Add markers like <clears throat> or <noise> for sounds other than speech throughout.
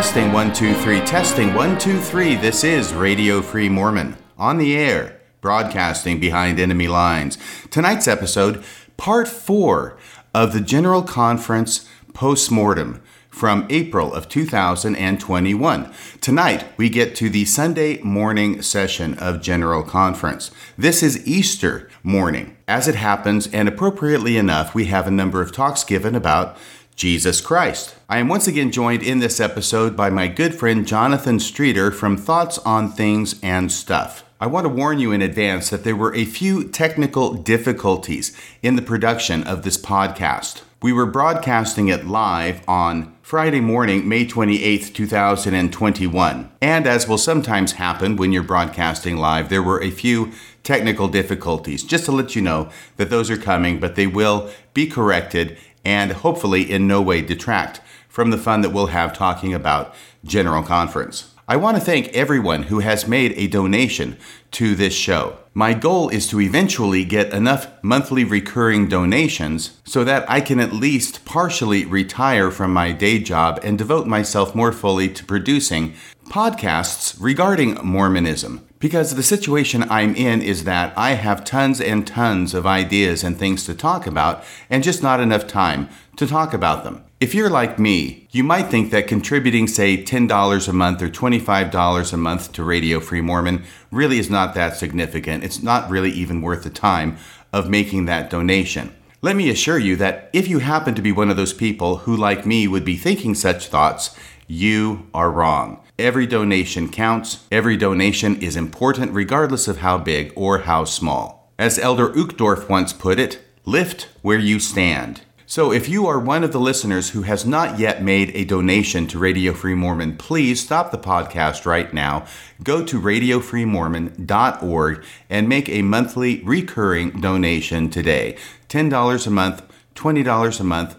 Testing one, two, three, testing one, two, three. This is Radio Free Mormon on the air, broadcasting behind enemy lines. Tonight's episode, part four of the General Conference postmortem from April of 2021. Tonight, we get to the Sunday morning session of General Conference. This is Easter morning. As it happens, and appropriately enough, we have a number of talks given about Jesus Christ. I am once again joined in this episode by my good friend Jonathan Streeter from Thoughts on Things and Stuff. I want to warn you in advance that there were a few technical difficulties in the production of this podcast. We were broadcasting it live on Friday morning, May 28th, 2021. And as will sometimes happen when you're broadcasting live, there were a few technical difficulties. Just to let you know that those are coming, but they will be corrected and hopefully in no way detract from the fun that we'll have talking about General Conference. I want to thank everyone who has made a donation to this show. My goal is to eventually get enough monthly recurring donations so that I can at least partially retire from my day job and devote myself more fully to producing podcasts regarding Mormonism. Because the situation I'm in is that I have tons and tons of ideas and things to talk about, and just not enough time to talk about them. If you're like me, you might think that contributing, say, $10 a month or $25 a month to Radio Free Mormon really is not that significant. It's not really even worth the time of making that donation. Let me assure you that if you happen to be one of those people who, like me, would be thinking such thoughts, you are wrong. Every donation counts. Every donation is important, regardless of how big or how small. As Elder Uchtdorf once put it, lift where you stand. So if you are one of the listeners who has not yet made a donation to Radio Free Mormon, please stop the podcast right now. Go to radiofreemormon.org and make a monthly recurring donation today. $10 a month, $20 a month,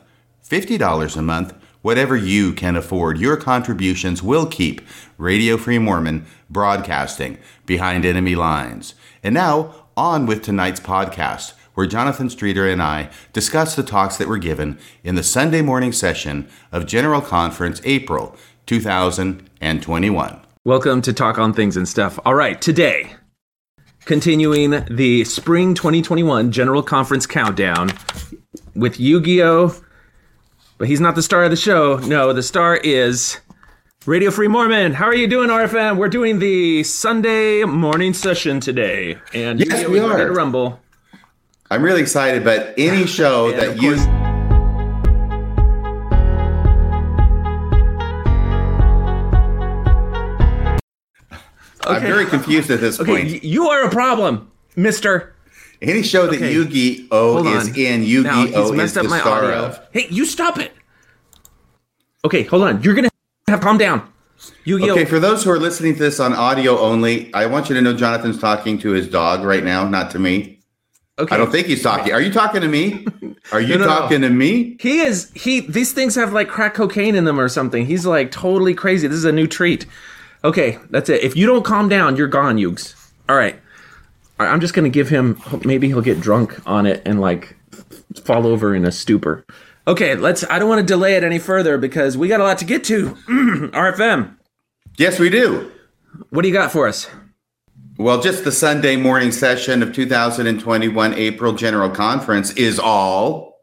$50 a month, whatever you can afford. Your contributions will keep Radio Free Mormon broadcasting behind enemy lines. And now, on with tonight's podcast, where Jonathan Streeter and I discuss the talks that were given in the Sunday morning session of General Conference April 2021. Welcome to Thoughts on Things and Stuff. All right, today, continuing the Spring 2021 General Conference Countdown with Yu Gi Oh! But he's not the star of the show. No, the star is Radio Free Mormon. How are you doing, RFM? We're doing the Sunday morning session today. And yes, we are. To Rumble. I'm really excited, but any <sighs> show that you. Okay. I'm very confused at this okay, point. You are a problem, Mister. Any show that okay. Yu-Gi-Oh is in, Yu-Gi-Oh is the star audio. of. Hey, you stop it. Okay, hold on. You're gonna have calm down. Yu-Gi-Oh. Okay, for those who are listening to this on audio only, I want you to know Jonathan's talking to his dog right now, not to me. Okay. I don't think he's talking. Are you talking to me? <laughs> Are you no, no, talking no. to me? He is. He. These things have like crack cocaine in them or something. He's like totally crazy. This is a new treat. Okay, that's it. If you don't calm down, you're gone, Yugs. All right. I'm just gonna give him. Maybe he'll get drunk on it and like fall over in a stupor. Okay, let's. I don't want to delay it any further because we got a lot to get to. <clears throat> RFM. Yes, we do. What do you got for us? Well, just the Sunday morning session of 2021 April General Conference is all.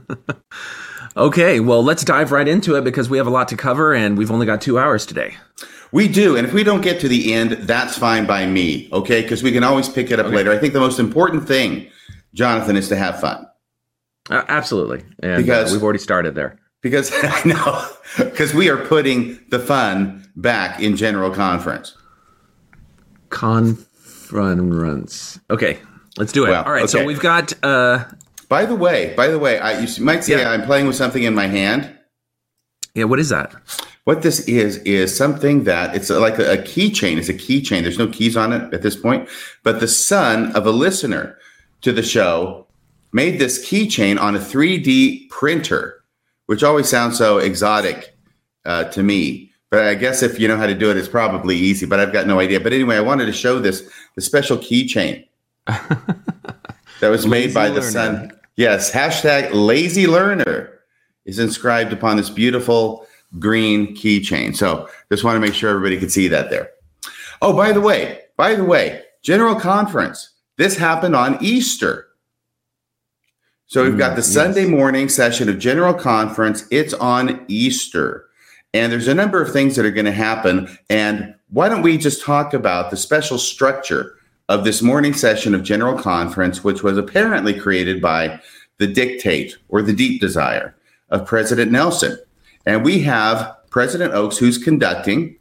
<laughs> okay, well, let's dive right into it because we have a lot to cover and we've only got two hours today. We do. And if we don't get to the end, that's fine by me, okay? Because we can always pick it up okay. later. I think the most important thing, Jonathan, is to have fun. Uh, absolutely. And uh, because uh, we've already started there. Because <laughs> I know, because we are putting the fun back in general conference. Conference. Okay, let's do it. Well, All right, okay. so we've got. uh By the way, by the way, I, you might say yeah. I'm playing with something in my hand. Yeah, what is that? What this is is something that it's like a, a keychain. It's a keychain. There's no keys on it at this point, but the son of a listener to the show made this keychain on a 3D printer, which always sounds so exotic uh, to me. But I guess if you know how to do it, it's probably easy. But I've got no idea. But anyway, I wanted to show this the special keychain <laughs> that was made by learner. the son. Yes, hashtag lazy learner is inscribed upon this beautiful green keychain. So just want to make sure everybody could see that there. Oh, by the way, by the way, General Conference. This happened on Easter. So we've got the Mm, Sunday morning session of General Conference. It's on Easter. And there's a number of things that are going to happen. And why don't we just talk about the special structure of this morning session of General Conference, which was apparently created by the dictate or the deep desire of President Nelson. And we have President Oaks who's conducting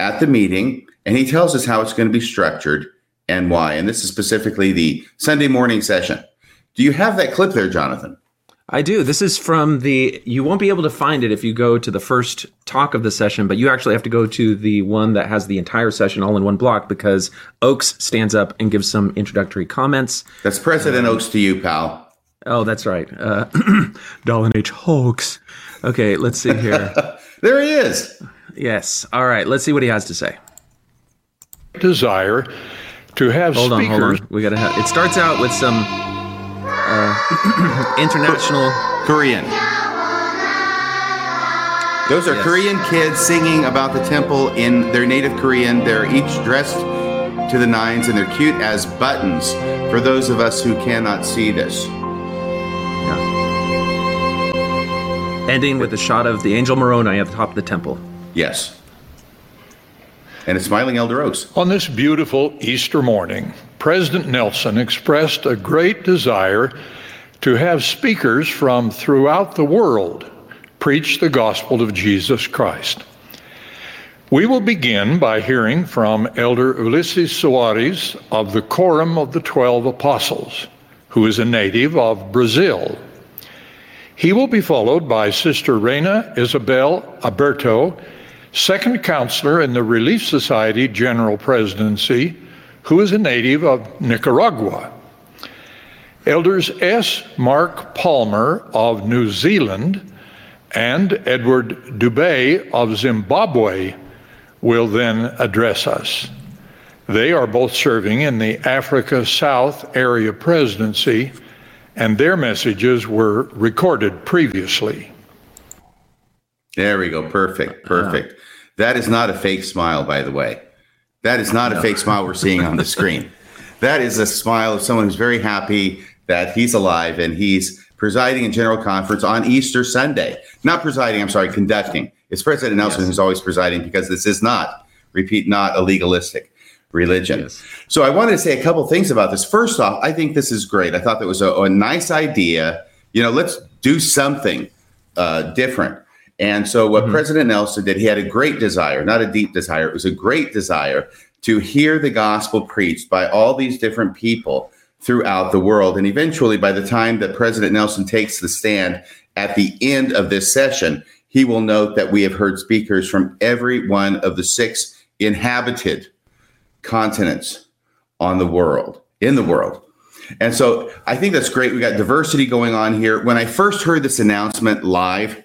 at the meeting, and he tells us how it's going to be structured and why. And this is specifically the Sunday morning session. Do you have that clip there, Jonathan? I do. This is from the. You won't be able to find it if you go to the first talk of the session, but you actually have to go to the one that has the entire session all in one block because Oaks stands up and gives some introductory comments. That's President Oaks to you, pal. Oh, that's right. Uh, <clears throat> Dallin H. Hoax. Okay, let's see here. <laughs> There he is. yes. All right. Let's see what he has to say. desire to have Hold on, hold on. We gotta have. It starts out with some uh, <clears throat> international. Korean. Those are Yes. Korean kids singing about the temple in their native Korean. They're each dressed to the nines and they're cute as buttons for those of us who cannot see this. Ending with a shot of the angel Moroni at the top of the temple. Yes. And a smiling Elder Oaks. on this beautiful Easter morning. President Nelson expressed a great desire to have speakers from throughout the world preach the gospel of Jesus Christ. We will begin by hearing from Elder Ulysses Soares of the Quorum of the Twelve Apostles, who is a native of Brazil. He will be followed by Sister Reyna Isabel Aburto, second counselor in the Relief Society General Presidency, who is a native of Nicaragua. Elders S. Mark Palmer of New Zealand and Edward Dubé of Zimbabwe will then address us. They are both serving in the Africa South Area Presidency, and their messages were recorded previously. There we go. Perfect. Perfect. That is not a fake smile, by the way. That is not a fake smile we're seeing on the <laughs> screen. That is a smile of someone who's very happy that he's alive and he's presiding in General Conference on Easter Sunday. Not presiding, I'm sorry, conducting. It's President Nelson Yes. who's always presiding because this is not, repeat, not a legalistic religion. Yes. So I wanted to say a couple things about this. First off, I think this is great. I thought that was a, a nice idea. You know, let's do something uh, different. And so, what President Nelson did, he had a great desire, not a deep desire, it was a great desire to hear the gospel preached by all these different people throughout the world. And eventually, by the time that President Nelson takes the stand at the end of this session, he will note that we have heard speakers from every one of the six inhabited continents on the world, in the world. And so I think that's great. We got diversity going on here. When I first heard this announcement live,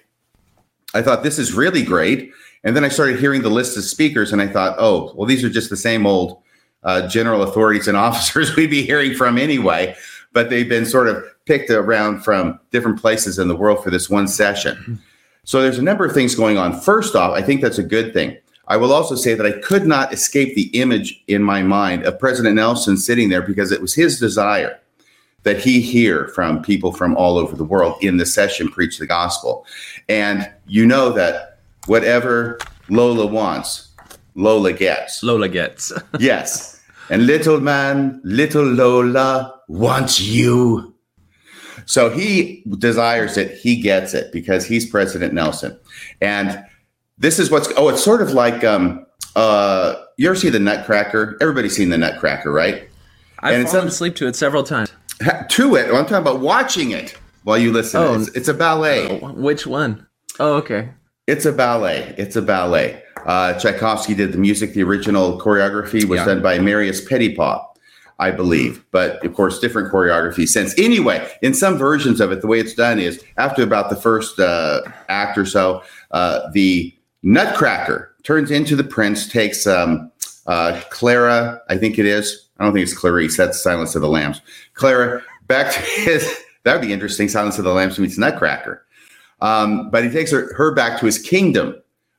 I thought this is really great. And then I started hearing the list of speakers and I thought, oh, well, these are just the same old uh, general authorities and <laughs> officers we'd be hearing from anyway. But they've been sort of picked around from different places in the world for this one session. So there's a number of things going on. First off, I think that's a good thing. I will also say that I could not escape the image in my mind of President Nelson sitting there because it was his desire that he hear from people from all over the world in the session preach the gospel. And you know that whatever Lola wants, Lola gets. Lola gets. <laughs> Yes. And little man, little Lola wants you. So he desires it, he gets it because he's President Nelson. And this is what's oh, it's sort of like um uh you ever see the Nutcracker? Everybody's seen the Nutcracker, right? I've And fallen asleep to it several times. To it. I'm talking about watching it while you listen. Oh. It's, it's a ballet. Which one? Oh, okay. It's a ballet. It's a ballet. Uh, Tchaikovsky did the music. The original choreography was Yeah. done by Marius Petipa, I believe. But of course, different choreography since. Anyway, in some versions of it, the way it's done is after about the first uh, act or so, uh, the Nutcracker turns into the prince, takes um, uh, Clara, I think it is. I don't think it's Clarice. That's Silence of the Lambs. Clara back to his. <laughs> That would be interesting. Silence of the Lambs meets Nutcracker. Um, but he takes her, her back to his kingdom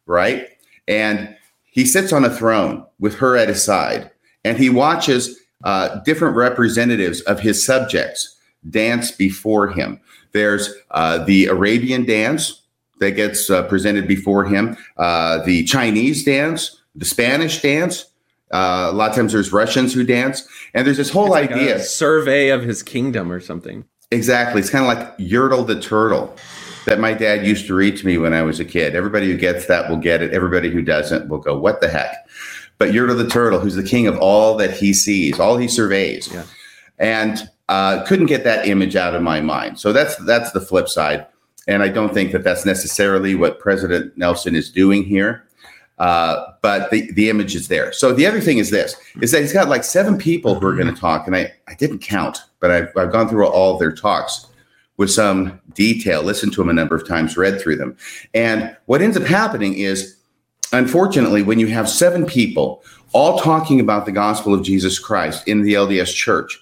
right? And he sits on a throne with her at his side, and he watches uh, different representatives of his subjects dance before him. There's uh, the Arabian dance that gets uh, presented before him, uh, the Chinese dance, the Spanish dance. Uh, a lot of times there's Russians who dance, and there's this whole Like idea. a survey of his kingdom or something. Exactly. It's kind of like Yertle the Turtle that my dad used to read to me when I was a kid. Everybody who gets that will get it. Everybody who doesn't will go, what the heck? But Yertle the Turtle, who's the king of all that he sees, all he surveys. Yeah. And uh, couldn't get that image out of my mind. So that's that's the flip side. And I don't think that that's necessarily what President Nelson is doing here. Uh, but the, the image is there. So the other thing is this, is that he's got like seven people who are going to talk. And I, I didn't count, but I've, I've gone through all their talks with some detail, listened to them a number of times, read through them. And what ends up happening is, unfortunately, when you have seven people all talking about the gospel of Jesus Christ in the LDS church,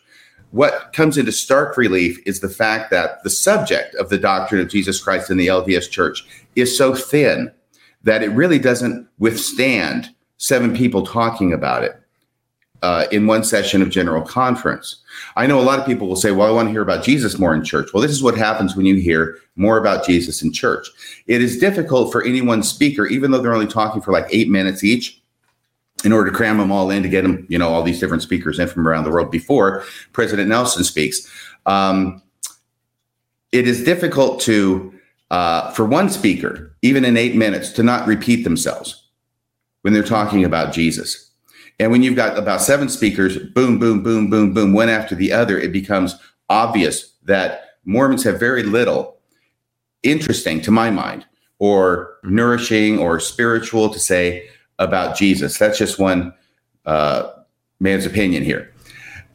what comes into stark relief is the fact that the subject of the doctrine of Jesus Christ in the LDS church is so thin that it really doesn't withstand seven people talking about it uh, in one session of general conference. I know a lot of people will say, Well, I want to hear about Jesus more in church. Well, this is what happens when you hear more about Jesus in church. It is difficult for any one speaker, even though they're only talking for like eight minutes each, in order to cram them all in to get them, you know, all these different speakers in from around the world before President Nelson speaks. Um, it is difficult to, uh, for one speaker, even in eight minutes, to not repeat themselves when they're talking about Jesus. And when you've got about seven speakers, boom, boom, boom, boom, boom, one after the other, it becomes obvious that Mormons have very little interesting, to my mind, or nourishing or spiritual to say about Jesus. That's just one uh, man's opinion here.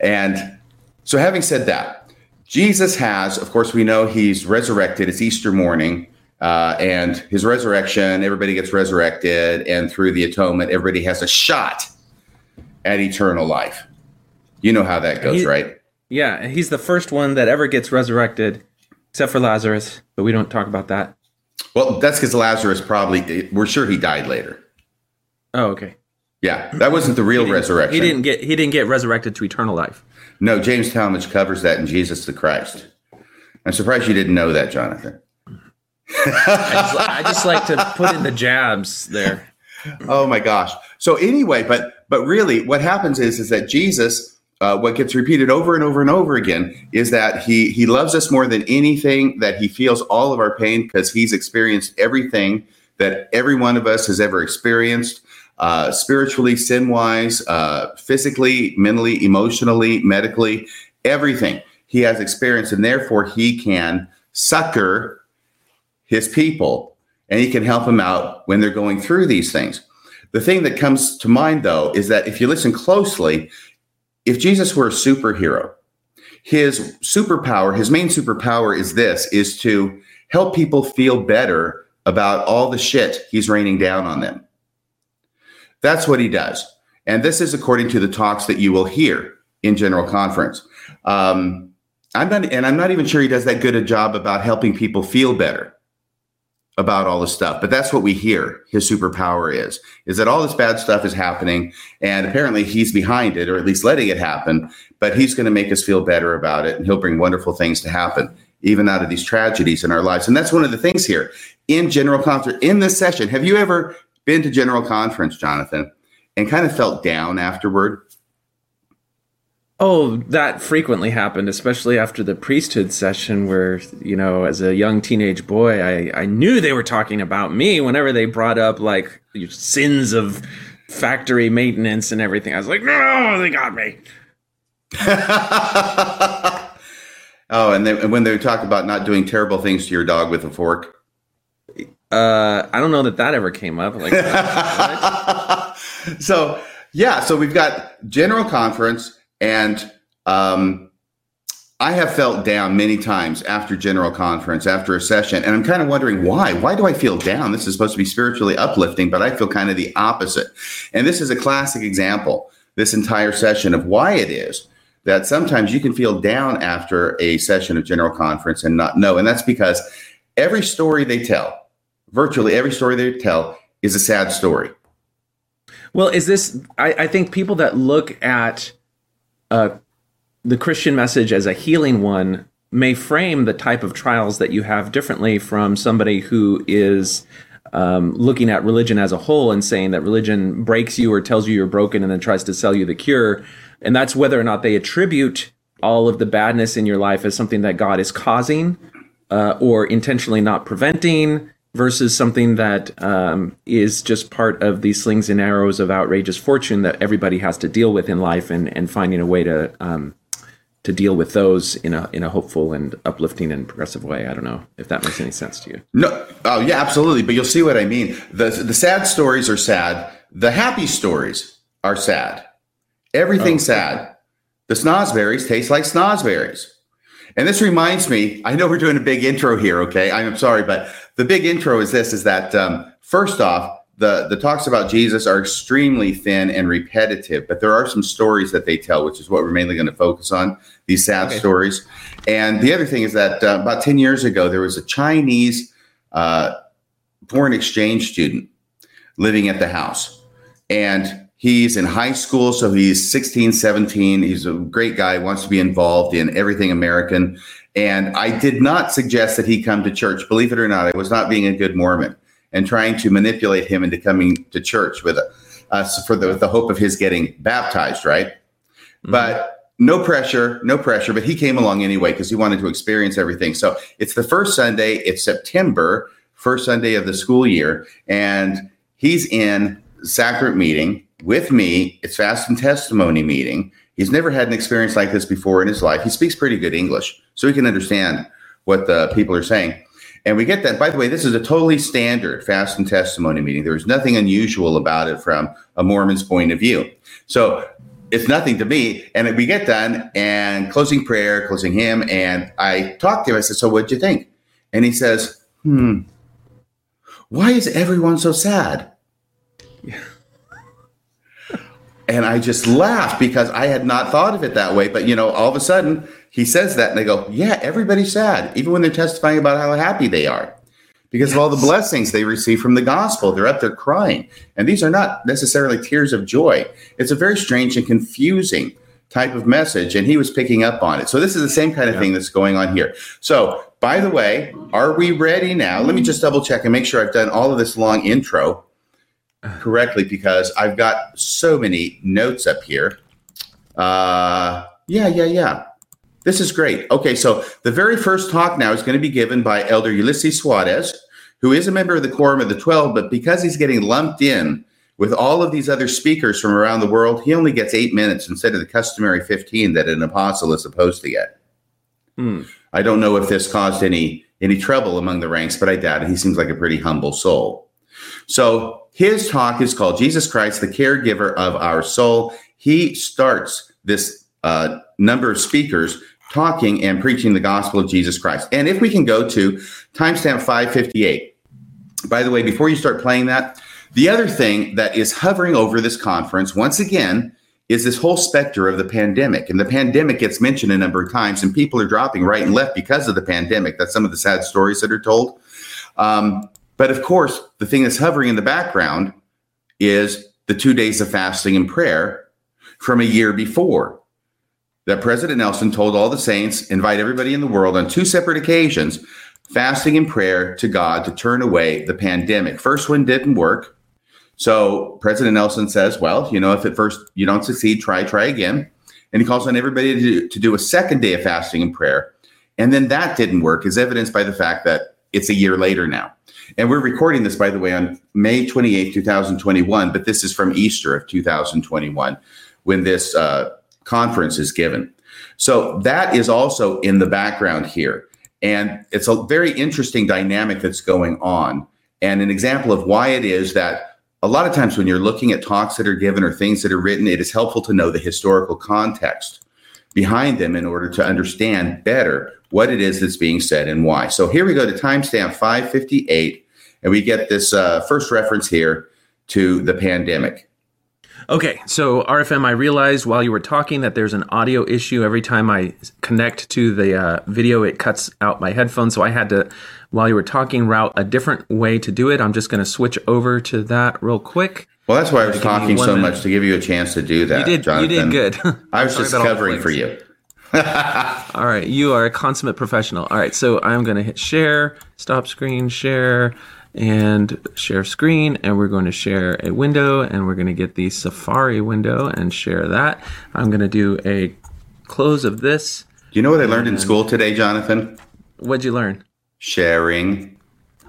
And so, having said that, Jesus has, of course, we know he's resurrected. It's Easter morning. Uh, and his resurrection, everybody gets resurrected. And through the atonement, everybody has a shot at eternal life. You know how that goes, He- right? Yeah, he's the first one that ever gets resurrected, except for Lazarus, but we don't talk about that. Well, that's because Lazarus probably, we're sure he died later. Oh, okay. Yeah, that wasn't the real resurrection. He didn't get he didn't get resurrected to eternal life. No, James Talmage covers that in Jesus the Christ. I'm surprised you didn't know that, Jonathan. I just, I just like to put in the jabs there. Oh my gosh. So anyway, but but really, what happens is is that Jesus, uh, what gets repeated over and over and over again is that he he loves us more than anything. That he feels all of our pain because he's experienced everything that every one of us has ever experienced. Uh, spiritually, sin wise, uh, physically, mentally, emotionally, medically, everything he has experienced, and therefore he can succor his people and he can help them out when they're going through these things. The thing that comes to mind, though, is that if you listen closely, if Jesus were a superhero, his superpower, his main superpower is this is to help people feel better about all the shit he's raining down on them. That's what he does. And this is according to the talks that you will hear in general conference. Um, I'm not, and I'm not even sure he does that good a job about helping people feel better about all this stuff. But that's what we hear his superpower is, is that all this bad stuff is happening and apparently he's behind it or at least letting it happen, but he's going to make us feel better about it and he'll bring wonderful things to happen even out of these tragedies in our lives. And that's one of the things here in general conference in this session. Have you ever been to general conference, Jonathan, and kind of felt down afterward? Oh, that frequently happened, especially after the priesthood session, where you know, as a young teenage boy, I I knew they were talking about me whenever they brought up like sins of factory maintenance and everything. I was like, no, they got me. <laughs> oh, and, then, and when they talk about not doing terrible things to your dog with a fork. Uh, I don't know that that ever came up. Like, <laughs> so yeah, so we've got general conference, and um, I have felt down many times after general conference, after a session, and I'm kind of wondering why. Why do I feel down? This is supposed to be spiritually uplifting, but I feel kind of the opposite. And this is a classic example. This entire session of why it is that sometimes you can feel down after a session of general conference and not know, and that's because every story they tell virtually every story they tell is a sad story. Well, is this? I, I think people that look at uh, the Christian message as a healing one may frame the type of trials that you have differently from somebody who is um, looking at religion as a whole and saying that religion breaks you or tells you you're broken and then tries to sell you the cure. And that's whether or not they attribute all of the badness in your life as something that God is causing uh, or intentionally not preventing versus something that um, is just part of the slings and arrows of outrageous fortune that everybody has to deal with in life and, and finding a way to um, to deal with those in a in a hopeful and uplifting and progressive way. I don't know if that makes any sense to you. No, oh yeah, absolutely. But you'll see what I mean. the The sad stories are sad. The happy stories are sad. Everything's oh, sad. The snozberries taste like snozberries. And this reminds me, I know we're doing a big intro here, okay? I'm sorry, but the big intro is this is that um, first off, the the talks about Jesus are extremely thin and repetitive, but there are some stories that they tell, which is what we're mainly going to focus on these sad okay. stories. And the other thing is that uh, about ten years ago, there was a Chinese uh, foreign exchange student living at the house, and he's in high school, so he's 16, 17. He's a great guy, wants to be involved in everything American. And I did not suggest that he come to church. Believe it or not, I was not being a good Mormon and trying to manipulate him into coming to church with us for the, the hope of his getting baptized, right? Mm-hmm. But no pressure, no pressure. But he came along anyway because he wanted to experience everything. So it's the first Sunday, it's September, first Sunday of the school year, and he's in sacrament meeting with me. It's fast and testimony meeting. He's never had an experience like this before in his life. He speaks pretty good English, so he can understand what the people are saying. And we get that. By the way, this is a totally standard fast and testimony meeting. There is nothing unusual about it from a Mormon's point of view. So it's nothing to me. And we get done and closing prayer, closing hymn. And I talked to him. I said, So what'd you think? And he says, Hmm, why is everyone so sad? Yeah. And I just laughed because I had not thought of it that way. But, you know, all of a sudden, he says that and they go, yeah, everybody's sad, even when they're testifying about how happy they are because yes. of all the blessings they receive from the gospel. They're up there crying. And these are not necessarily tears of joy. It's a very strange and confusing type of message. And he was picking up on it. So this is the same kind of yeah. thing that's going on here. So, by the way, are we ready now? Let me just double check and make sure I've done all of this long intro correctly because I've got so many notes up here. Uh, yeah, yeah, yeah. This is great. Okay, so the very first talk now is going to be given by Elder Ulysses Soares, who is a member of the Quorum of the Twelve, but because he's getting lumped in with all of these other speakers from around the world, he only gets eight minutes instead of the customary 15 that an apostle is supposed to get. Hmm. I don't know if this caused any any trouble among the ranks, but I doubt it. He seems like a pretty humble soul. So his talk is called Jesus Christ, the caregiver of our soul. He starts this uh, number of speakers talking and preaching the gospel of Jesus Christ. And if we can go to timestamp 558. By the way, before you start playing that, the other thing that is hovering over this conference, once again, is this whole specter of the pandemic. And the pandemic gets mentioned a number of times, and people are dropping right and left because of the pandemic. That's some of the sad stories that are told. Um, but of course, the thing that's hovering in the background is the two days of fasting and prayer from a year before that President Nelson told all the saints, invite everybody in the world on two separate occasions, fasting and prayer to God to turn away the pandemic. First one didn't work. So President Nelson says, well, you know, if at first you don't succeed, try, try again. And he calls on everybody to do, to do a second day of fasting and prayer. And then that didn't work, as evidenced by the fact that it's a year later now. And we're recording this, by the way, on May 28, 2021, but this is from Easter of 2021 when this uh, conference is given. So that is also in the background here. And it's a very interesting dynamic that's going on. And an example of why it is that a lot of times when you're looking at talks that are given or things that are written, it is helpful to know the historical context behind them in order to understand better what it is that's being said and why. So here we go to timestamp 558, and we get this uh, first reference here to the pandemic. Okay, so RFM, I realized while you were talking that there's an audio issue. Every time I connect to the uh, video, it cuts out my headphones. So I had to, while you were talking, route a different way to do it. I'm just going to switch over to that real quick. Well, that's why I was talking so minute. much to give you a chance to do that. You did, Jonathan. you did good. I was <laughs> just about all the covering for you. <laughs> All right, you are a consummate professional. All right, so I'm going to hit share, stop screen, share, and share screen, and we're going to share a window, and we're going to get the Safari window and share that. I'm going to do a close of this. You know what I learned in school today, Jonathan? What'd you learn? Sharing.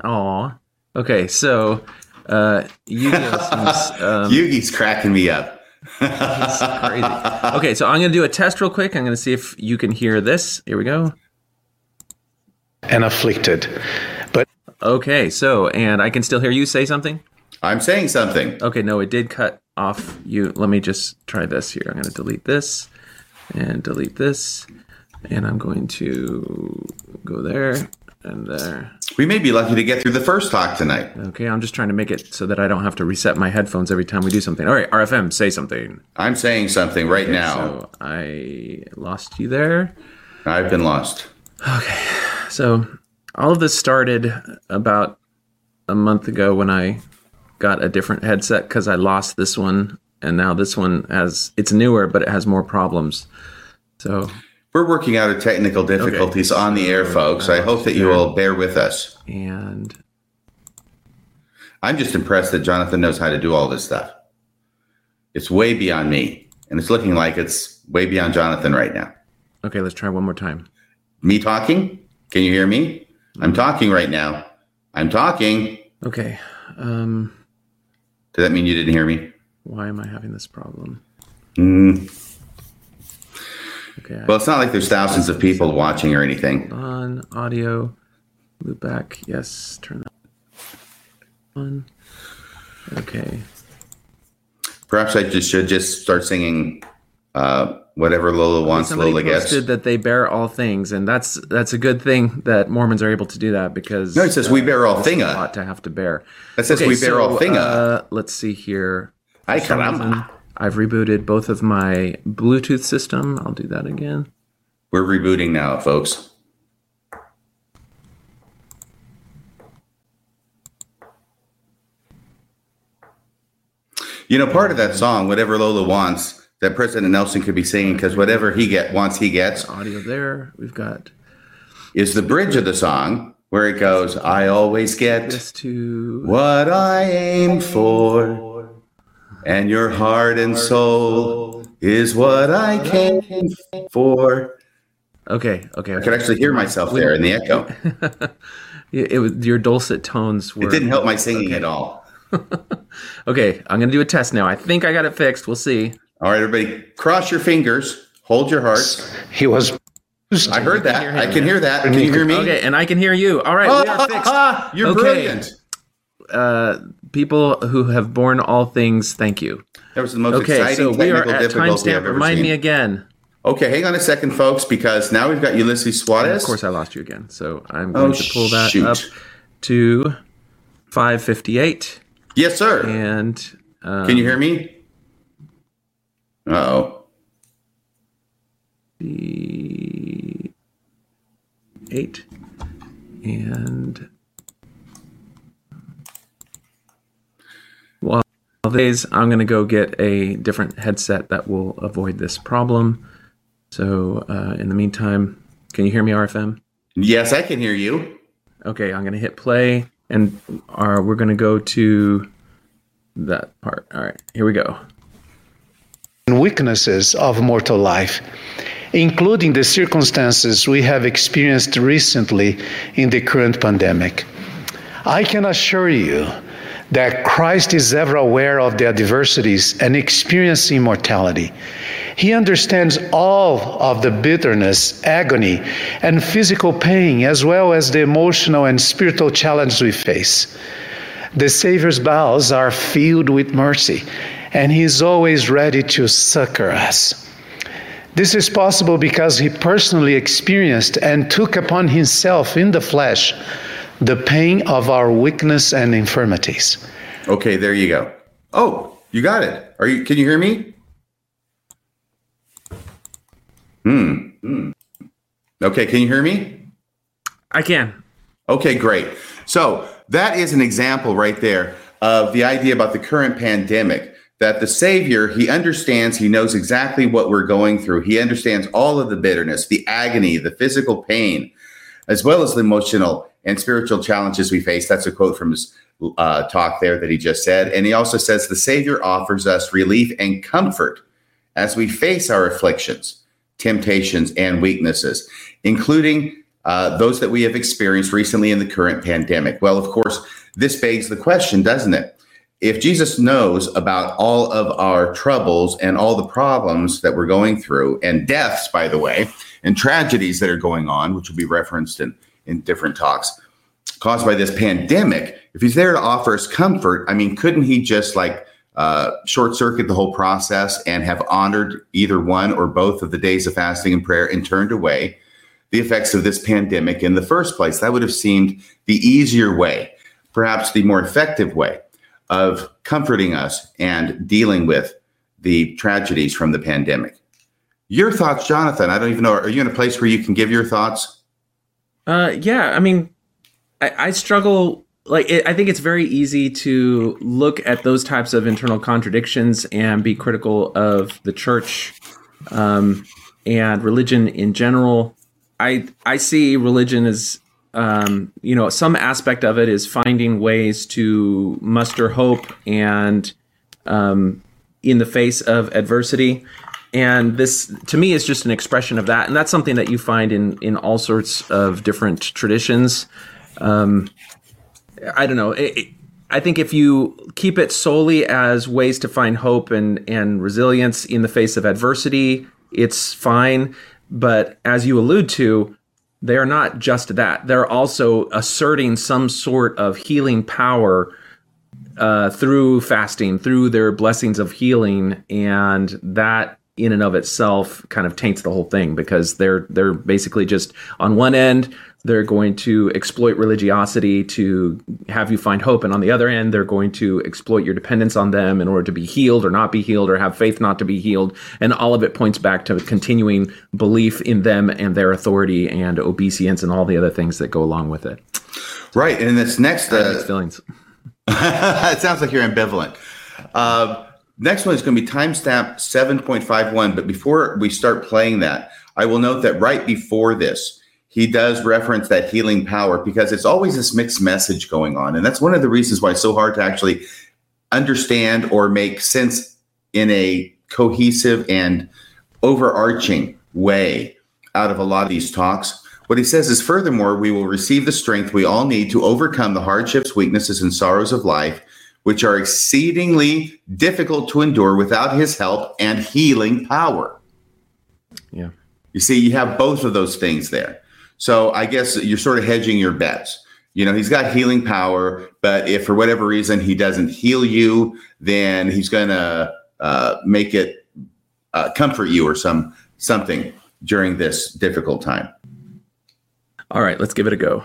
Aw. Okay, so uh, some, <laughs> um, Yugi's cracking me up. Crazy. Okay, so I'm going to do a test real quick. I'm going to see if you can hear this. Here we go. and afflicted. But Okay, so and I can still hear you say something. I'm saying something. Okay, no, it did cut off you. Let me just try this here. I'm going to delete this and delete this. And I'm going to go there and there. We may be lucky to get through the first talk tonight. Okay, I'm just trying to make it so that I don't have to reset my headphones every time we do something. All right, RFM, say something. I'm saying something right now. So I lost you there. I've been lost. Okay, so all of this started about a month ago when I got a different headset because I lost this one, and now this one has it's newer, but it has more problems. So We're working out of technical difficulties on the air, folks. I hope that you will bear with us. and I'm just impressed that Jonathan knows how to do all this stuff. It's way beyond me, and it's looking like it's way beyond Jonathan right now. okay, let's try one more time. Me talking? Can you hear me? I'm talking right now. I'm talking. Okay, um, Does that mean you didn't hear me? why am I having this problem? Mm, Okay, well, it's not like there's thousands of people watching or anything. on audio, loop back. Yes, turn that on. Okay. Perhaps I just should just start singing uh, whatever Lola wants, Somebody Lola gets. that they bear all things, and that's that's a good thing that Mormons are able to do that because No, it says we bear all it's a thinga. lot to have to bear. That says we bear all thinga. Uh, let's see here. Ay, For some caramba. reason, I've rebooted both of my Bluetooth system. I'll do that again. We're rebooting now, folks. You know, part of that song, whatever Lola wants, that President Nelson could be singing, because whatever he get wants, he gets, Audio there. We've got is the bridge of the song where it goes, "I always get to what I aim for, and your heart and soul is what I came for." okay. Okay. I could actually hear myself there in the echo. <laughs> It, it was your dulcet tones were. It didn't help my singing at all. <laughs> Okay, I'm gonna do a test now. I think I got it fixed. We'll see. All right, everybody, cross your fingers, hold your hearts. he was. I heard that. I can hear that. Can you hear me? Okay, and I can hear you. All right, we are fixed. <laughs> You're Okay. brilliant. Uh, people who have borne all things, thank you. That was the most Okay, exciting so we are at timestamp. Remind seen. me again. Okay, hang on a second, folks, because now we've got Ulysses Soares. Of course, I lost you again. So I'm going Oh, to pull that shoot. up to 558 Yes, sir. and um, Can you hear me? Oh. the eight and well days i'm going to go get a different headset that will avoid this problem so uh, in the meantime can you hear me rfm Yes, I can hear you. okay i'm going to hit play and uh, we're going to go to that part all right here we go weaknesses of mortal life, including the circumstances we have experienced recently in the current pandemic. I can assure you that Christ is ever aware of their adversities and experiencing mortality. He understands all of the bitterness, agony, and physical pain, as well as the emotional and spiritual challenges we face. The Savior's bowels are filled with mercy, and He is always ready to succor us. This is possible because He personally experienced and took upon Himself in the flesh the pain of our weakness and infirmities. Okay, there you go. Oh, You got it. Are you? Can you hear me? Hmm. hmm. Okay. Can you hear me? I can. Okay. Great. So that is an example right there of the idea about the current pandemic that the Savior, he understands, he knows exactly what we're going through. He understands all of the bitterness, the agony, the physical pain, as well as the emotional and spiritual challenges we face. That's a quote from his uh, talk there that he just said. And he also says the Savior offers us relief and comfort as we face our afflictions, temptations, and weaknesses, including uh, those that we have experienced recently in the current pandemic. Well, of course, this begs the question, doesn't it? If Jesus knows about all of our troubles and all the problems that we're going through, and deaths, by the way, and tragedies that are going on, which will be referenced in, in different talks, caused by this pandemic, if he's there to offer us comfort, I mean, couldn't he just like uh, short circuit the whole process and have honored either one or both of the days of fasting and prayer and turned away the effects of this pandemic in the first place? That would have seemed the easier way, perhaps the more effective way of comforting us and dealing with the tragedies from the pandemic. Your thoughts, Jonathan? I don't even know. Are you in a place where you can give your thoughts? Uh, yeah. I mean, I, I struggle. Like, it, I think it's very easy to look at those types of internal contradictions and be critical of the church um, and religion in general. I I see religion as um, you know some aspect of it is finding ways to muster hope and um, in the face of adversity and this to me is just an expression of that. And that's something that you find in in all sorts of different traditions. Um, i don't know. It, it, i think if you keep it solely as ways to find hope and and resilience in the face of adversity it's fine. But as you allude to they are not just that. They're also asserting some sort of healing power uh, through fasting, through their blessings of healing, and that in and of itself kind of taints the whole thing because they're they're basically just on one end they're going to exploit religiosity to have you find hope and on the other end they're going to exploit your dependence on them in order to be healed or not be healed or have faith not to be healed. And all of it points back to continuing belief in them and their authority and obedience and all the other things that go along with it. Right and this next uh, feelings. <laughs> it sounds like you're ambivalent. Uh, Next one is going to be timestamp 7.51. But before we start playing that, I will note that right before this, he does reference that healing power because it's always this mixed message going on. And that's one of the reasons why it's so hard to actually understand or make sense in a cohesive and overarching way out of a lot of these talks. What he says is, furthermore, we will receive the strength we all need to overcome the hardships, weaknesses, and sorrows of life which are exceedingly difficult to endure without his help and healing power. Yeah. You see, you have both of those things there. So I guess you're sort of hedging your bets. You know, he's got healing power, but if for whatever reason he doesn't heal you, then he's going to uh, make it uh, comfort you or some something during this difficult time. All right, let's give it a go.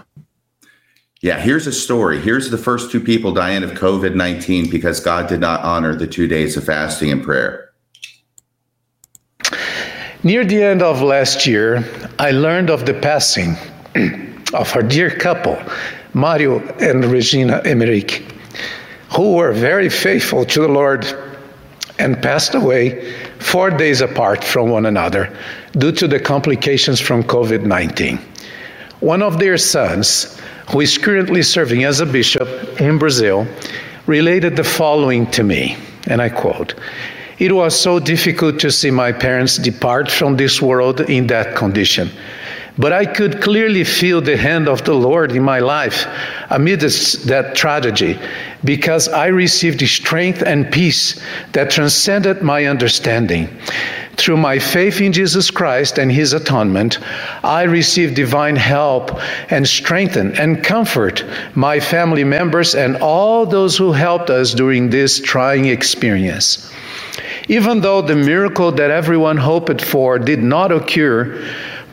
Yeah, here's a story. Here's the first two people dying of COVID 19 because God did not honor the two days of fasting and prayer. Near the end of last year, I learned of the passing <clears throat> of our dear couple, Mario and Regina Emmerich, who were very faithful to the Lord and passed away four days apart from one another due to the complications from COVID 19. One of their sons, who is currently serving as a bishop in Brazil, related the following to me, and I quote It was so difficult to see my parents depart from this world in that condition. But I could clearly feel the hand of the Lord in my life amidst that tragedy because I received strength and peace that transcended my understanding. Through my faith in Jesus Christ and his atonement, I received divine help and strengthen and comfort my family members and all those who helped us during this trying experience. Even though the miracle that everyone hoped for did not occur,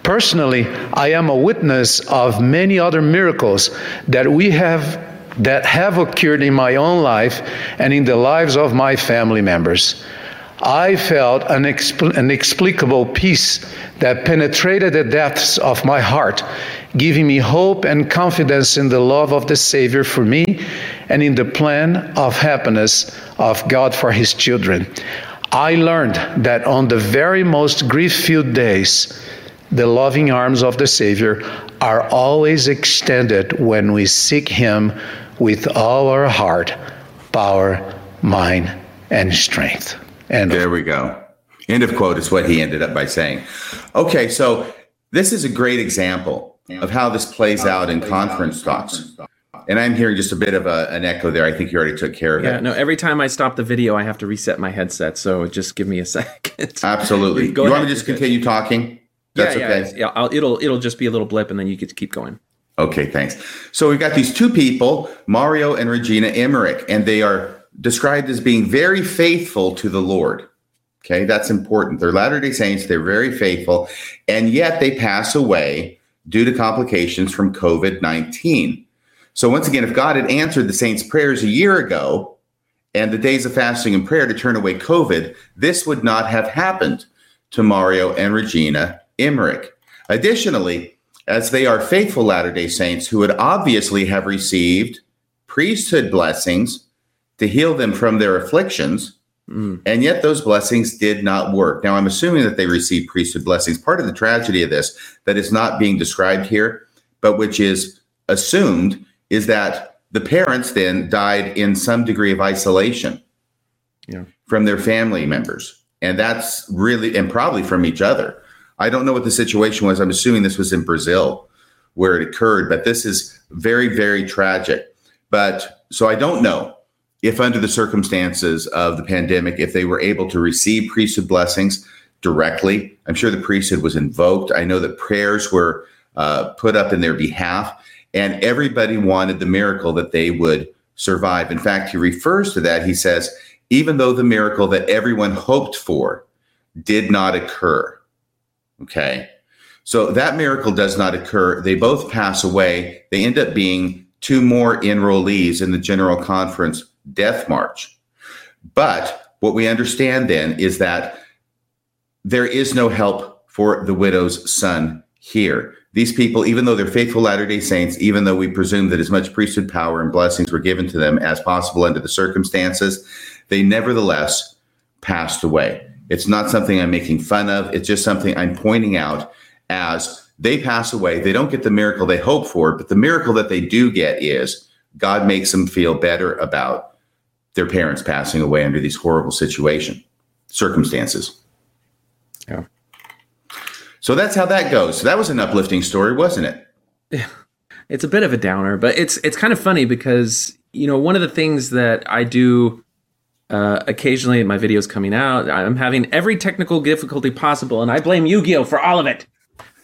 Personally, I am a witness of many other miracles that we have that have occurred in my own life and in the lives of my family members. I felt an inexplicable peace that penetrated the depths of my heart, giving me hope and confidence in the love of the Savior for me and in the plan of happiness of God for His children. I learned that on the very most grief filled days, the loving arms of the Savior are always extended when we seek Him with all our heart, power, mind, and strength. And there we go. End of quote is what he ended up by saying. Okay, so this is a great example of how this plays out in conference talks. And I'm hearing just a bit of a, an echo there. I think you already took care of yeah, it. no, every time I stop the video, I have to reset my headset. So just give me a <laughs> second. Absolutely. Go you want me to just continue talking? That's yeah, yeah, okay. Yeah, I'll, it'll it'll just be a little blip, and then you get to keep going. Okay, thanks. So we've got these two people, Mario and Regina Emmerich, and they are described as being very faithful to the Lord. Okay, that's important. They're Latter day Saints, they're very faithful, and yet they pass away due to complications from COVID 19. So, once again, if God had answered the saints' prayers a year ago and the days of fasting and prayer to turn away COVID, this would not have happened to Mario and Regina Emmerich. Additionally, as they are faithful Latter day Saints who would obviously have received priesthood blessings to heal them from their afflictions. Mm. And yet those blessings did not work. Now, I'm assuming that they received priesthood blessings. Part of the tragedy of this that is not being described here, but which is assumed, is that the parents then died in some degree of isolation yeah. from their family members. And that's really, and probably from each other. I don't know what the situation was. I'm assuming this was in Brazil where it occurred, but this is very, very tragic. But so I don't know if under the circumstances of the pandemic, if they were able to receive priesthood blessings directly. I'm sure the priesthood was invoked. I know that prayers were uh, put up in their behalf, and everybody wanted the miracle that they would survive. In fact, he refers to that. He says, even though the miracle that everyone hoped for did not occur. Okay. So that miracle does not occur. They both pass away. They end up being two more enrollees in the General Conference death march. But what we understand then is that there is no help for the widow's son here. These people, even though they're faithful Latter day Saints, even though we presume that as much priesthood power and blessings were given to them as possible under the circumstances, they nevertheless passed away. It's not something I'm making fun of. It's just something I'm pointing out as they pass away. They don't get the miracle they hope for, but the miracle that they do get is God makes them feel better about their parents passing away under these horrible situation circumstances. Yeah. So that's how that goes. So that was an uplifting story, wasn't it? Yeah. It's a bit of a downer, but it's it's kind of funny because you know one of the things that I do uh, occasionally my videos coming out, I'm having every technical difficulty possible, and I blame Yu-Gi-Oh for all of it.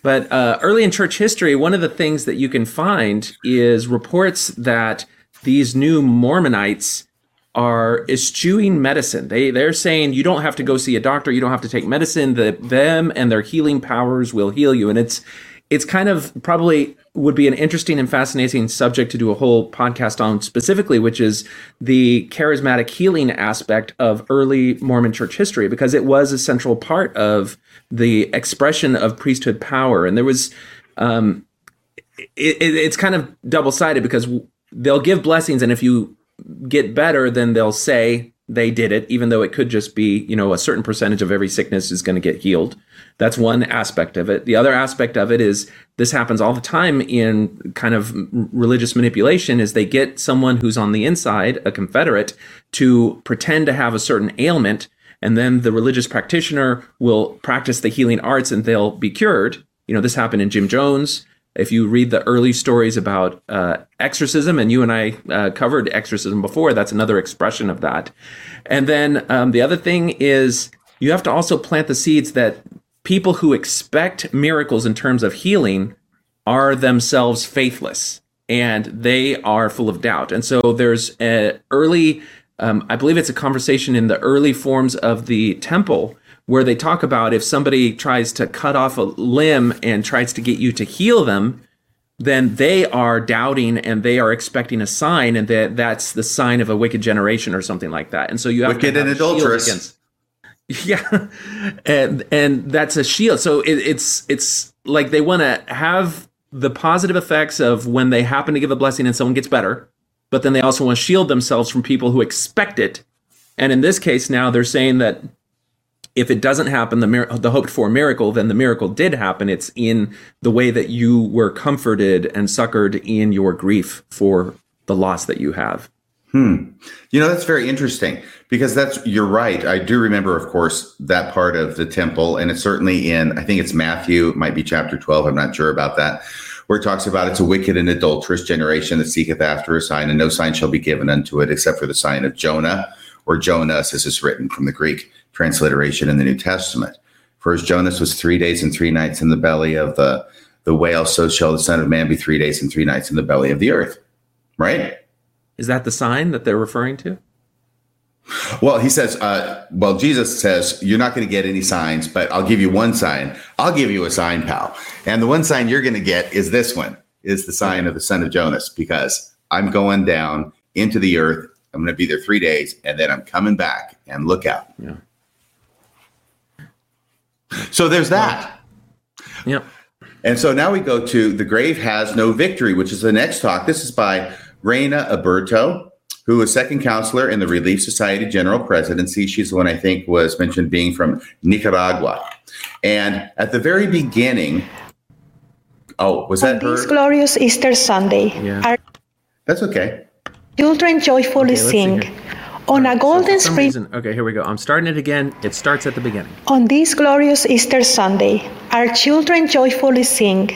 But uh, early in church history, one of the things that you can find is reports that these new Mormonites are eschewing medicine. They they're saying you don't have to go see a doctor, you don't have to take medicine. That them and their healing powers will heal you. And it's it's kind of probably would be an interesting and fascinating subject to do a whole podcast on specifically, which is the charismatic healing aspect of early Mormon church history, because it was a central part of the expression of priesthood power. And there was, um, it, it, it's kind of double sided because they'll give blessings, and if you get better, then they'll say they did it, even though it could just be, you know, a certain percentage of every sickness is going to get healed. That's one aspect of it. The other aspect of it is this happens all the time in kind of religious manipulation is they get someone who's on the inside, a confederate, to pretend to have a certain ailment and then the religious practitioner will practice the healing arts and they'll be cured. You know, this happened in Jim Jones if you read the early stories about uh, exorcism, and you and I uh, covered exorcism before, that's another expression of that. And then um, the other thing is you have to also plant the seeds that people who expect miracles in terms of healing are themselves faithless and they are full of doubt. And so there's an early, um, I believe it's a conversation in the early forms of the temple where they talk about if somebody tries to cut off a limb and tries to get you to heal them, then they are doubting and they are expecting a sign, and that that's the sign of a wicked generation or something like that. And so you have wicked to have and adulterous. against- <laughs> yeah, and and that's a shield. So it, it's it's like they want to have the positive effects of when they happen to give a blessing and someone gets better, but then they also want to shield themselves from people who expect it. And in this case, now they're saying that if it doesn't happen, the mir- the hoped for miracle, then the miracle did happen. It's in the way that you were comforted and succored in your grief for the loss that you have. Hmm. You know, that's very interesting because that's, you're right. I do remember, of course, that part of the temple, and it's certainly in, I think it's Matthew, it might be chapter 12, I'm not sure about that, where it talks about it's a wicked and adulterous generation that seeketh after a sign, and no sign shall be given unto it except for the sign of Jonah or Jonas, as is written from the Greek transliteration in the New Testament. For as Jonas was three days and three nights in the belly of the, the whale, so shall the Son of Man be three days and three nights in the belly of the earth. Right? Is that the sign that they're referring to? Well, he says, uh, well, Jesus says, you're not going to get any signs, but I'll give you one sign. I'll give you a sign, pal. And the one sign you're going to get is this one, is the sign of the son of Jonas, because I'm going down into the earth. I'm going to be there three days, and then I'm coming back and look out. Yeah. So there's that. Yep. And so now we go to The Grave Has No Victory, which is the next talk. This is by Reyna Aburto, who is second counselor in the Relief Society General Presidency. She's the one I think was mentioned being from Nicaragua. And at the very beginning, oh, was that On this her? glorious Easter Sunday, Yeah. our That's okay. Children joyfully let's sing. On a golden some spring, reason, okay, here we go. I'm starting it again. It starts at the beginning. on this glorious Easter Sunday, our children joyfully sing.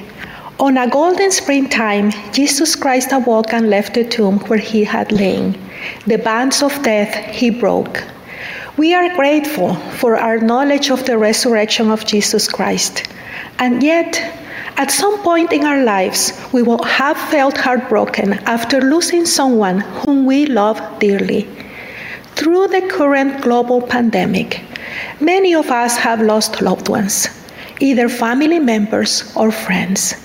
On a golden springtime, Jesus Christ awoke and left the tomb where he had lain. The bands of death he broke. We are grateful for our knowledge of the resurrection of Jesus Christ. And yet, at some point in our lives, we will have felt heartbroken after losing someone whom we love dearly. Through the current global pandemic, many of us have lost loved ones, either family members or friends.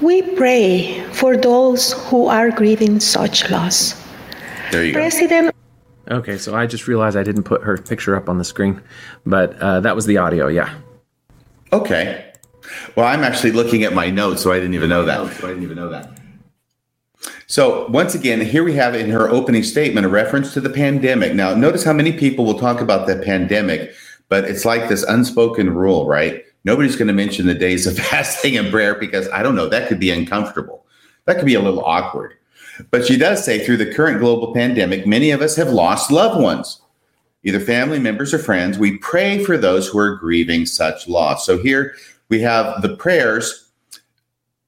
We pray for those who are grieving such loss. There you go. President Okay, so I just realized I didn't put her picture up on the screen, but uh, that was the audio. Yeah. Okay. Well, I'm actually looking at my notes, so I didn't even know that. So I didn't even know that. So once again, here we have in her opening statement a reference to the pandemic. Now, notice how many people will talk about the pandemic, but it's like this unspoken rule, right? Nobody's going to mention the days of <laughs> fasting and prayer because I don't know, that could be uncomfortable. That could be a little awkward. But she does say through the current global pandemic, many of us have lost loved ones, either family members or friends. We pray for those who are grieving such loss. So here we have the prayers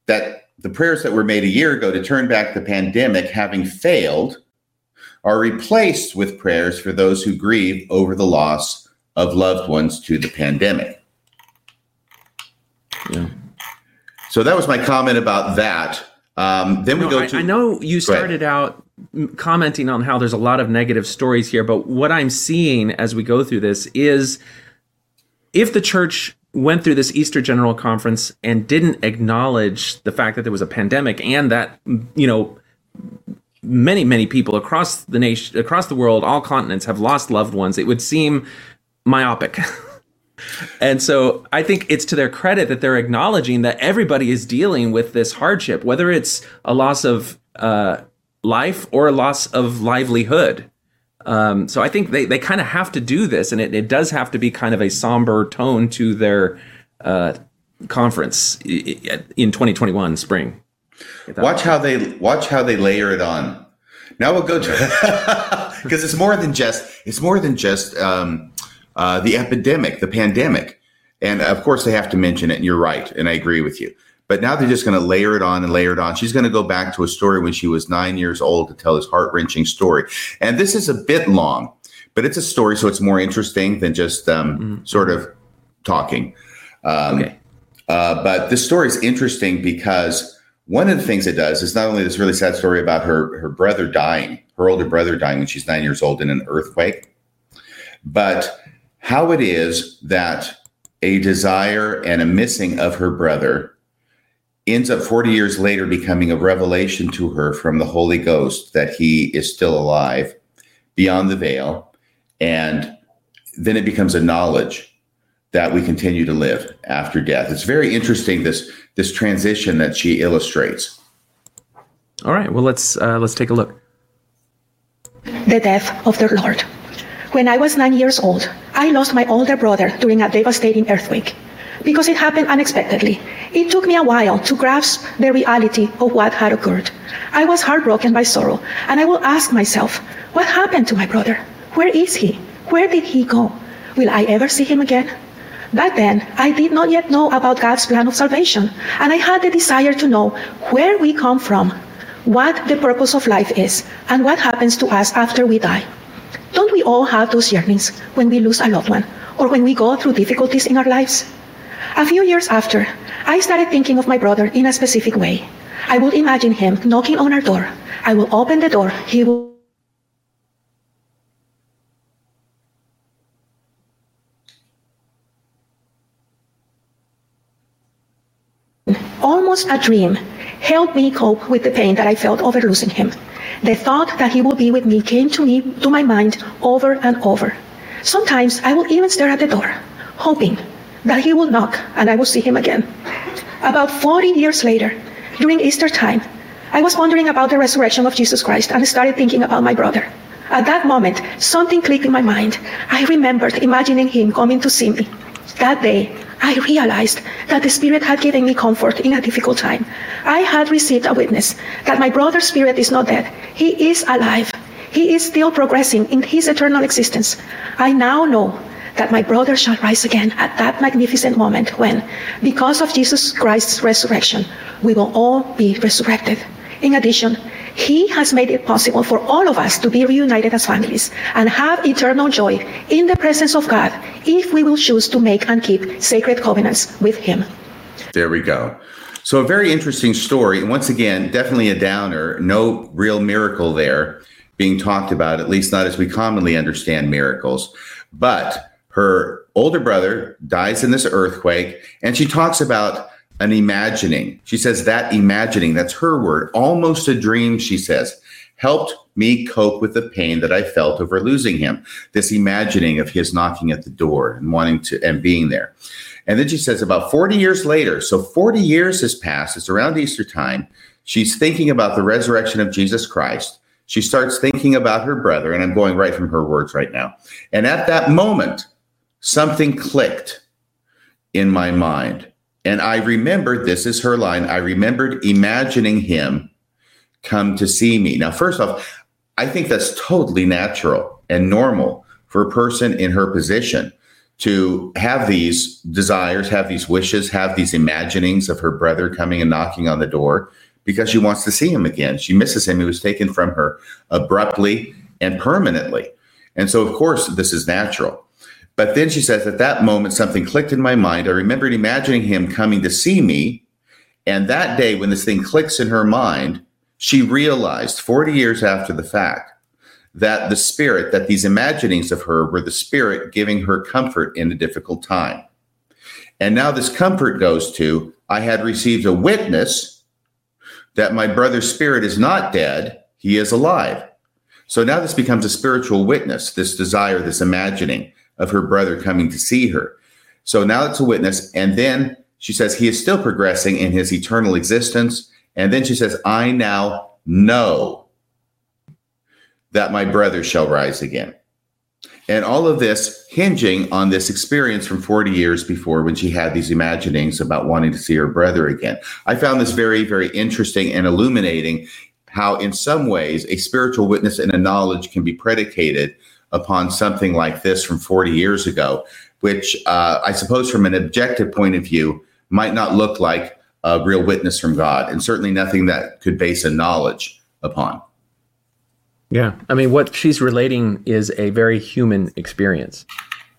that the prayers that were made a year ago to turn back the pandemic having failed are replaced with prayers for those who grieve over the loss of loved ones to the pandemic. Yeah. So that was my comment about that. Um, then we No, go I, to I know you started out commenting on how there's a lot of negative stories here, but what I'm seeing as we go through this is if the church went through this Easter General Conference and didn't acknowledge the fact that there was a pandemic and that you know many many people across the nation across the world all continents have lost loved ones it would seem myopic <laughs> And so I think it's to their credit that they're acknowledging that everybody is dealing with this hardship, whether it's a loss of uh, life or a loss of livelihood. Um, so I think they, they kind of have to do this, and it, it does have to be kind of a somber tone to their uh, conference in 2021 spring. Watch how they watch how they layer it on. Now we'll go to because <laughs> it's more than just it's more than just um, uh, the epidemic, the pandemic, and of course they have to mention it. And you're right, and I agree with you. But now they're just going to layer it on and layer it on. She's going to go back to a story when she was nine years old to tell this heart wrenching story. And this is a bit long, but it's a story, so it's more interesting than just um, sort of talking. Um, Okay. uh, but this story is interesting because one of the things it does is not only this really sad story about her her brother dying, her older brother dying when she's nine years old in an earthquake, but how it is that a desire and a missing of her brother ends up 40 years later becoming a revelation to her from the Holy Ghost that he is still alive beyond the veil. And then it becomes a knowledge that we continue to live after death. It's very interesting this this transition that she illustrates. All right, well let's uh, let's take a look. The death of the Lord. When I was nine years old, I lost my older brother during a devastating earthquake because it happened unexpectedly. It took me a while to grasp the reality of what had occurred. I was heartbroken by sorrow, and I will ask myself, what happened to my brother? Where is he? Where did he go? Will I ever see him again? Back then, I did not yet know about God's plan of salvation, and I had the desire to know where we come from, what the purpose of life is, and what happens to us after we die. Don't we all have those yearnings when we lose a loved one or when we go through difficulties in our lives? A few years after, I started thinking of my brother in a specific way. I would imagine him knocking on our door. I will open the door. He will almost a dream helped me cope with the pain that I felt over losing him. The thought that he would be with me came to me to my mind over and over. Sometimes I would even stare at the door, hoping that he will knock and I will see him again. About 40 years later, during Easter time, I was wondering about the resurrection of Jesus Christ and started thinking about my brother. At that moment, something clicked in my mind. I remembered imagining him coming to see me. That day, I realized that the Spirit had given me comfort in a difficult time. I had received a witness that my brother's spirit is not dead. He is alive. He is still progressing in his eternal existence. I now know that my brother shall rise again at that magnificent moment when, because of Jesus Christ's resurrection, we will all be resurrected. In addition, he has made it possible for all of us to be reunited as families and have eternal joy in the presence of God if we will choose to make and keep sacred covenants with Him. There we go. So, a very interesting story. And once again, definitely a downer. No real miracle there being talked about, at least not as we commonly understand miracles. But her older brother dies in this earthquake, and she talks about an imagining. She says that imagining, that's her word, almost a dream, she says, helped me cope with the pain that I felt over losing him. This imagining of his knocking at the door and wanting to and being there. And then she says, about 40 years later, so 40 years has passed, it's around Easter time. She's thinking about the resurrection of Jesus Christ. She starts thinking about her brother, and I'm going right from her words right now. And at that moment, something clicked in my mind. And I remembered this is her line. I remembered imagining him come to see me. Now, first off, I think that's totally natural and normal for a person in her position to have these desires, have these wishes, have these imaginings of her brother coming and knocking on the door because she wants to see him again. She misses him. He was taken from her abruptly and permanently. And so, of course, this is natural. But then she says, at that moment, something clicked in my mind. I remembered imagining him coming to see me. And that day, when this thing clicks in her mind, she realized 40 years after the fact that the spirit, that these imaginings of her were the spirit giving her comfort in a difficult time. And now this comfort goes to I had received a witness that my brother's spirit is not dead, he is alive. So now this becomes a spiritual witness, this desire, this imagining of her brother coming to see her. So now it's a witness. And then she says, He is still progressing in his eternal existence. And then she says, I now know that my brother shall rise again. And all of this hinging on this experience from 40 years before when she had these imaginings about wanting to see her brother again. I found this very, very interesting and illuminating how, in some ways, a spiritual witness and a knowledge can be predicated upon something like this from 40 years ago, which uh, I suppose from an objective point of view might not look like a real witness from God, and certainly nothing that could base a knowledge upon. Yeah, I mean, what she's relating is a very human experience.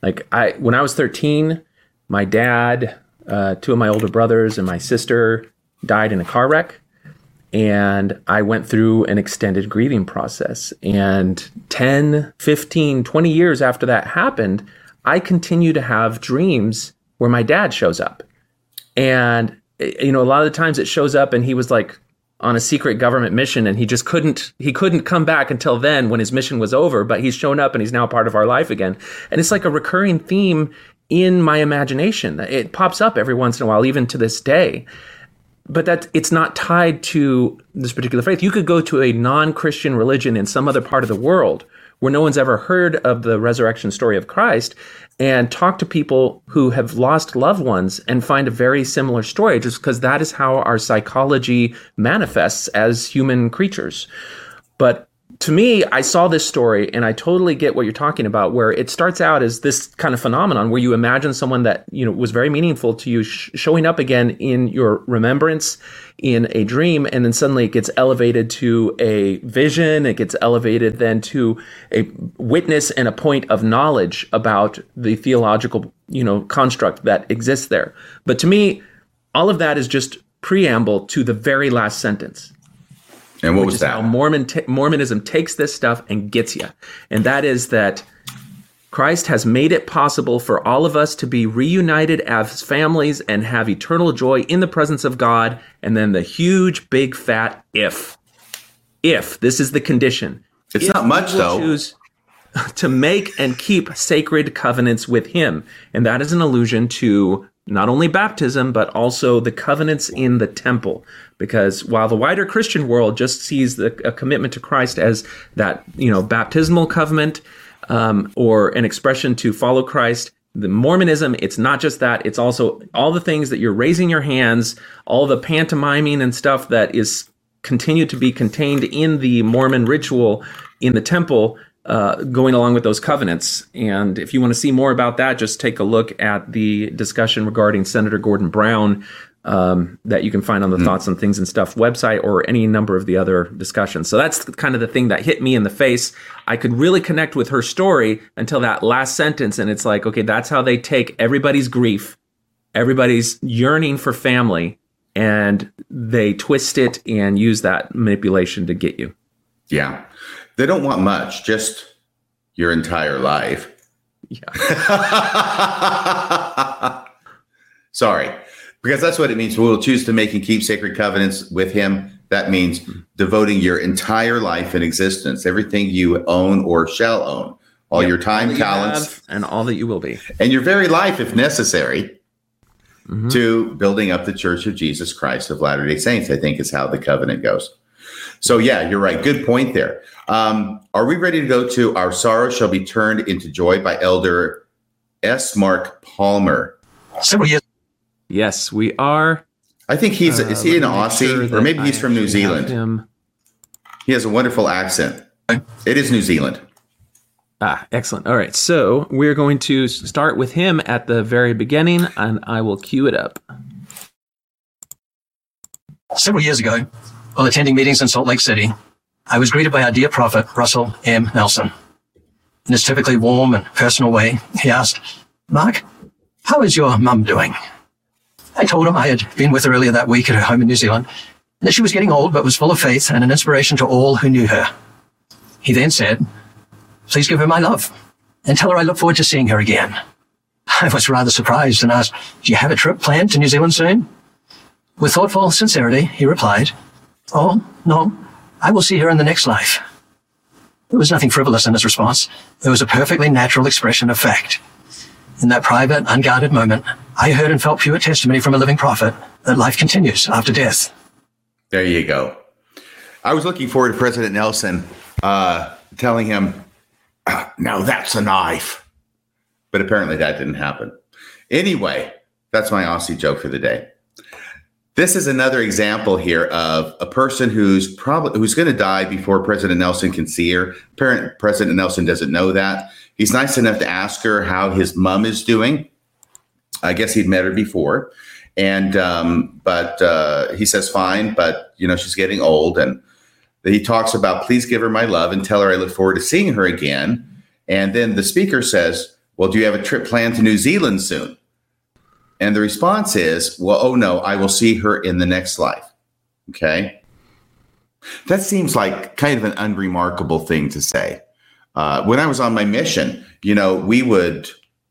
Like I, when I was 13, my dad, uh, two of my older brothers, and my sister died in a car wreck and I went through an extended grieving process. And 10, 15, 20 years after that happened, I continue to have dreams where my dad shows up. And you know, a lot of the times it shows up and he was like on a secret government mission and he just couldn't he couldn't come back until then when his mission was over but he's shown up and he's now part of our life again and it's like a recurring theme in my imagination it pops up every once in a while even to this day but that it's not tied to this particular faith you could go to a non-christian religion in some other part of the world where no one's ever heard of the resurrection story of Christ and talk to people who have lost loved ones and find a very similar story just because that is how our psychology manifests as human creatures. But to me, I saw this story and I totally get what you're talking about, where it starts out as this kind of phenomenon where you imagine someone that, you know, was very meaningful to you sh- showing up again in your remembrance in a dream. And then suddenly it gets elevated to a vision. It gets elevated then to a witness and a point of knowledge about the theological, you know, construct that exists there. But to me, all of that is just preamble to the very last sentence and what was that? How Mormon t- Mormonism takes this stuff and gets you, and that is that Christ has made it possible for all of us to be reunited as families and have eternal joy in the presence of God. And then the huge, big, fat if. If this is the condition. It's if not much, though. Choose <laughs> to make and keep sacred covenants with Him. And that is an allusion to not only baptism, but also the covenants in the temple. Because while the wider Christian world just sees the, a commitment to Christ as that, you know, baptismal covenant um, or an expression to follow Christ, the Mormonism, it's not just that, it's also all the things that you're raising your hands, all the pantomiming and stuff that is continued to be contained in the Mormon ritual in the temple uh, going along with those covenants. And if you want to see more about that, just take a look at the discussion regarding Senator Gordon Brown um, that you can find on the mm. Thoughts on Things and Stuff website or any number of the other discussions. So that's kind of the thing that hit me in the face. I could really connect with her story until that last sentence. And it's like, okay, that's how they take everybody's grief, everybody's yearning for family, and they twist it and use that manipulation to get you. Yeah. They don't want much, just your entire life. Yeah. <laughs> Sorry, because that's what it means. We will choose to make and keep sacred covenants with Him. That means devoting your entire life and existence, everything you own or shall own, all yep. your time, all talents, you and all that you will be, and your very life, if necessary, mm-hmm. to building up the Church of Jesus Christ of Latter day Saints. I think is how the covenant goes. So, yeah, you're right. Good point there. Um, are we ready to go to Our Sorrow Shall Be Turned into Joy by Elder S. Mark Palmer? Yes, we are. I think he's, uh, is he an Aussie? Sure or maybe he's I from New Zealand. Him. He has a wonderful accent. It is New Zealand. Ah, excellent. All right. So we're going to start with him at the very beginning, and I will cue it up. Several years ago, while attending meetings in Salt Lake City, I was greeted by our dear prophet, Russell M. Nelson. In his typically warm and personal way, he asked, Mark, how is your mum doing? I told him I had been with her earlier that week at her home in New Zealand, and that she was getting old but was full of faith and an inspiration to all who knew her. He then said, Please give her my love and tell her I look forward to seeing her again. <laughs> I was rather surprised and asked, Do you have a trip planned to New Zealand soon? With thoughtful sincerity, he replied, Oh, no, I will see her in the next life. There was nothing frivolous in his response. It was a perfectly natural expression of fact. In that private, unguarded moment, I heard and felt pure testimony from a living prophet that life continues after death. There you go. I was looking forward to President Nelson uh, telling him, ah, <clears throat> now that's a knife. But apparently that didn't happen. Anyway, that's my Aussie joke for the day. This is another example here of a person who's probably who's going to die before President Nelson can see her. Parent President Nelson doesn't know that. He's nice enough to ask her how his mom is doing. I guess he'd met her before, and um, but uh, he says fine, but you know she's getting old, and he talks about please give her my love and tell her I look forward to seeing her again. And then the speaker says, "Well, do you have a trip planned to New Zealand soon?" And the response is, well, oh no, I will see her in the next life. Okay. That seems like kind of an unremarkable thing to say. Uh, when I was on my mission, you know, we would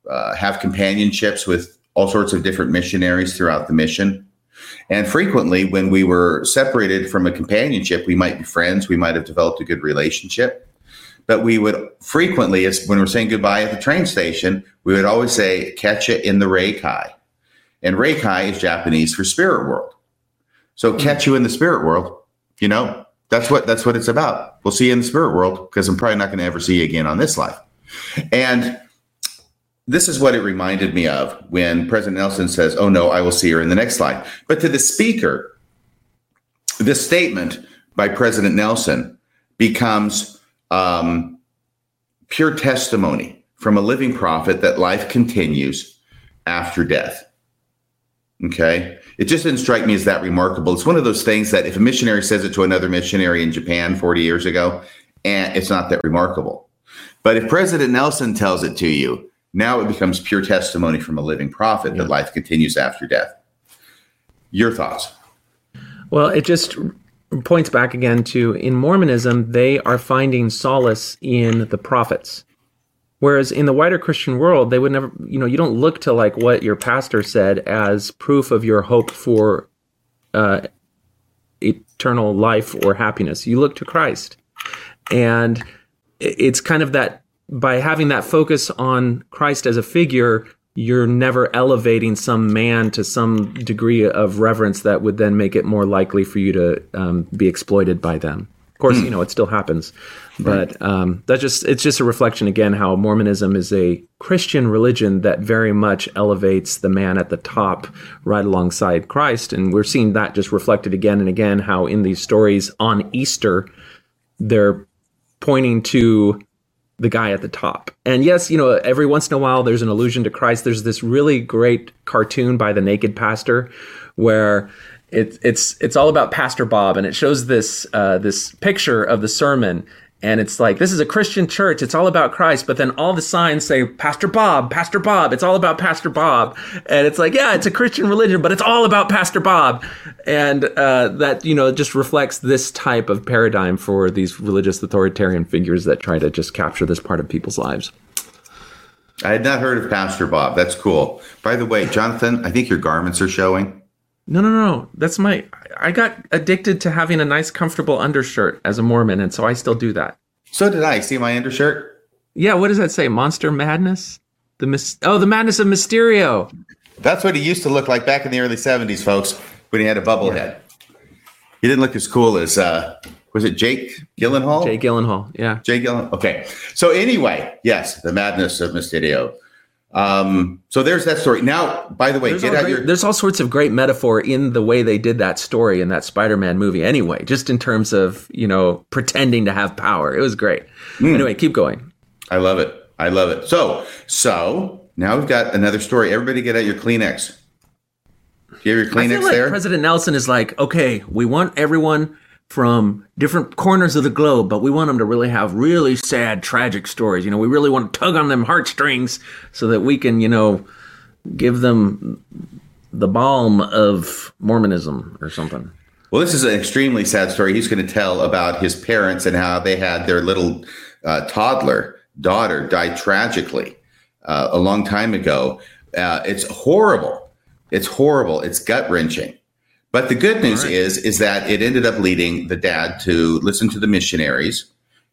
uh, have companionships with all sorts of different missionaries throughout the mission. And frequently, when we were separated from a companionship, we might be friends, we might have developed a good relationship. But we would frequently, when we're saying goodbye at the train station, we would always say, catch it in the Reikai. And Reikai is Japanese for spirit world. So catch you in the spirit world, you know, that's what that's what it's about. We'll see you in the spirit world because I'm probably not going to ever see you again on this life. And this is what it reminded me of when President Nelson says, Oh no, I will see her in the next slide. But to the speaker, this statement by President Nelson becomes um, pure testimony from a living prophet that life continues after death. Okay. It just didn't strike me as that remarkable. It's one of those things that if a missionary says it to another missionary in Japan 40 years ago, and it's not that remarkable. But if President Nelson tells it to you, now it becomes pure testimony from a living prophet yeah. that life continues after death. Your thoughts? Well, it just points back again to in Mormonism, they are finding solace in the prophets. Whereas in the wider Christian world, they would never, you know, you don't look to like what your pastor said as proof of your hope for uh, eternal life or happiness. You look to Christ. And it's kind of that by having that focus on Christ as a figure, you're never elevating some man to some degree of reverence that would then make it more likely for you to um, be exploited by them. Of course, you know it still happens, but um, that's just it's just a reflection again how Mormonism is a Christian religion that very much elevates the man at the top right alongside Christ, and we're seeing that just reflected again and again. How in these stories on Easter, they're pointing to the guy at the top. And yes, you know, every once in a while there's an allusion to Christ. There's this really great cartoon by the Naked Pastor where it, it's it's all about Pastor Bob, and it shows this uh, this picture of the sermon, and it's like this is a Christian church. It's all about Christ, but then all the signs say Pastor Bob, Pastor Bob. It's all about Pastor Bob, and it's like yeah, it's a Christian religion, but it's all about Pastor Bob, and uh, that you know just reflects this type of paradigm for these religious authoritarian figures that try to just capture this part of people's lives. I had not heard of Pastor Bob. That's cool. By the way, Jonathan, I think your garments are showing. No, no, no. That's my. I got addicted to having a nice, comfortable undershirt as a Mormon, and so I still do that. So did I. See my undershirt? Yeah. What does that say? Monster Madness. The mis- Oh, the madness of Mysterio. That's what he used to look like back in the early '70s, folks, when he had a bubble yeah. head. He didn't look as cool as uh, was it Jake Gyllenhaal? Jake Gyllenhaal, yeah. Jake Gyllenhaal. Okay. So anyway, yes, the madness of Mysterio. Um, so there's that story. Now, by the way, there's get out great, your. There's all sorts of great metaphor in the way they did that story in that Spider-Man movie. Anyway, just in terms of you know pretending to have power, it was great. Mm. Anyway, keep going. I love it. I love it. So, so now we've got another story. Everybody, get out your Kleenex. Do you have your Kleenex like there? President Nelson is like, okay, we want everyone from different corners of the globe, but we want them to really have really sad, tragic stories. You know, we really want to tug on them heartstrings so that we can, you know, give them the balm of Mormonism or something. Well, this is an extremely sad story. He's going to tell about his parents and how they had their little uh, toddler daughter die tragically uh, a long time ago. Uh, it's horrible. It's horrible. It's gut wrenching. But the good news right. is is that it ended up leading the dad to listen to the missionaries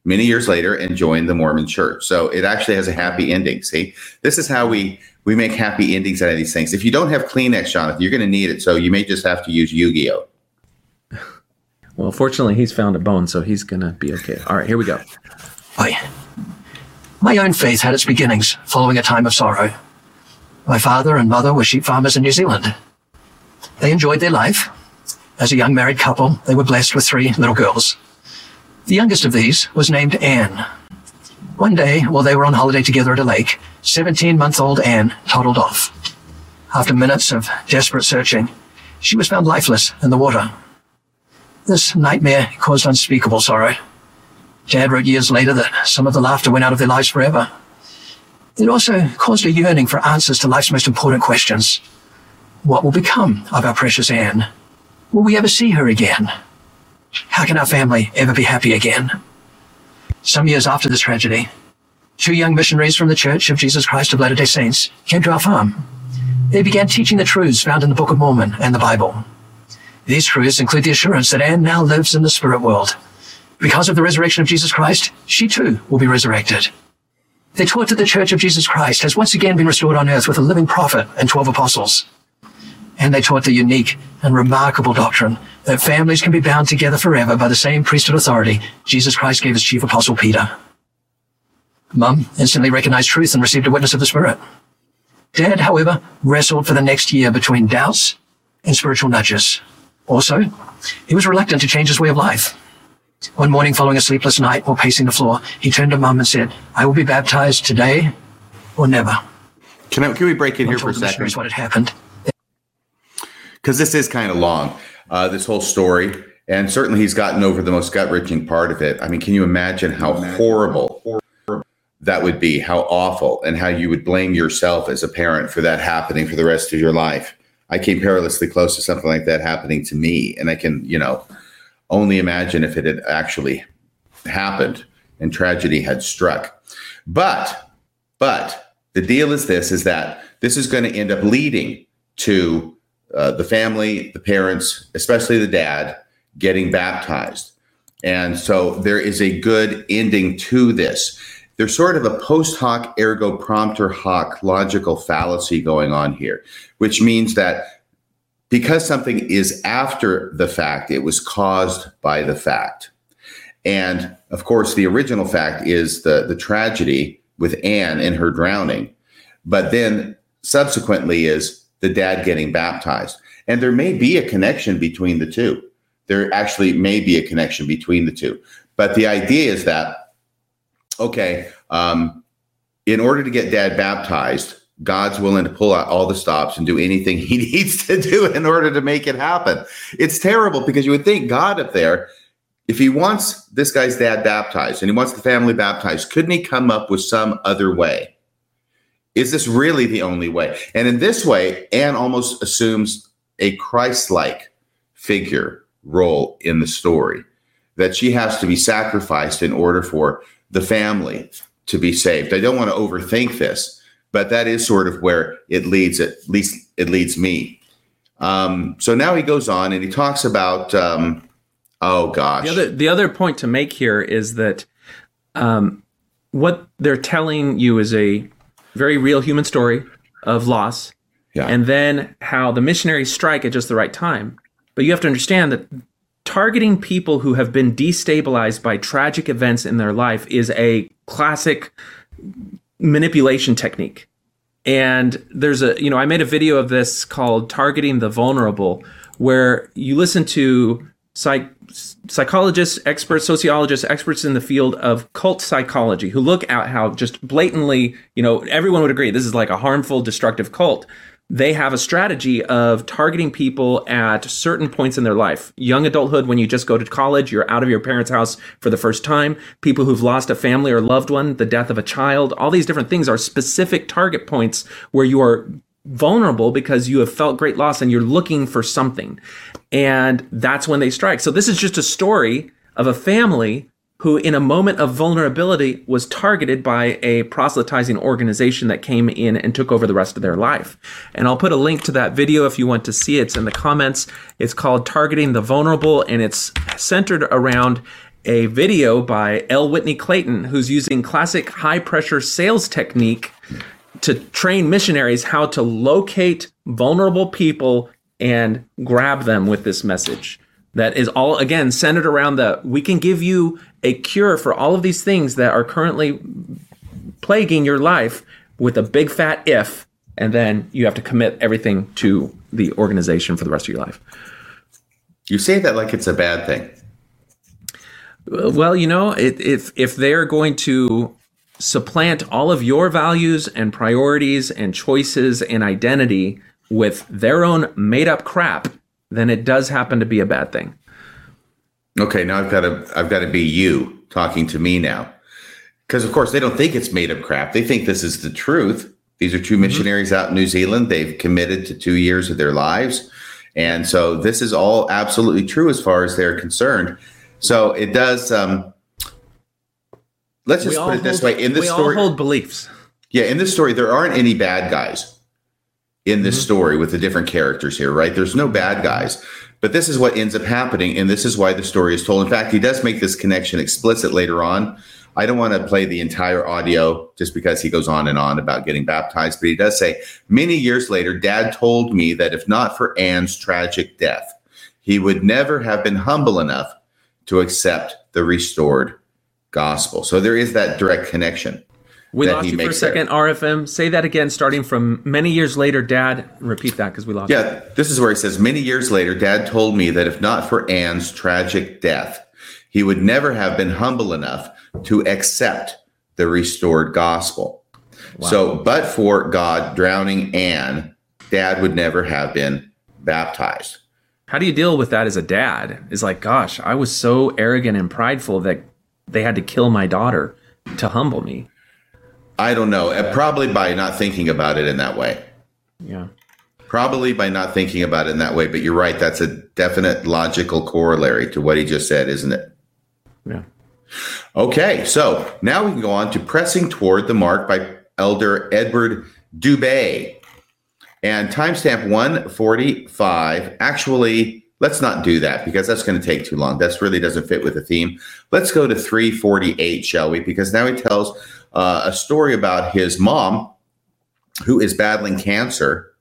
many years later and join the Mormon church. So it actually has a happy ending. See, this is how we we make happy endings out of these things. If you don't have Kleenex, Jonathan, you're going to need it. So you may just have to use Yu-Gi-Oh. <laughs> Well, fortunately, he's found a bone, so he's going to be okay. All right, here we go. Oh, I, my own faith had its beginnings following a time of sorrow. My father and mother were sheep farmers in New Zealand. They enjoyed their life. As a young married couple, they were blessed with three little girls. The youngest of these was named Anne. One day, while they were on holiday together at a lake, 17-month-old Anne toddled off. After minutes of desperate searching, she was found lifeless in the water. This nightmare caused unspeakable sorrow. Dad wrote years later that some of the laughter went out of their lives forever. It also caused a yearning for answers to life's most important questions. What will become of our precious Anne? Will we ever see her again? How can our family ever be happy again? Some years after this tragedy, two young missionaries from the Church of Jesus Christ of Latter-day Saints came to our farm. They began teaching the truths found in the Book of Mormon and the Bible. These truths include the assurance that Anne now lives in the spirit world. Because of the resurrection of Jesus Christ, she too will be resurrected. They taught that the Church of Jesus Christ has once again been restored on earth with a living prophet and 12 apostles. And they taught the unique and remarkable doctrine that families can be bound together forever by the same priesthood authority Jesus Christ gave his chief apostle Peter. Mum instantly recognized truth and received a witness of the Spirit. Dad, however, wrestled for the next year between doubts and spiritual nudges. Also, he was reluctant to change his way of life. One morning following a sleepless night while pacing the floor, he turned to Mum and said, I will be baptized today or never. Can, I, can we break in here for a second? what had happened. Because this is kind of long, uh, this whole story. And certainly he's gotten over the most gut wrenching part of it. I mean, can you imagine how horrible that would be? How awful, and how you would blame yourself as a parent for that happening for the rest of your life. I came perilously close to something like that happening to me. And I can, you know, only imagine if it had actually happened and tragedy had struck. But, but the deal is this is that this is going to end up leading to uh, the family, the parents, especially the dad, getting baptized. And so there is a good ending to this. There's sort of a post hoc ergo propter hoc logical fallacy going on here, which means that because something is after the fact, it was caused by the fact. And of course, the original fact is the, the tragedy with Anne and her drowning. But then subsequently is the dad getting baptized. And there may be a connection between the two. There actually may be a connection between the two. But the idea is that, okay, um, in order to get dad baptized, God's willing to pull out all the stops and do anything <laughs> he needs to do in order to make it happen. It's terrible because you would think God up there, if he wants this guy's dad baptized and he wants the family baptized, couldn't he come up with some other way? Is this really the only way? And in this way, Anne almost assumes a Christ like figure role in the story that she has to be sacrificed in order for the family to be saved. I don't want to overthink this, but that is sort of where it leads, at least it leads me. Um, so now he goes on and he talks about, um, oh gosh. The other the other point to make here is that um, what they're telling you is a very real human story of loss, yeah. and then how the missionaries strike at just the right time. But you have to understand that targeting people who have been destabilized by tragic events in their life is a classic manipulation technique. And there's a, you know, I made a video of this called Targeting the Vulnerable, where you listen to psych, psychologists, experts, sociologists, experts in the field of cult psychology who look at how just blatantly, you know, everyone would agree this is like a harmful, destructive cult they have a strategy of targeting people at certain points in their life. Young adulthood, when you just go to college, you're out of your parents' house for the first time. People who've lost a family or loved one, the death of a child, all these different things are specific target points where you are vulnerable because you have felt great loss and you're looking for something. And that's when they strike. So this is just a story of a family who, in a moment of vulnerability, was targeted by a proselytizing organization that came in and took over the rest of their life. And I'll put a link to that video if you want to see it. It's in the comments. It's called Targeting the Vulnerable, and it's centered around a video by L. Whitney Clayton, who's using classic high pressure sales technique to train missionaries how to locate vulnerable people and grab them with this message that is all again centered around the we can give you a cure for all of these things that are currently plaguing your life with a big fat if and then you have to commit everything to the organization for the rest of your life. You say that like it's a bad thing. Well you know it, if if they're going to supplant all of your values and priorities and choices and identity with their own made up crap then it does happen to be a bad thing. Okay, now I've got to I've got to be you talking to me now. Because of course they don't think it's made up crap. They think this is the truth. These are 2 mm-hmm. missionaries out in New Zealand. They've committed to 2 years of their lives. And so this is all absolutely true as far as they're concerned. So it does um let's just put it hold, this way in this we story all hold beliefs. Yeah, in this story there aren't any bad guys. in this mm-hmm. story with the different characters here, right? There's no bad guys. But this is what ends up happening, and this is why the story is told. In fact, he does make this connection explicit later on. I don't want to play the entire audio just because he goes on and on about getting baptized, but he does say, Many years later, dad told me that if not for Anne's tragic death, he would never have been humble enough to accept the restored gospel. So there is that direct connection. We lost you for a second, there. RFM. Say that again, starting from many years later, Dad. Repeat that because we lost. Yeah, you. this is where he says, Many years later, Dad told me that if not for Anne's tragic death, he would never have been humble enough to accept the restored gospel. Wow. So, but for God drowning Anne, Dad would never have been baptized. How do you deal with that as a dad? Is like, gosh, I was so arrogant and prideful that they had to kill my daughter to humble me. I don't know. Uh, probably by not thinking about it in that way. Yeah. Probably by not thinking about it in that way. But you're right. That's a definite logical corollary to what he just said, isn't it? Yeah. Okay. So now we can go on to Pressing Toward the Mark by Elder Edward Dube. And timestamp 145. Actually, let's not do that because that's going to take too long. That really doesn't fit with the theme. Let's go to 348, shall we? Because now he tells uh, a story about his mom who is battling cancer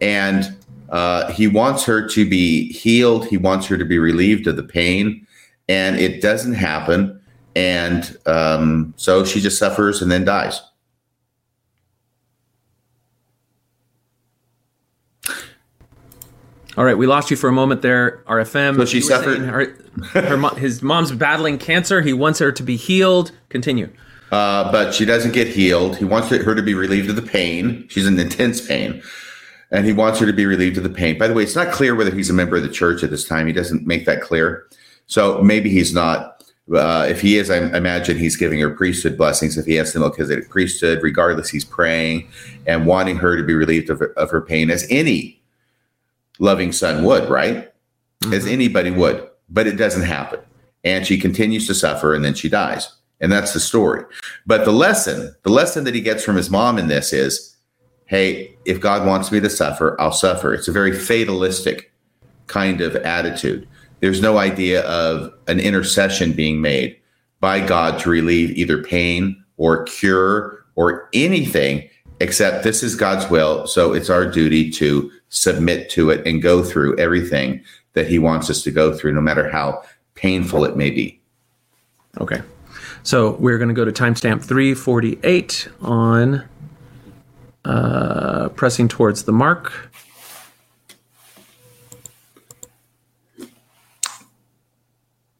and uh, he wants her to be healed. He wants her to be relieved of the pain, and it doesn't happen. And um, so she just suffers and then dies. All right, we lost you for a moment there, RFM. So she suffered. Her, her, his mom's battling cancer. He wants her to be healed. Continue. Uh, but she doesn't get healed. He wants her to be relieved of the pain. She's in intense pain. And he wants her to be relieved of the pain. By the way, it's not clear whether he's a member of the church at this time. He doesn't make that clear. So maybe he's not. Uh, if he is, I imagine he's giving her priesthood blessings. If he has the Melchizedek priesthood, regardless, he's praying and wanting her to be relieved of, of her pain, as any loving son would, right? Mm-hmm. As anybody would. But it doesn't happen. And she continues to suffer and then she dies. And that's the story. But the lesson, the lesson that he gets from his mom in this is hey, if God wants me to suffer, I'll suffer. It's a very fatalistic kind of attitude. There's no idea of an intercession being made by God to relieve either pain or cure or anything except this is God's will. So it's our duty to submit to it and go through everything that He wants us to go through, no matter how painful it may be. Okay. So we're going to go to timestamp 348 on uh, pressing towards the mark.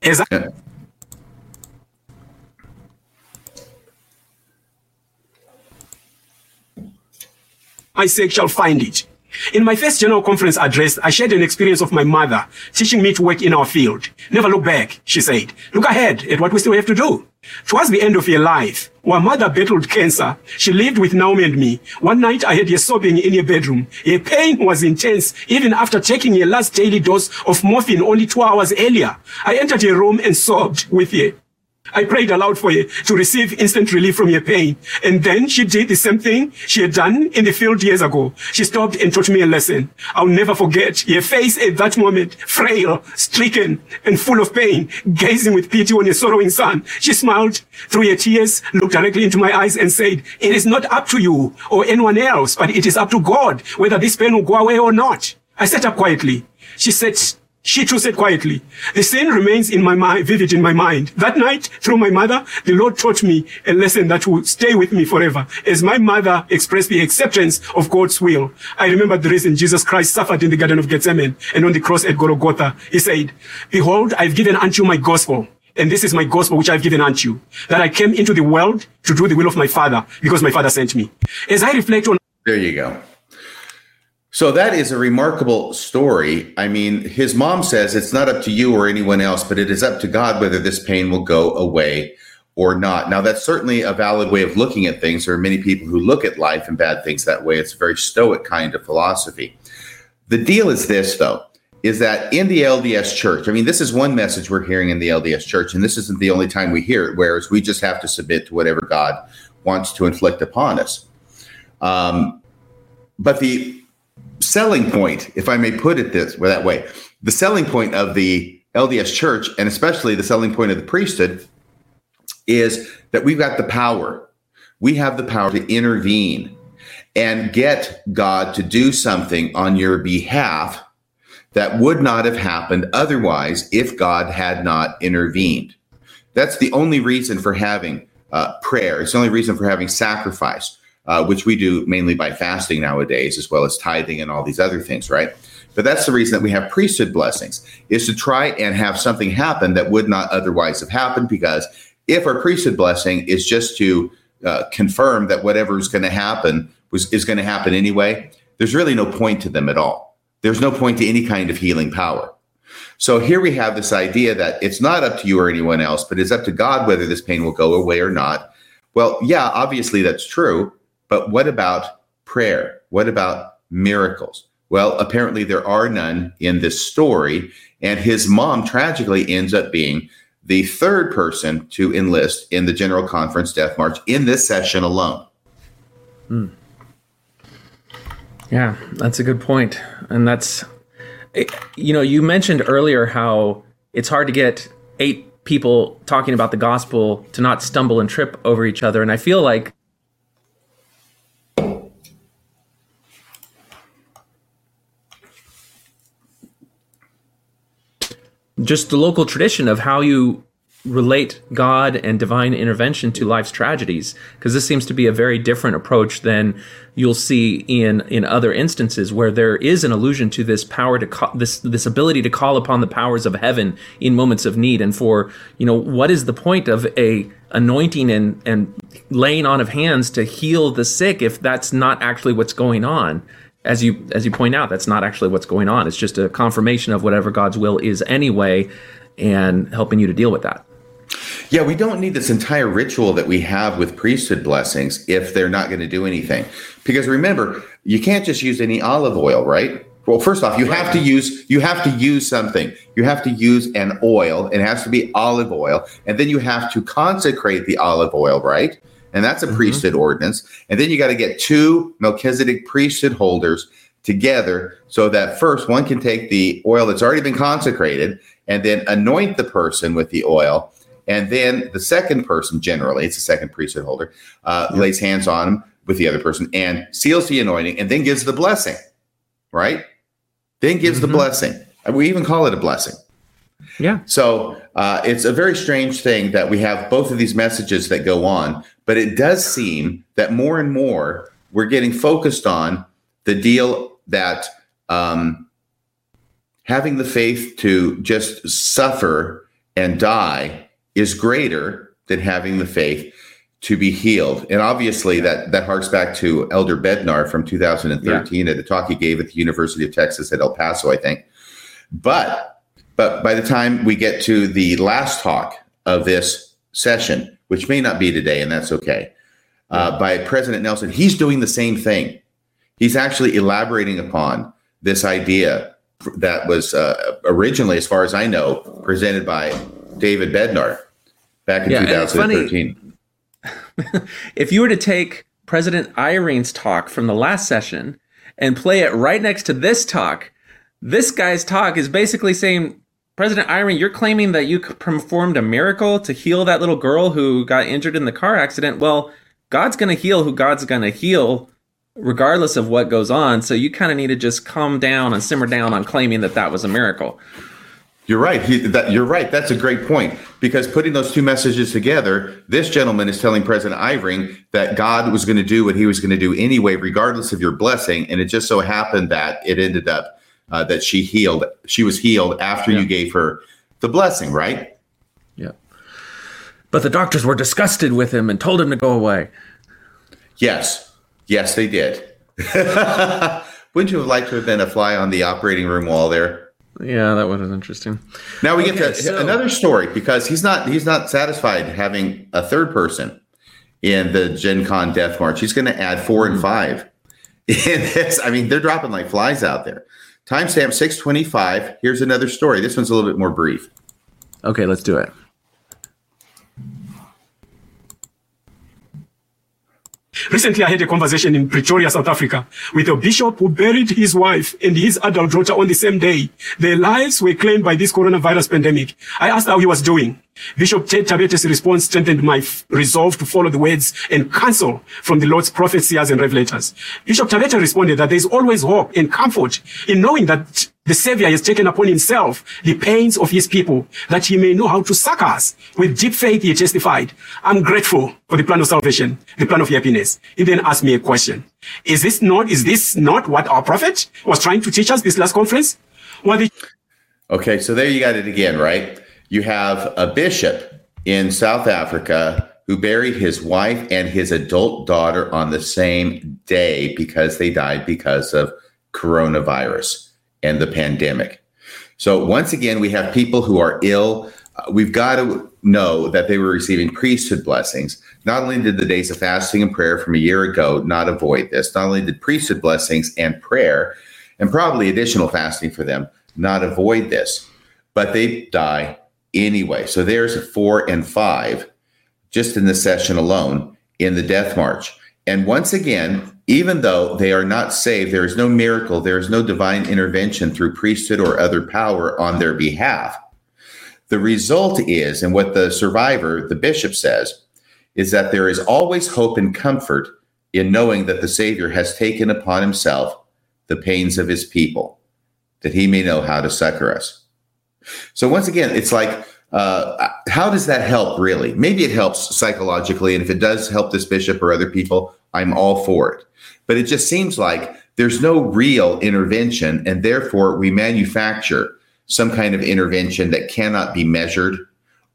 Is that? I say shall find it. In my first general conference address, I shared an experience of my mother teaching me to work in our field. Never look back, she said. Look ahead at what we still have to do. Towards the end of her life, while mother battled cancer, she lived with Naomi and me. One night I heard her sobbing in her bedroom. Her pain was intense, even after taking her last daily dose of morphine only two hours earlier. I entered her room and sobbed with her. I prayed aloud for her to receive instant relief from her pain. And then she did the same thing she had done in the field years ago. She stopped and taught me a lesson. I'll never forget her face at that moment, frail, stricken, and full of pain, gazing with pity on her sorrowing son. She smiled through her tears, looked directly into my eyes and said, it is not up to you or anyone else, but it is up to God whether this pain will go away or not. I sat up quietly. She said, she too said quietly, the scene remains in my mind, vivid in my mind. That night, through my mother, the Lord taught me a lesson that will stay with me forever. As my mother expressed the acceptance of God's will, I remember the reason Jesus Christ suffered in the Garden of Gethsemane and on the cross at Golgotha. He said, behold, I've given unto you my gospel. And this is my gospel which I've given unto you, that I came into the world to do the will of my father because my father sent me. As I reflect on there you go. So that is a remarkable story. I mean, his mom says it's not up to you or anyone else, but it is up to God whether this pain will go away or not. Now, that's certainly a valid way of looking at things. There are many people who look at life and bad things that way. It's a very stoic kind of philosophy. The deal is this, though, is that in the LDS church, I mean, this is one message we're hearing in the LDS church, and this isn't the only time we hear it, whereas we just have to submit to whatever God wants to inflict upon us. Um, but the selling point, if I may put it this way, that way, the selling point of the LDS Church, and especially the selling point of the priesthood, is that we've got the power. We have the power to intervene and get God to do something on your behalf that would not have happened otherwise if God had not intervened. That's the only reason for having uh, prayer. It's the only reason for having sacrifice, uh, which we do mainly by fasting nowadays, as well as tithing and all these other things, right? But that's the reason that we have priesthood blessings, is to try and have something happen that would not otherwise have happened. Because if our priesthood blessing is just to uh, confirm that whatever is going to happen was is going to happen anyway, there's really no point to them at all. There's no point to any kind of healing power. So here we have this idea that it's not up to you or anyone else, but it's up to God whether this pain will go away or not. Well, yeah, obviously that's true. But what about prayer? What about miracles? Well, apparently there are none in this story. And his mom tragically ends up being the third person to enlist in the General Conference Death March in this session alone. Hmm. Yeah, that's a good point. And that's, you know, you mentioned earlier how it's hard to get eight people talking about the gospel to not stumble and trip over each other. And I feel like just the local tradition of how you relate God and divine intervention to life's tragedies because this seems to be a very different approach than you'll see in in other instances where there is an allusion to this power to call, this this ability to call upon the powers of heaven in moments of need. And for you know what is the point of a anointing and and laying on of hands to heal the sick if that's not actually what's going on as you as you point out that's not actually what's going on it's just a confirmation of whatever God's will is anyway and helping you to deal with that yeah, we don't need this entire ritual that we have with priesthood blessings if they're not going to do anything. Because remember, you can't just use any olive oil, right? Well, first off, you have to use you have to use something. You have to use an oil. It has to be olive oil, and then you have to consecrate the olive oil, right? And that's a mm-hmm. priesthood ordinance. And then you got to get two Melchizedek priesthood holders together so that first one can take the oil that's already been consecrated and then anoint the person with the oil and then the second person, generally, it's the second priesthood holder, uh, yep. lays hands on him with the other person and seals the anointing and then gives the blessing, right? Then gives mm-hmm. the blessing. We even call it a blessing. Yeah. So uh, it's a very strange thing that we have both of these messages that go on, but it does seem that more and more we're getting focused on the deal that um, having the faith to just suffer and die is greater than having the faith to be healed. And obviously that that harks back to Elder Bednar from 2013 yeah. at a talk he gave at the University of Texas at El Paso, I think. But but by the time we get to the last talk of this session, which may not be today, and that's okay, uh, by President Nelson, he's doing the same thing. He's actually elaborating upon this idea that was uh, originally, as far as I know, presented by David Bednar back in yeah, 2013. <laughs> if you were to take President Eyring's talk from the last session and play it right next to this talk, this guy's talk is basically saying, President Eyring, you're claiming that you performed a miracle to heal that little girl who got injured in the car accident. Well, God's going to heal who God's going to heal, regardless of what goes on. So you kind of need to just calm down and simmer down on claiming that that was a miracle. You're right. He, that, you're right. That's a great point because putting those two messages together, this gentleman is telling President Eyring that God was going to do what he was going to do anyway, regardless of your blessing. And it just so happened that it ended up uh, that she healed. She was healed after yeah. you gave her the blessing, right? Yeah. But the doctors were disgusted with him and told him to go away. Yes. Yes, they did. <laughs> Wouldn't you have liked to have been a fly on the operating room wall there? Yeah, that was interesting. Now we okay, get to so, another story because he's not he's not satisfied having a third person in the Gen Con Death March. He's going to add four and hmm. five. <laughs> In this, I mean, they're dropping like flies out there. Timestamp six twenty five. Here's another story. This one's a little bit more brief. Okay, let's do it. Recently, I had a conversation in Pretoria, South Africa, with a bishop who buried his wife and his adult daughter on the same day. Their lives were claimed by this coronavirus pandemic. I asked how he was doing. Bishop Ted Tabete's response strengthened my f- resolve to follow the words and counsel from the Lord's prophets seers, and revelators. Bishop Tabete responded that there is always hope and comfort in knowing that the Savior has taken upon himself the pains of his people, that he may know how to succor us. With deep faith, he testified, I'm grateful for the plan of salvation, the plan of happiness. He then asked me a question. Is this not, is this not what our prophet was trying to teach us this last conference? Well, the- Okay, so there you got it again, right? You have a bishop in South Africa who buried his wife and his adult daughter on the same day because they died because of coronavirus and the pandemic. So, once again, we have people who are ill. Uh, we've got to know that they were receiving priesthood blessings. Not only did the days of fasting and prayer from a year ago not avoid this, not only did priesthood blessings and prayer, and probably additional fasting for them, not avoid this, but they die anyway. So there's four and five just in the session alone in the death march. And once again, even though they are not saved, there is no miracle, there is no divine intervention through priesthood or other power on their behalf. The result is, and what the survivor, the bishop says, is that there is always hope and comfort in knowing that the Savior has taken upon himself the pains of his people, that he may know how to succor us. So once again, it's like, uh, how does that help really? Maybe it helps psychologically. And if it does help this bishop or other people, I'm all for it. But it just seems like there's no real intervention. And therefore, we manufacture some kind of intervention that cannot be measured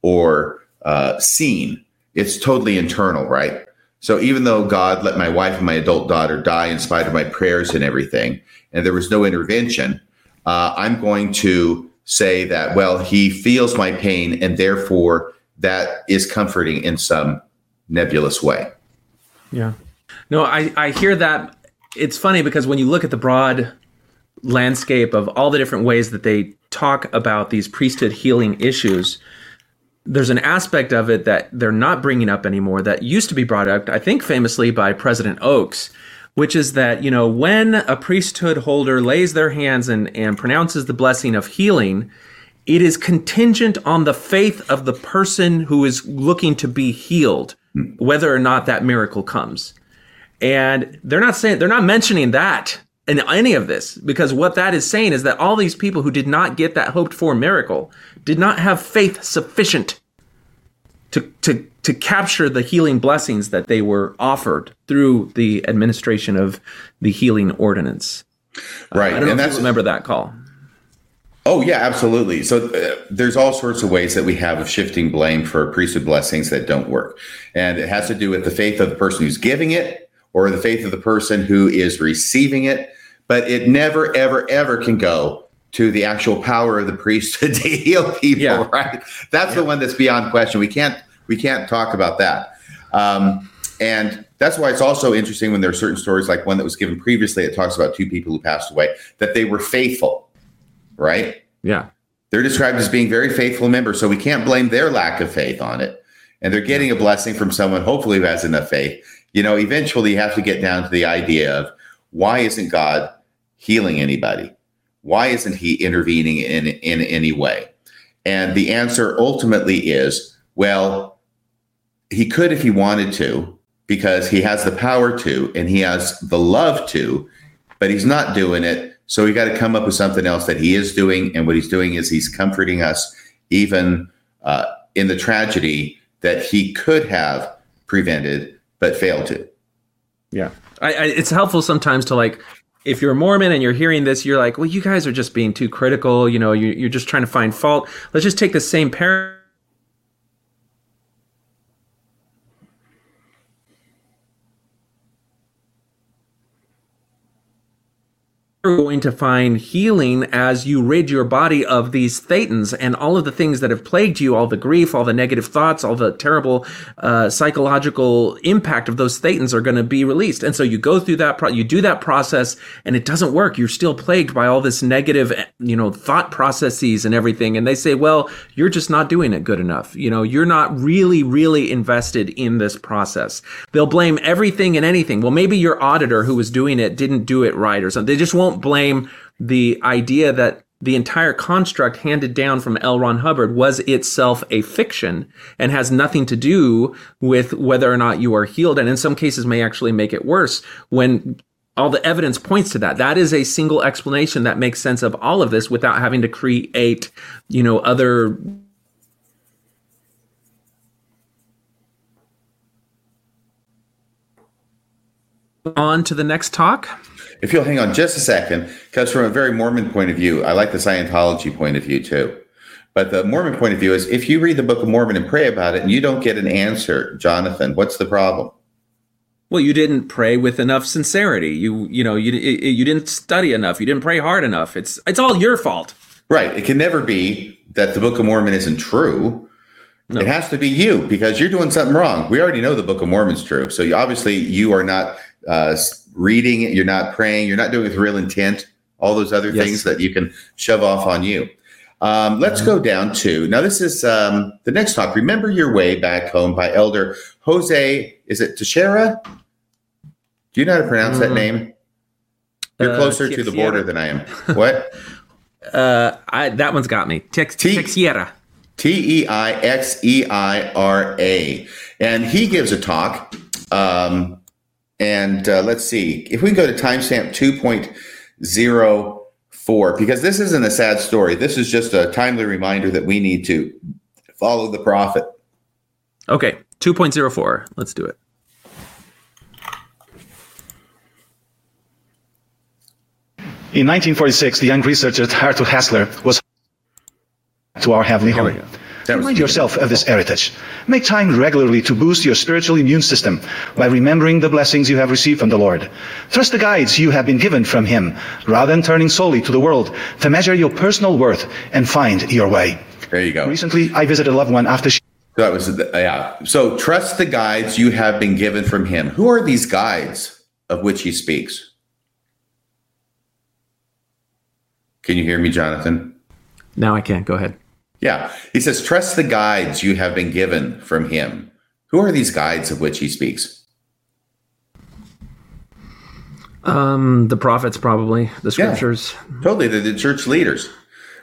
or uh, seen. It's totally internal, right? So even though God let my wife and my adult daughter die in spite of my prayers and everything, and there was no intervention, uh, I'm going to say that, well, he feels my pain, and therefore that is comforting in some nebulous way. Yeah. No, I, I hear that. It's funny because when you look at the broad landscape of all the different ways that they talk about these priesthood healing issues, there's an aspect of it that they're not bringing up anymore that used to be brought up, I think famously by President Oaks, which is that, you know, when a priesthood holder lays their hands and, and pronounces the blessing of healing, it is contingent on the faith of the person who is looking to be healed, whether or not that miracle comes. And they're not saying, they're not mentioning that in any of this because what that is saying is that all these people who did not get that hoped for miracle did not have faith sufficient to, to, to capture the healing blessings that they were offered through the administration of the healing ordinance. Right. Uh, I don't know and if that's you remember that call. Oh yeah, absolutely. So uh, there's all sorts of ways that we have of shifting blame for priesthood blessings that don't work, and it has to do with the faith of the person who's giving it or the faith of the person who is receiving it. But it never, ever, ever can go to the actual power of the priesthood <laughs> to heal people. Yeah. Right? That's the one that's beyond question. We can't we can't talk about that. Um, and that's why it's also interesting when there are certain stories like one that was given previously. It talks about two people who passed away that they were faithful right? Yeah. They're described as being very faithful members, so we can't blame their lack of faith on it. And they're getting a blessing from someone, hopefully, who has enough faith. You know, eventually you have to get down to the idea of why isn't God healing anybody? Why isn't he intervening in, in any way? And the answer ultimately is well, he could if he wanted to, because he has the power to and he has the love to, but he's not doing it. So we got to come up with something else that he is doing. And what he's doing is he's comforting us even uh, in the tragedy that he could have prevented but failed to. Yeah. I, I, it's helpful sometimes to like, if you're a Mormon and you're hearing this, you're like, well, you guys are just being too critical. You know, you, you're just trying to find fault. Let's just take the same parent. You're going to find healing as you rid your body of these thetans and all of the things that have plagued you, all the grief, all the negative thoughts, all the terrible uh, psychological impact of those thetans are going to be released. And so you go through that, pro- you do that process, and it doesn't work. You're still plagued by all this negative, you know, thought processes and everything. And they say, well, you're just not doing it good enough. You know, you're not really, really invested in this process. They'll blame everything and anything. Well, maybe your auditor who was doing it didn't do it right or something. They just won't blame the idea that the entire construct handed down from L. Ron Hubbard was itself a fiction and has nothing to do with whether or not you are healed. And in some cases may actually make it worse when all the evidence points to that. That is a single explanation that makes sense of all of this without having to create, you know, other on to the next talk. If you'll hang on just a second, because from a very Mormon point of view, I like the Scientology point of view too. But the Mormon point of view is if you read the Book of Mormon and pray about it and you don't get an answer, Jonathan, what's the problem? Well, you didn't pray with enough sincerity. You you know you you didn't study enough. You didn't pray hard enough. It's it's all your fault. Right. It can never be that the Book of Mormon isn't true. No. It has to be you because you're doing something wrong. We already know the Book of Mormon's true. So you, obviously you are not uh, reading it, you're not praying, you're not doing it with real intent, all those other yes. things that you can shove off on you. Um, let's go down to now. This is um, the next talk. Remember your way back home by Elder Jose. Is it Teixeira? Do you know how to pronounce mm. that name? You're uh, closer to the border than I am. What? <laughs> uh, I, that one's got me. Tex- T- Teixeira. T E I X E I R A, and he gives a talk. Um, and uh, let's see if we can go to timestamp 2.04, because this isn't a sad story. This is just a timely reminder that we need to follow the prophet. Okay, 2.04. Let's do it. In 1946, the young researcher Arthur Hasler was to our heavenly home. Remind yourself of this heritage. Make time regularly to boost your spiritual immune system by remembering the blessings you have received from the Lord. Trust the guides you have been given from Him, rather than turning solely to the world to measure your personal worth and find your way. There you go. Recently, I visited a loved one after she. That was the, yeah. So trust the guides you have been given from Him. Who are these guides of which He speaks? Can you hear me, Jonathan? Now I can. Go ahead. Yeah. He says, trust the guides you have been given from him. Who are these guides of which he speaks? Um, the prophets, probably, the scriptures. Yeah, totally. They're the church leaders.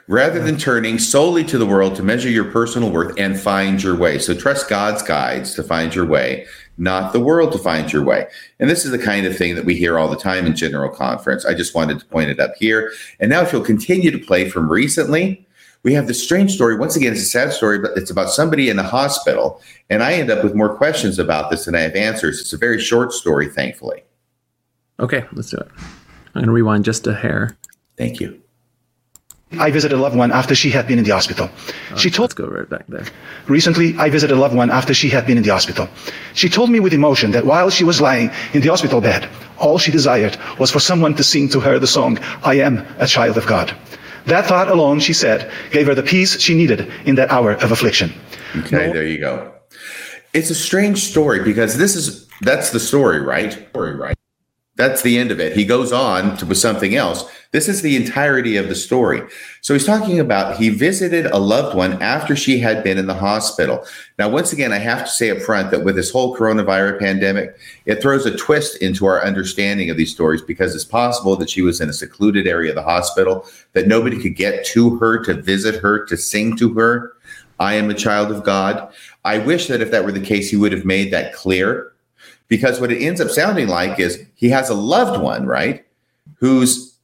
Rather than turning solely to the world to measure your personal worth and find your way. So trust God's guides to find your way, not the world to find your way. And this is the kind of thing that we hear all the time in general conference. I just wanted to point it up here. And now, if you'll continue to play from recently, we have this strange story. Once again, it's a sad story, but it's about somebody in the hospital. And I end up with more questions about this than I have answers. It's a very short story, thankfully. Okay, let's do it. I'm going to rewind just a hair. Thank you. I visited a loved one after she had been in the hospital. she told Let's go right back there. Recently, I visited a loved one after she had been in the hospital. She told me with emotion that while she was lying in the hospital bed, all she desired was for someone to sing to her the song, I am a child of God. That thought alone, she said, gave her the peace she needed in that hour of affliction. Okay, no- there you go. It's a strange story because this is that's the story, right? Story, right? That's the end of it. He goes on to with something else. This is the entirety of the story. So he's talking about he visited a loved one after she had been in the hospital. Now, once again, I have to say up front that with this whole coronavirus pandemic, it throws a twist into our understanding of these stories because it's possible that she was in a secluded area of the hospital, that nobody could get to her to visit her, to sing to her. I am a child of God. I wish that if that were the case, he would have made that clear because what it ends up sounding like is he has a loved one, right? Who's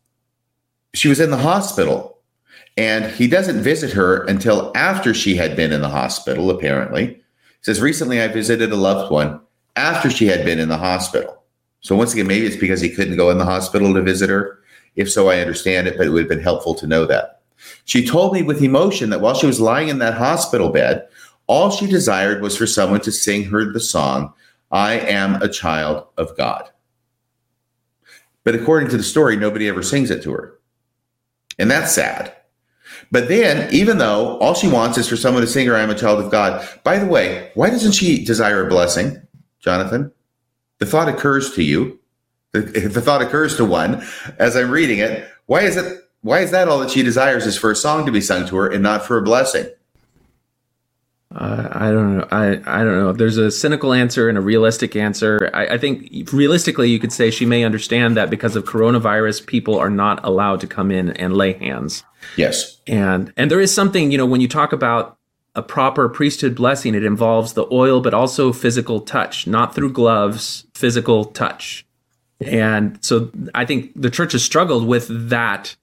she was in the hospital and he doesn't visit her until after she had been in the hospital, apparently. He says, Recently I visited a loved one after she had been in the hospital. So once again, maybe it's because he couldn't go in the hospital to visit her. If so, I understand it, but it would have been helpful to know that. She told me with emotion that while she was lying in that hospital bed, all she desired was for someone to sing her the song I am a child of God. But according to the story, nobody ever sings it to her. And that's sad. But then, even though all she wants is for someone to sing her, I am a child of God. By the way, why doesn't she desire a blessing, Jonathan? The thought occurs to you. If <laughs> the thought occurs to one as I'm reading it, why is it why is that all that she desires is for a song to be sung to her and not for a blessing? Uh, I don't know. I, I don't know. There's a cynical answer and a realistic answer. I, I, think realistically, you could say she may understand that because of coronavirus, people are not allowed to come in and lay hands. Yes. And and there is something, you know, when you talk about a proper priesthood blessing, it involves the oil, but also physical touch, not through gloves, physical touch. And so I think the church has struggled with that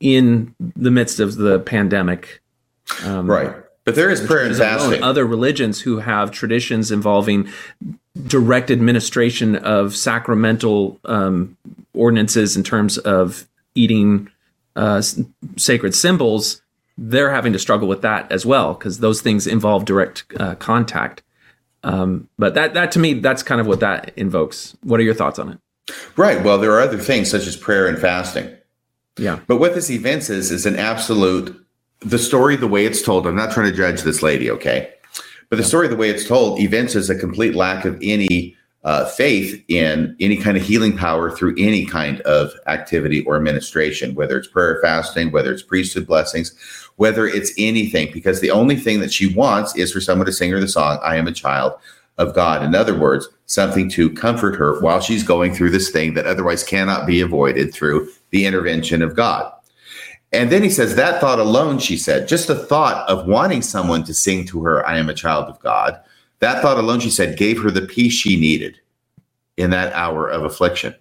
in the midst of the pandemic. Um, right. But there is prayer and fasting. Other religions who have traditions involving direct administration of sacramental um, ordinances in terms of eating uh, sacred symbols, they're having to struggle with that as well because those things involve direct uh, contact. Um, but that that to me, that's kind of what that invokes. What are your thoughts on it? Right. Well, there are other things such as prayer and fasting. Yeah. But what this event is is an absolute the story, the way it's told, I'm not trying to judge this lady, okay? But the story, the way it's told, evinces a complete lack of any uh, faith in any kind of healing power through any kind of activity or administration, whether it's prayer, fasting, whether it's priesthood blessings, whether it's anything, because the only thing that she wants is for someone to sing her the song, I am a child of God. In other words, something to comfort her while she's going through this thing that otherwise cannot be avoided through the intervention of God. And then he says, That thought alone, she said, just the thought of wanting someone to sing to her, I am a child of God, that thought alone, she said, gave her the peace she needed in that hour of affliction.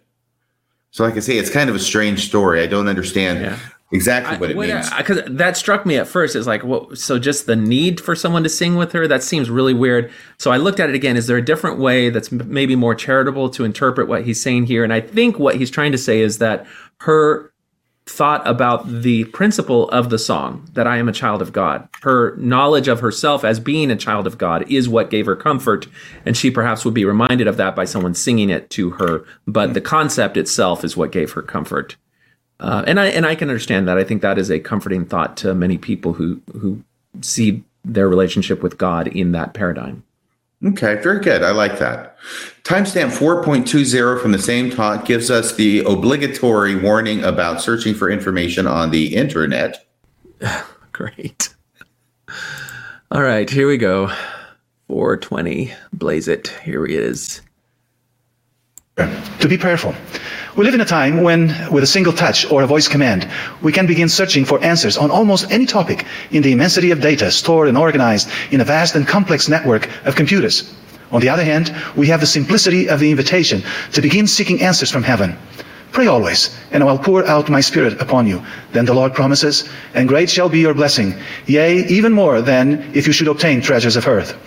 So, like I say, it's kind of a strange story. I don't understand yeah. exactly what it I, means. Uh, because that struck me at first. It's like, well, so just the need for someone to sing with her? That seems really weird. So I looked at it again. Is there a different way that's maybe more charitable to interpret what he's saying here? And I think what he's trying to say is that her thought about the principle of the song that I am a child of God. Her knowledge of herself as being a child of God is what gave her comfort, and she perhaps would be reminded of that by someone singing it to her. But the concept itself is what gave her comfort. Uh, and I and I can understand that. I think that is a comforting thought to many people who who see their relationship with God in that paradigm. Okay, very good. I like that. Timestamp 4.20 from the same talk gives us the obligatory warning about searching for information on the internet. <sighs> Great. All right, here we go. 420. Blaze it. Here he is. To be prayerful. We live in a time when, with a single touch or a voice command, we can begin searching for answers on almost any topic in the immensity of data stored and organized in a vast and complex network of computers. On the other hand, we have the simplicity of the invitation to begin seeking answers from heaven. Pray always, and I will pour out my spirit upon you. Then the Lord promises, and great shall be your blessing, yea, even more than if you should obtain treasures of earth.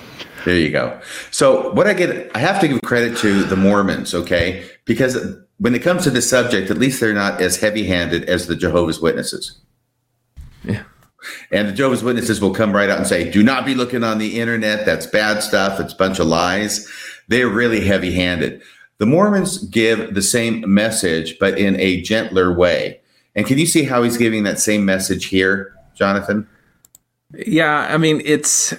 There you go. So what I get, I have to give credit to the Mormons, okay? Because when it comes to this subject, at least they're not as heavy handed as the Jehovah's Witnesses. Yeah. And the Jehovah's Witnesses will come right out and say, do not be looking on the internet. That's bad stuff. It's a bunch of lies. They're really heavy handed. The Mormons give the same message, but in a gentler way. And can you see how he's giving that same message here, Jonathan? Yeah, I mean, it's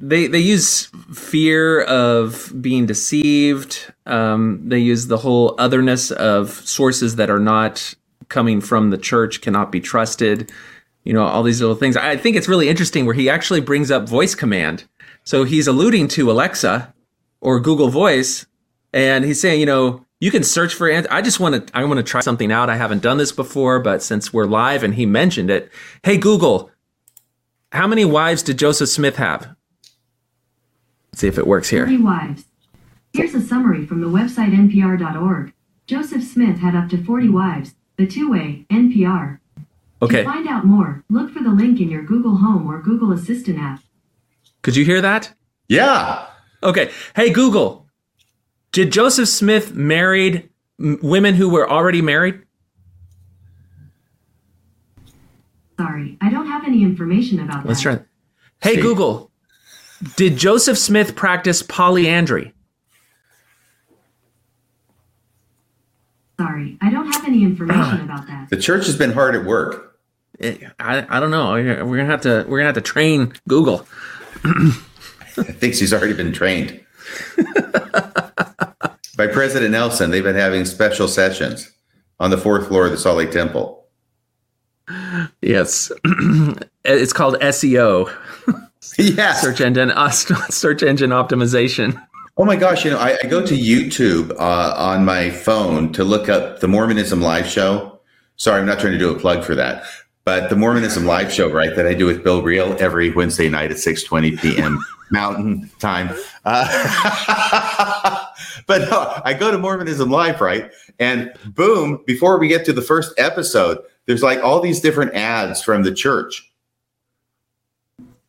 they they use fear of being deceived. Um, they use the whole otherness of sources that are not coming from the church cannot be trusted. You know, all these little things. I think it's really interesting where he actually brings up voice command. So he's alluding to Alexa or Google Voice, and he's saying, you know, you can search for. I just want to. I want to try something out. I haven't done this before, but since we're live and he mentioned it, hey Google, how many wives did Joseph Smith have? See if it works here. Three wives. Here's a summary from the website npr.org. Joseph Smith had up to 40 wives. The two-way NPR. Okay. To find out more, look for the link in your Google Home or Google Assistant app. Could you hear that? Yeah. Okay. Hey Google, did Joseph Smith married m- women who were already married? Sorry, I don't have any information about Let's that. try. Hey See. Google, did Joseph Smith practice polyandry? Sorry, I don't have any information <clears throat> about that. The church has been hard at work. It- I, I don't know. We're gonna have to we're gonna have to train Google. I think she's already been trained. <laughs> By President Nelson, they've been having special sessions on the fourth floor of the Salt Lake Temple. Yes, <clears throat> it's called SEO, <laughs> <laughs> Yeah. search engine uh, <laughs> search engine optimization. Oh my gosh, you know, I, I go to YouTube uh, on my phone to look up the Mormonism live show. Sorry, I'm not trying to do a plug for that, but the Mormonism live show, right, that I do with Bill Reel every Wednesday night at 6:20 p.m. <laughs> Mountain Time. Uh, but no, I go to Mormonism live, right, and boom, before we get to the first episode, there's like all these different ads from the church.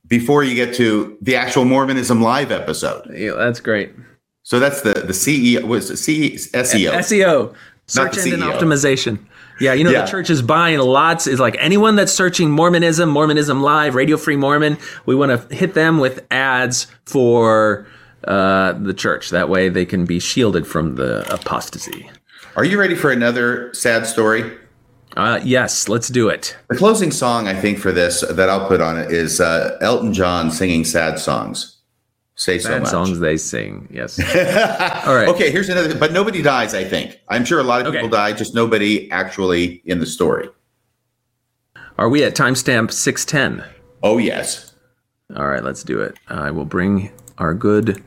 Before you get to the actual Mormonism live episode. Yeah, that's great. So that's the the CEO was C, SEO. SEO, search engine optimization. Yeah, you know Yeah. the church is buying lots. Is like anyone that's searching Mormonism, Mormonism Live, Radio Free Mormon. We want to hit them with ads for uh, the church. That way they can be shielded from the apostasy. Are you ready for another sad story? Uh, yes, let's do it. The closing song I think for this that I'll put on it is uh, Elton John singing sad songs. Say so much. songs they sing. Yes. <laughs> All right. Okay, here's another. But nobody dies. I think. I'm sure a lot of Okay. people die. Just nobody actually in the story. Are we at timestamp six ten? Oh yes. All right, let's do it. I will bring our good.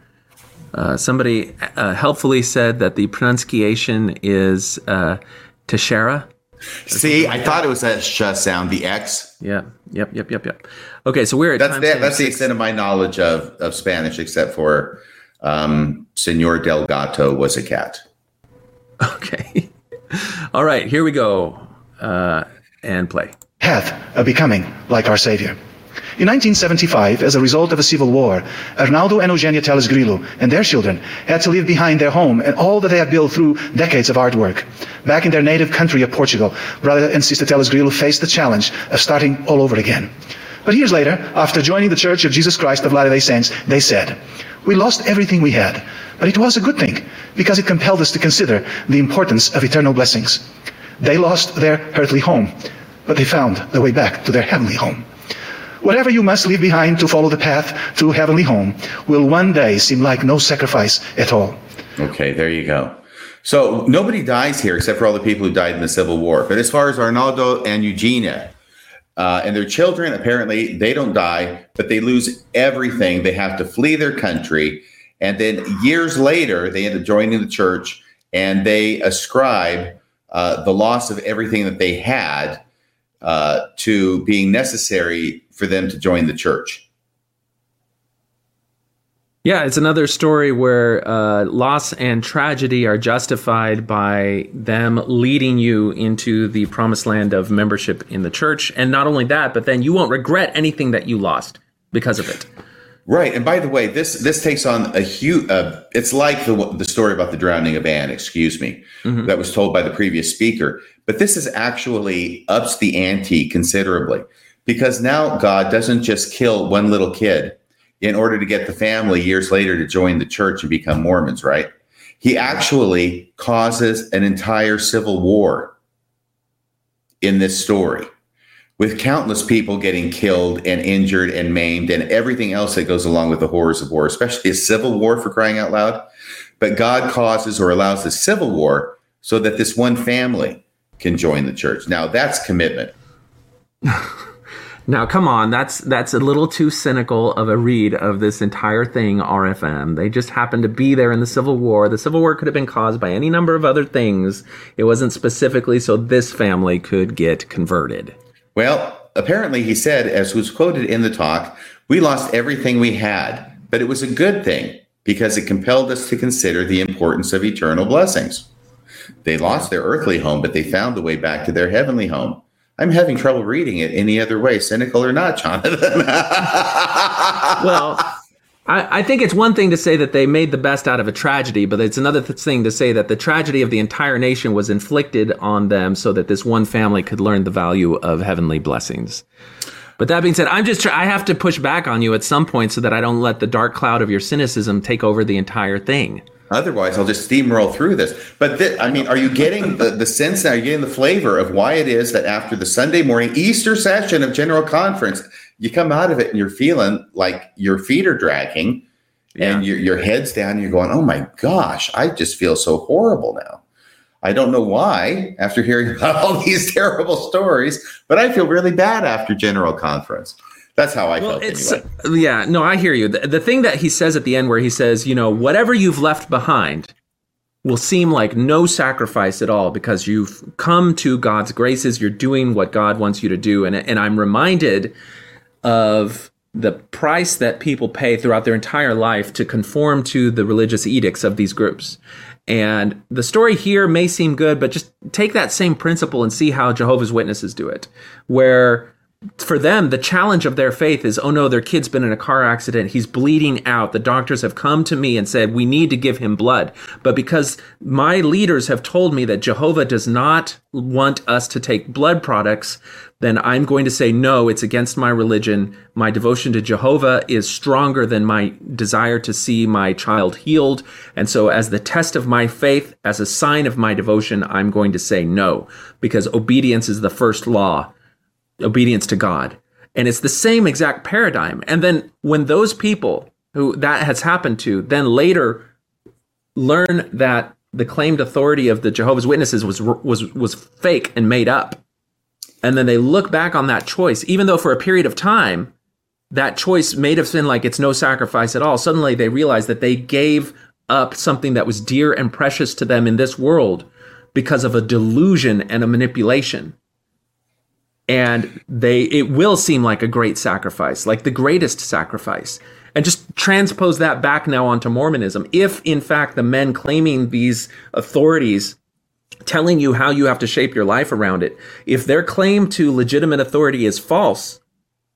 Uh, somebody uh, helpfully said that the pronunciation is uh, Teixeira. See, I thought it was that sh sound, the X. Yeah. Yep. Yep. Yep. Yep. Okay, so we're at That's the, timestamp that's the extent of my knowledge of of Spanish, except for um, Senor Delgato was a cat. Okay. <laughs> All right, here we go. Uh, and play. path a becoming like our Savior. In 1975, as a result of a civil war, Arnaldo and Eugenia Teles Grilo and their children had to leave behind their home and all that they had built through decades of artwork. Back in their native country of Portugal, brother and sister Teles Grilo faced the challenge of starting all over again. But years later, after joining the Church of Jesus Christ of Latter-day Saints, they said, We lost everything we had, but it was a good thing because it compelled us to consider the importance of eternal blessings. They lost their earthly home, but they found the way back to their heavenly home. Whatever you must leave behind to follow the path to heavenly home will one day seem like no sacrifice at all. Okay, there you go. So nobody dies here except for all the people who died in the Civil War. But as far as Arnaldo and Eugenia uh, and their children, apparently they don't die, but they lose everything. They have to flee their country. And then years later, they end up joining the church and they ascribe uh, the loss of everything that they had uh, to being necessary for them to join the church. Yeah, it's another story where uh, loss and tragedy are justified by them leading you into the promised land of membership in the church. And not only that, but then you won't regret anything that you lost because of it. Right, and by the way, this this takes on a huge. Uh, it's like the the story about the drowning of Anne. Excuse me, that was told by the previous speaker. But this is actually ups the ante considerably because now God doesn't just kill one little kid in order to get the family years later to join the church and become Mormons. Right? He actually causes an entire civil war in this story with countless people getting killed and injured and maimed and everything else that goes along with the horrors of war, especially a civil war for crying out loud. But God causes or allows the civil war so that this one family can join the church. Now that's commitment. <laughs> Now, come on, that's that's a little too cynical of a read of this entire thing. RFM. They just happened to be there in the Civil War. The Civil War could have been caused by any number of other things. It wasn't specifically so this family could get converted. Well, apparently he said, as was quoted in the talk, we lost everything we had, but it was a good thing because it compelled us to consider the importance of eternal blessings. They lost their earthly home, but they found the way back to their heavenly home. I'm having trouble reading it any other way, cynical or not, Jonathan. <laughs> well, I, I think it's one thing to say that they made the best out of a tragedy, but it's another th- thing to say that the tragedy of the entire nation was inflicted on them so that this one family could learn the value of heavenly blessings. But that being said, I'm just try- I have to push back on you at some point so that I don't let the dark cloud of your cynicism take over the entire thing. Otherwise, I'll just steamroll through this. But th- I mean, are you getting the, the sense now? Are you getting the flavor of why it is that after the Sunday morning Easter session of General Conference, you come out of it and you're feeling like your feet are dragging and your, your head's down and you're going, oh my gosh, I just feel so horrible now. I don't know why after hearing about <laughs> all these terrible stories, but I feel really bad after General Conference. That's how I well, felt it's, anyway. Uh, yeah, no, I hear you. The, the thing that he says at the end where he says, you know, whatever you've left behind will seem like no sacrifice at all because you've come to God's graces, you're doing what God wants you to do. And, and I'm reminded of the price that people pay throughout their entire life to conform to the religious edicts of these groups. And the story here may seem good, but just take that same principle and see how Jehovah's Witnesses do it, where for them, the challenge of their faith is, oh no, their kid's been in a car accident. He's bleeding out. The doctors have come to me and said, we need to give him blood. But because my leaders have told me that Jehovah does not want us to take blood products, then I'm going to say, no, it's against my religion. My devotion to Jehovah is stronger than my desire to see my child healed. And so, as the test of my faith, as a sign of my devotion, I'm going to say no, because obedience is the first law obedience to God. And it's the same exact paradigm. And then when those people who that has happened to then later learn that the claimed authority of the Jehovah's Witnesses was was was fake and made up. And then they look back on that choice, even though for a period of time that choice may have been like it's no sacrifice at all. Suddenly they realize that they gave up something that was dear and precious to them in this world because of a delusion and a manipulation and they it will seem like a great sacrifice like the greatest sacrifice. And just transpose that back now onto mormonism. If in fact the men claiming these authorities telling you how you have to shape your life around it if their claim to legitimate authority is false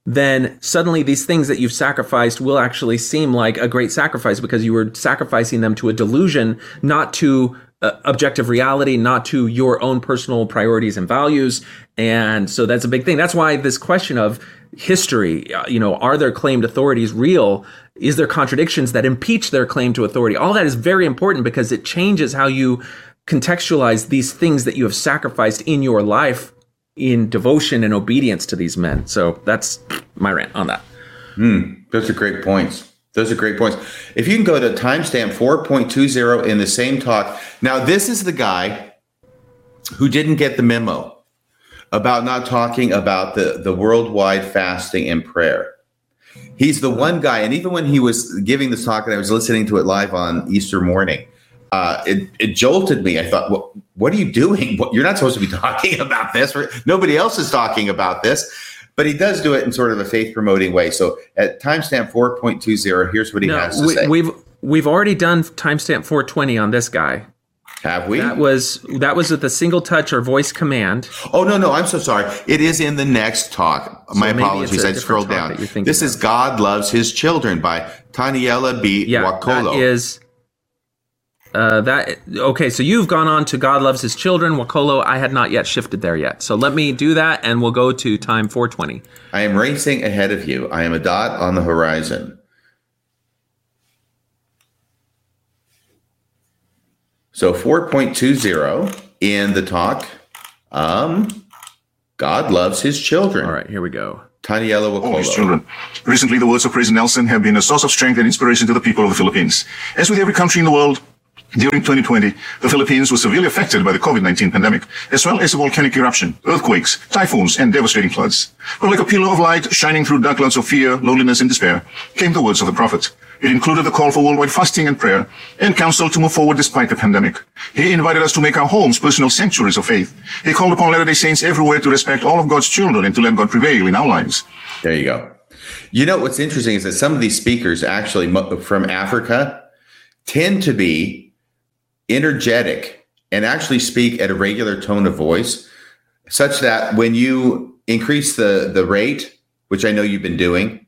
then suddenly these things that you've sacrificed will actually seem like a great sacrifice because you were sacrificing them to a delusion not to uh, objective reality, not to your own personal priorities and values. And so that's a big thing. That's why this question of history, uh, you know, are their claimed authorities real? Is there contradictions that impeach their claim to authority? All that is very important because it changes how you contextualize these things that you have sacrificed in your life in devotion and obedience to these men. So that's my rant on that. Mm, those are great points. Those are great points. If you can go to timestamp 4.20 in the same talk. Now, this is the guy who didn't get the memo about not talking about the, the worldwide fasting and prayer. He's the one guy, and even when he was giving this talk and I was listening to it live on Easter morning, uh, it, it jolted me. I thought, well, what are you doing? You're not supposed to be <laughs> talking about this. Nobody else is talking about this but he does do it in sort of a faith promoting way. So at timestamp 4.20, here's what he no, has to we, say. We've we've already done timestamp 420 on this guy. Have we? That was that was with the single touch or voice command. Oh no, no, I'm so sorry. It is in the next talk. So My apologies. I scrolled down. This is God Loves His Children by Taniela B. Yeah, Wakolo. That is uh, that okay, so you've gone on to God loves his children, Wakolo. I had not yet shifted there yet, so let me do that, and we'll go to time 420. I am racing ahead of you. I am a dot on the horizon. So 4.20 in the talk. Um, God loves his children. All right, here we go. Taniela Wakolo. All his children. Recently, the words of President Nelson have been a source of strength and inspiration to the people of the Philippines. As with every country in the world, during 2020, the Philippines was severely affected by the COVID-19 pandemic, as well as a volcanic eruption, earthquakes, typhoons, and devastating floods. But like a pillar of light shining through dark clouds of fear, loneliness, and despair, came the words of the prophet. It included the call for worldwide fasting and prayer, and counsel to move forward despite the pandemic. He invited us to make our homes personal sanctuaries of faith. He called upon Latter-day Saints everywhere to respect all of God's children and to let God prevail in our lives. There you go. You know, what's interesting is that some of these speakers actually from Africa tend to be energetic and actually speak at a regular tone of voice such that when you increase the the rate which i know you've been doing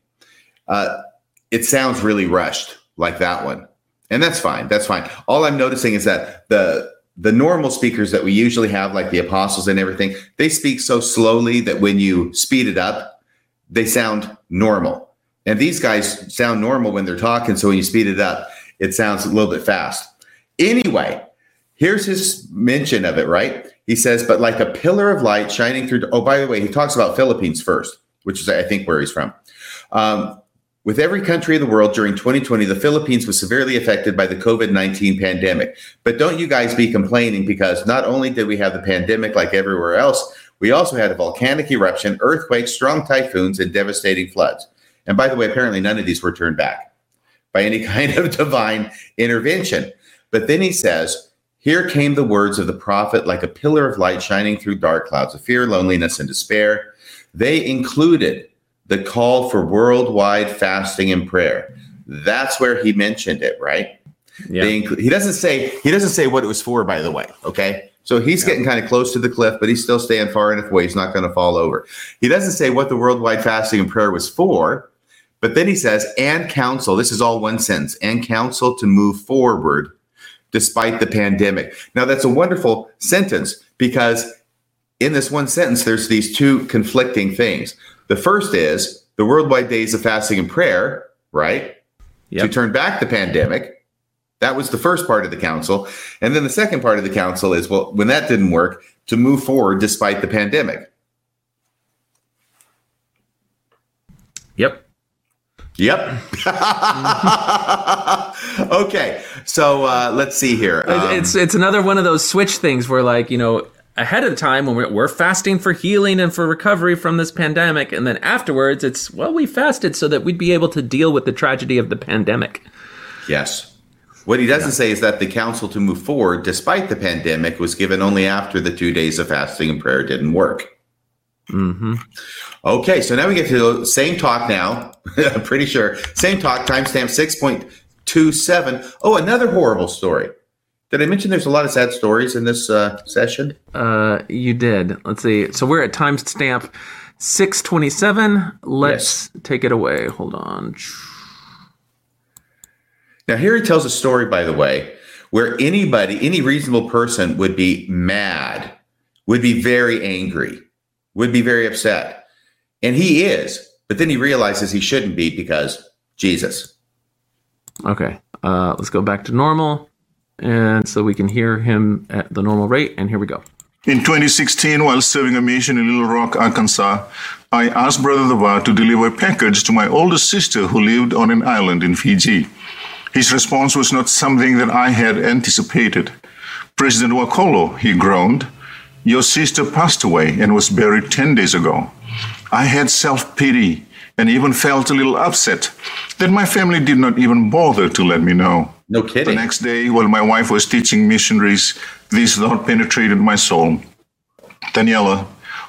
uh, it sounds really rushed like that one. And that's fine that's fine. All i'm noticing is that the the normal speakers that we usually have like the apostles and everything they speak so slowly that when you speed it up they sound normal. And these guys sound normal when they're talking so when you speed it up it sounds a little bit fast Anyway, here's his mention of it, right? He says, but like a pillar of light shining through. Oh, by the way, he talks about Philippines first, which is, I think, where he's from. Um, with every country in the world during 2020, the Philippines was severely affected by the COVID 19 pandemic. But don't you guys be complaining because not only did we have the pandemic like everywhere else, we also had a volcanic eruption, earthquakes, strong typhoons, and devastating floods. And by the way, apparently none of these were turned back by any <laughs> kind of divine intervention. But then he says, Here came the words of the prophet like a pillar of light shining through dark clouds of fear, loneliness, and despair. They included the call for worldwide fasting and prayer. That's where he mentioned it, right? Yeah. He doesn't say he doesn't say what it was for, by the way. Okay. So he's yeah. getting kind of close to the cliff, but he's still staying far enough away. He's not going to fall over. He doesn't say what the worldwide fasting and prayer was for, but then he says, and counsel. This is all one sentence, and counsel to move forward despite the pandemic. Now, that's a wonderful sentence because in this one sentence, there's these two conflicting things. The first is the worldwide days of fasting and prayer, right? Yep. To turn back the pandemic. That was the first part of the counsel. And then the second part of the counsel is well, when that didn't work, to move forward despite the pandemic. Yep. Yep. <laughs> <laughs> <laughs> okay. So uh, let's see here. Um, it's it's another one of those switch things where like you know ahead of time when we're, we're fasting for healing and for recovery from this pandemic, and then afterwards it's well we fasted so that we'd be able to deal with the tragedy of the pandemic. Yes. What he doesn't yeah. say is that the counsel to move forward, despite the pandemic, was given only after the two days of fasting and prayer didn't work. Mm-hmm. Okay, so now we get to the same talk now. <laughs> I'm pretty sure. Same talk, timestamp 6.27. Oh, another horrible story. Did I mention there's a lot of sad stories in this uh, session? Uh, you did. Let's see. So we're at timestamp 627. Let's yes. take it away. Hold on. Now, here he tells a story, by the way, where anybody, any reasonable person would be mad, would be very angry would be very upset. And he is, but then he realizes he shouldn't be because Jesus. Okay. Uh, let's go back to normal. And so we can hear him at the normal rate. And here we go. In 2016, while serving a mission in Little Rock, Arkansas, I asked Brother Dava to deliver a package to my older sister who lived on an island in Fiji. His response was not something that I had anticipated. President Wakolo, he groaned, your sister passed away and was buried 10 days ago. I had self pity and even felt a little upset that my family did not even bother to let me know. No kidding. The next day, while my wife was teaching missionaries, this thought penetrated my soul. Taniela,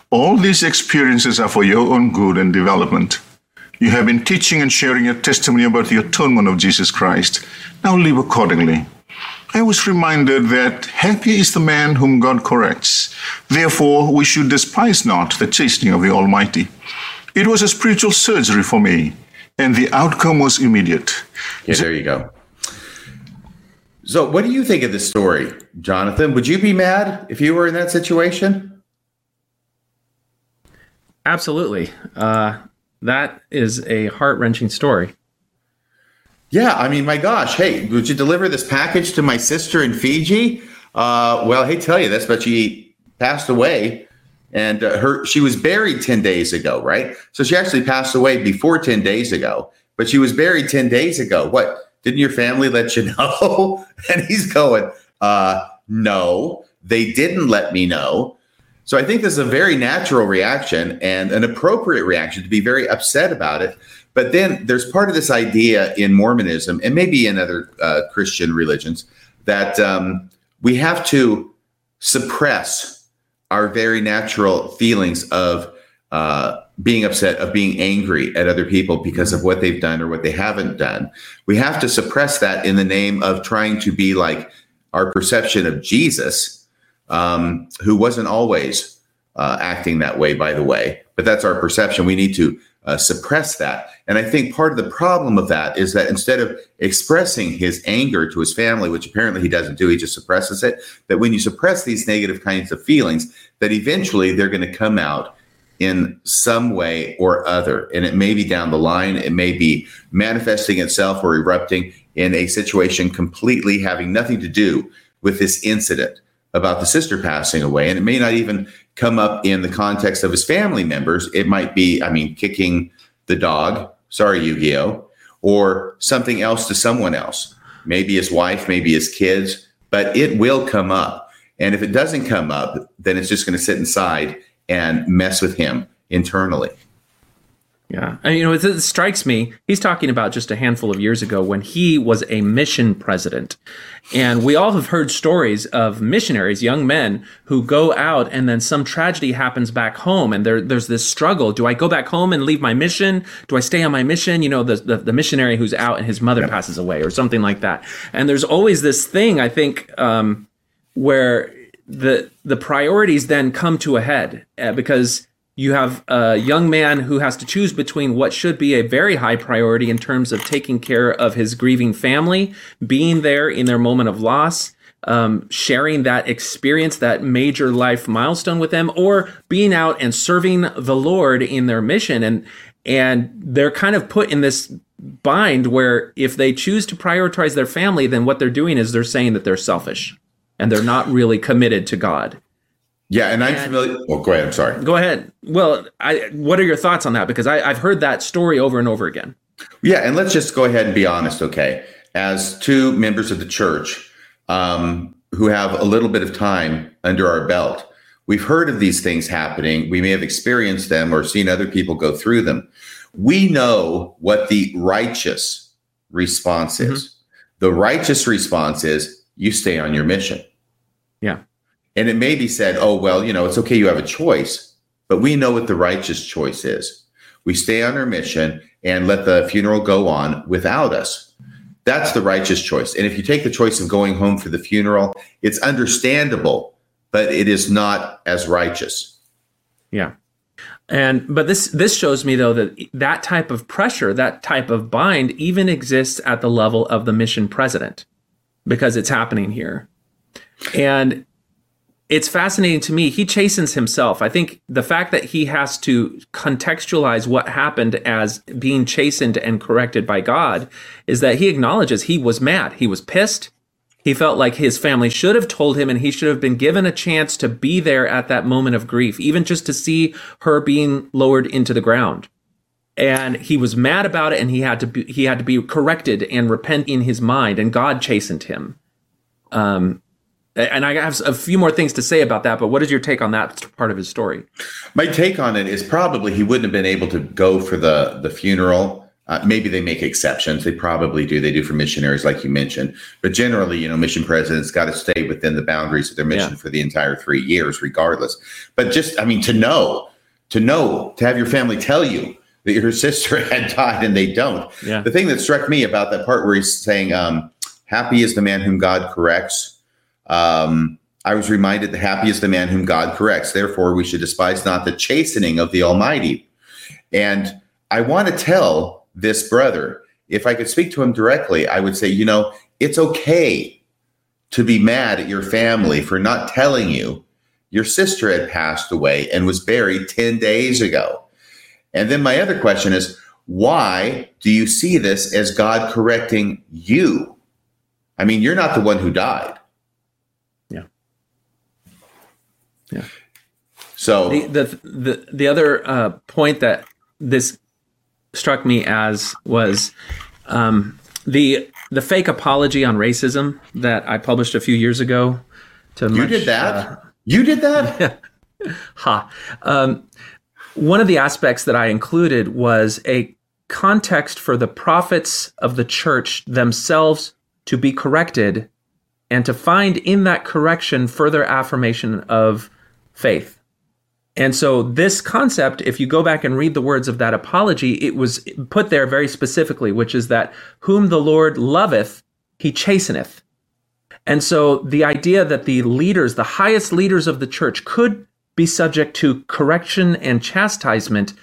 all these experiences are for your own good and development. You have been teaching and sharing your testimony about the atonement of Jesus Christ. Now live accordingly. I was reminded that happy is the man whom God corrects. Therefore, we should despise not the chastening of the Almighty. It was a spiritual surgery for me, and the outcome was immediate. Yeah, there you go. So, what do you think of this story, Jonathan? Would you be mad if you were in that situation? Absolutely. Uh, that is a heart wrenching story. Yeah, I mean, my gosh, hey, would you deliver this package to my sister in Fiji? Uh, well, hey, tell you this, but she passed away, and uh, her she was buried ten days ago, right? So she actually passed away before ten days ago, but she was buried ten days ago. What didn't your family let you <laughs> know? and he's going, uh, no, they didn't let me know. So I think this is a very natural reaction and an appropriate reaction to be very upset about it. But then there's part of this idea in Mormonism and maybe in other uh, Christian religions that um, we have to suppress our very natural feelings of uh, being upset, of being angry at other people because of what they've done or what they haven't done. We have to suppress that in the name of trying to be like our perception of Jesus, um, who wasn't always uh, acting that way, by the way. But that's our perception. We need to uh, suppress that. And I think part of the problem of that is that instead of expressing his anger to his family, which apparently he doesn't do, he just suppresses it. That when you suppress these negative kinds of feelings, that eventually they're going to come out in some way or other. And it may be down the line, it may be manifesting itself or erupting in a situation completely having nothing to do with this incident about the sister passing away. And it may not even come up in the context of his family members. It might be, I mean, kicking the dog, sorry, Yu Gi Oh! or something else to someone else, maybe his wife, maybe his kids, but it will come up. And if it doesn't come up, then it's just going to sit inside and mess with him internally. Yeah. And, you know, it, it, strikes me, he's talking about just a handful of years ago when he was a mission president. And we all have heard stories of missionaries, young men who go out and then some tragedy happens back home and there, there's this struggle. Do I go back home and leave my mission? Do I stay on my mission? You know, the, the, the missionary who's out and his mother passes away or something like that. And there's always this thing, I think, um, where the, the priorities then come to a head uh, because you have a young man who has to choose between what should be a very high priority in terms of taking care of his grieving family, being there in their moment of loss, um, sharing that experience, that major life milestone with them, or being out and serving the Lord in their mission. And and they're kind of put in this bind where if they choose to prioritize their family, then what they're doing is they're saying that they're selfish and they're not really committed to God. Yeah, and I'm and, familiar. Oh, go ahead. I'm sorry. Go ahead. Well, I, what are your thoughts on that? Because I, I've heard that story over and over again. Yeah, and let's just go ahead and be honest, okay? As two members of the church um, who have a little bit of time under our belt, we've heard of these things happening. We may have experienced them or seen other people go through them. We know what the righteous response mm-hmm. is. The righteous response is you stay on your mission. Yeah. And it may be said, oh, well, you know, it's okay, you have a choice, but we know what the righteous choice is. We stay on our mission and let the funeral go on without us. That's the righteous choice. And if you take the choice of going home for the funeral, it's understandable, but it is not as righteous. Yeah. And but this this shows me though that that type of pressure, that type of bind even exists at the level of the mission president because it's happening here. And it's fascinating to me. He chastens himself. I think the fact that he has to contextualize what happened as being chastened and corrected by God is that he acknowledges he was mad. He was pissed. He felt like his family should have told him and he should have been given a chance to be there at that moment of grief, even just to see her being lowered into the ground. And he was mad about it and he had to be, he had to be corrected and repent in his mind and God chastened him. Um, and I have a few more things to say about that, but what is your take on that part of his story? My take on it is probably he wouldn't have been able to go for the the funeral. Uh, maybe they make exceptions. They probably do. They do for missionaries, like you mentioned. But generally, you know, mission presidents got to stay within the boundaries of their mission yeah. for the entire three years, regardless. But just, I mean, to know, to know, to have your family tell you that your <laughs> sister had died and they don't. Yeah. The thing that struck me about that part where he's saying, um, "Happy is the man whom God corrects." Um, I was reminded, the happy is the man whom God corrects. Therefore, we should despise not the chastening of the Almighty. And I want to tell this brother, if I could speak to him directly, I would say, you know, it's okay to be mad at your family for not telling you your sister had passed away and was buried 10 days ago. And then my other question is, why do you see this as God correcting you? I mean, you're not the one who died. Yeah. So the the the, the other uh, point that this struck me as was um, the the fake apology on racism that I published a few years ago. To you much, did that. Uh, you did that. <laughs> ha. Um, one of the aspects that I included was a context for the prophets of the church themselves to be corrected and to find in that correction further affirmation of faith. And so, this concept, if you go back and read the words of that apology, it was put there very specifically, which is that whom the Lord loveth, he chasteneth. And so, the idea that the leaders, the highest leaders of the church, could be subject to correction and chastisement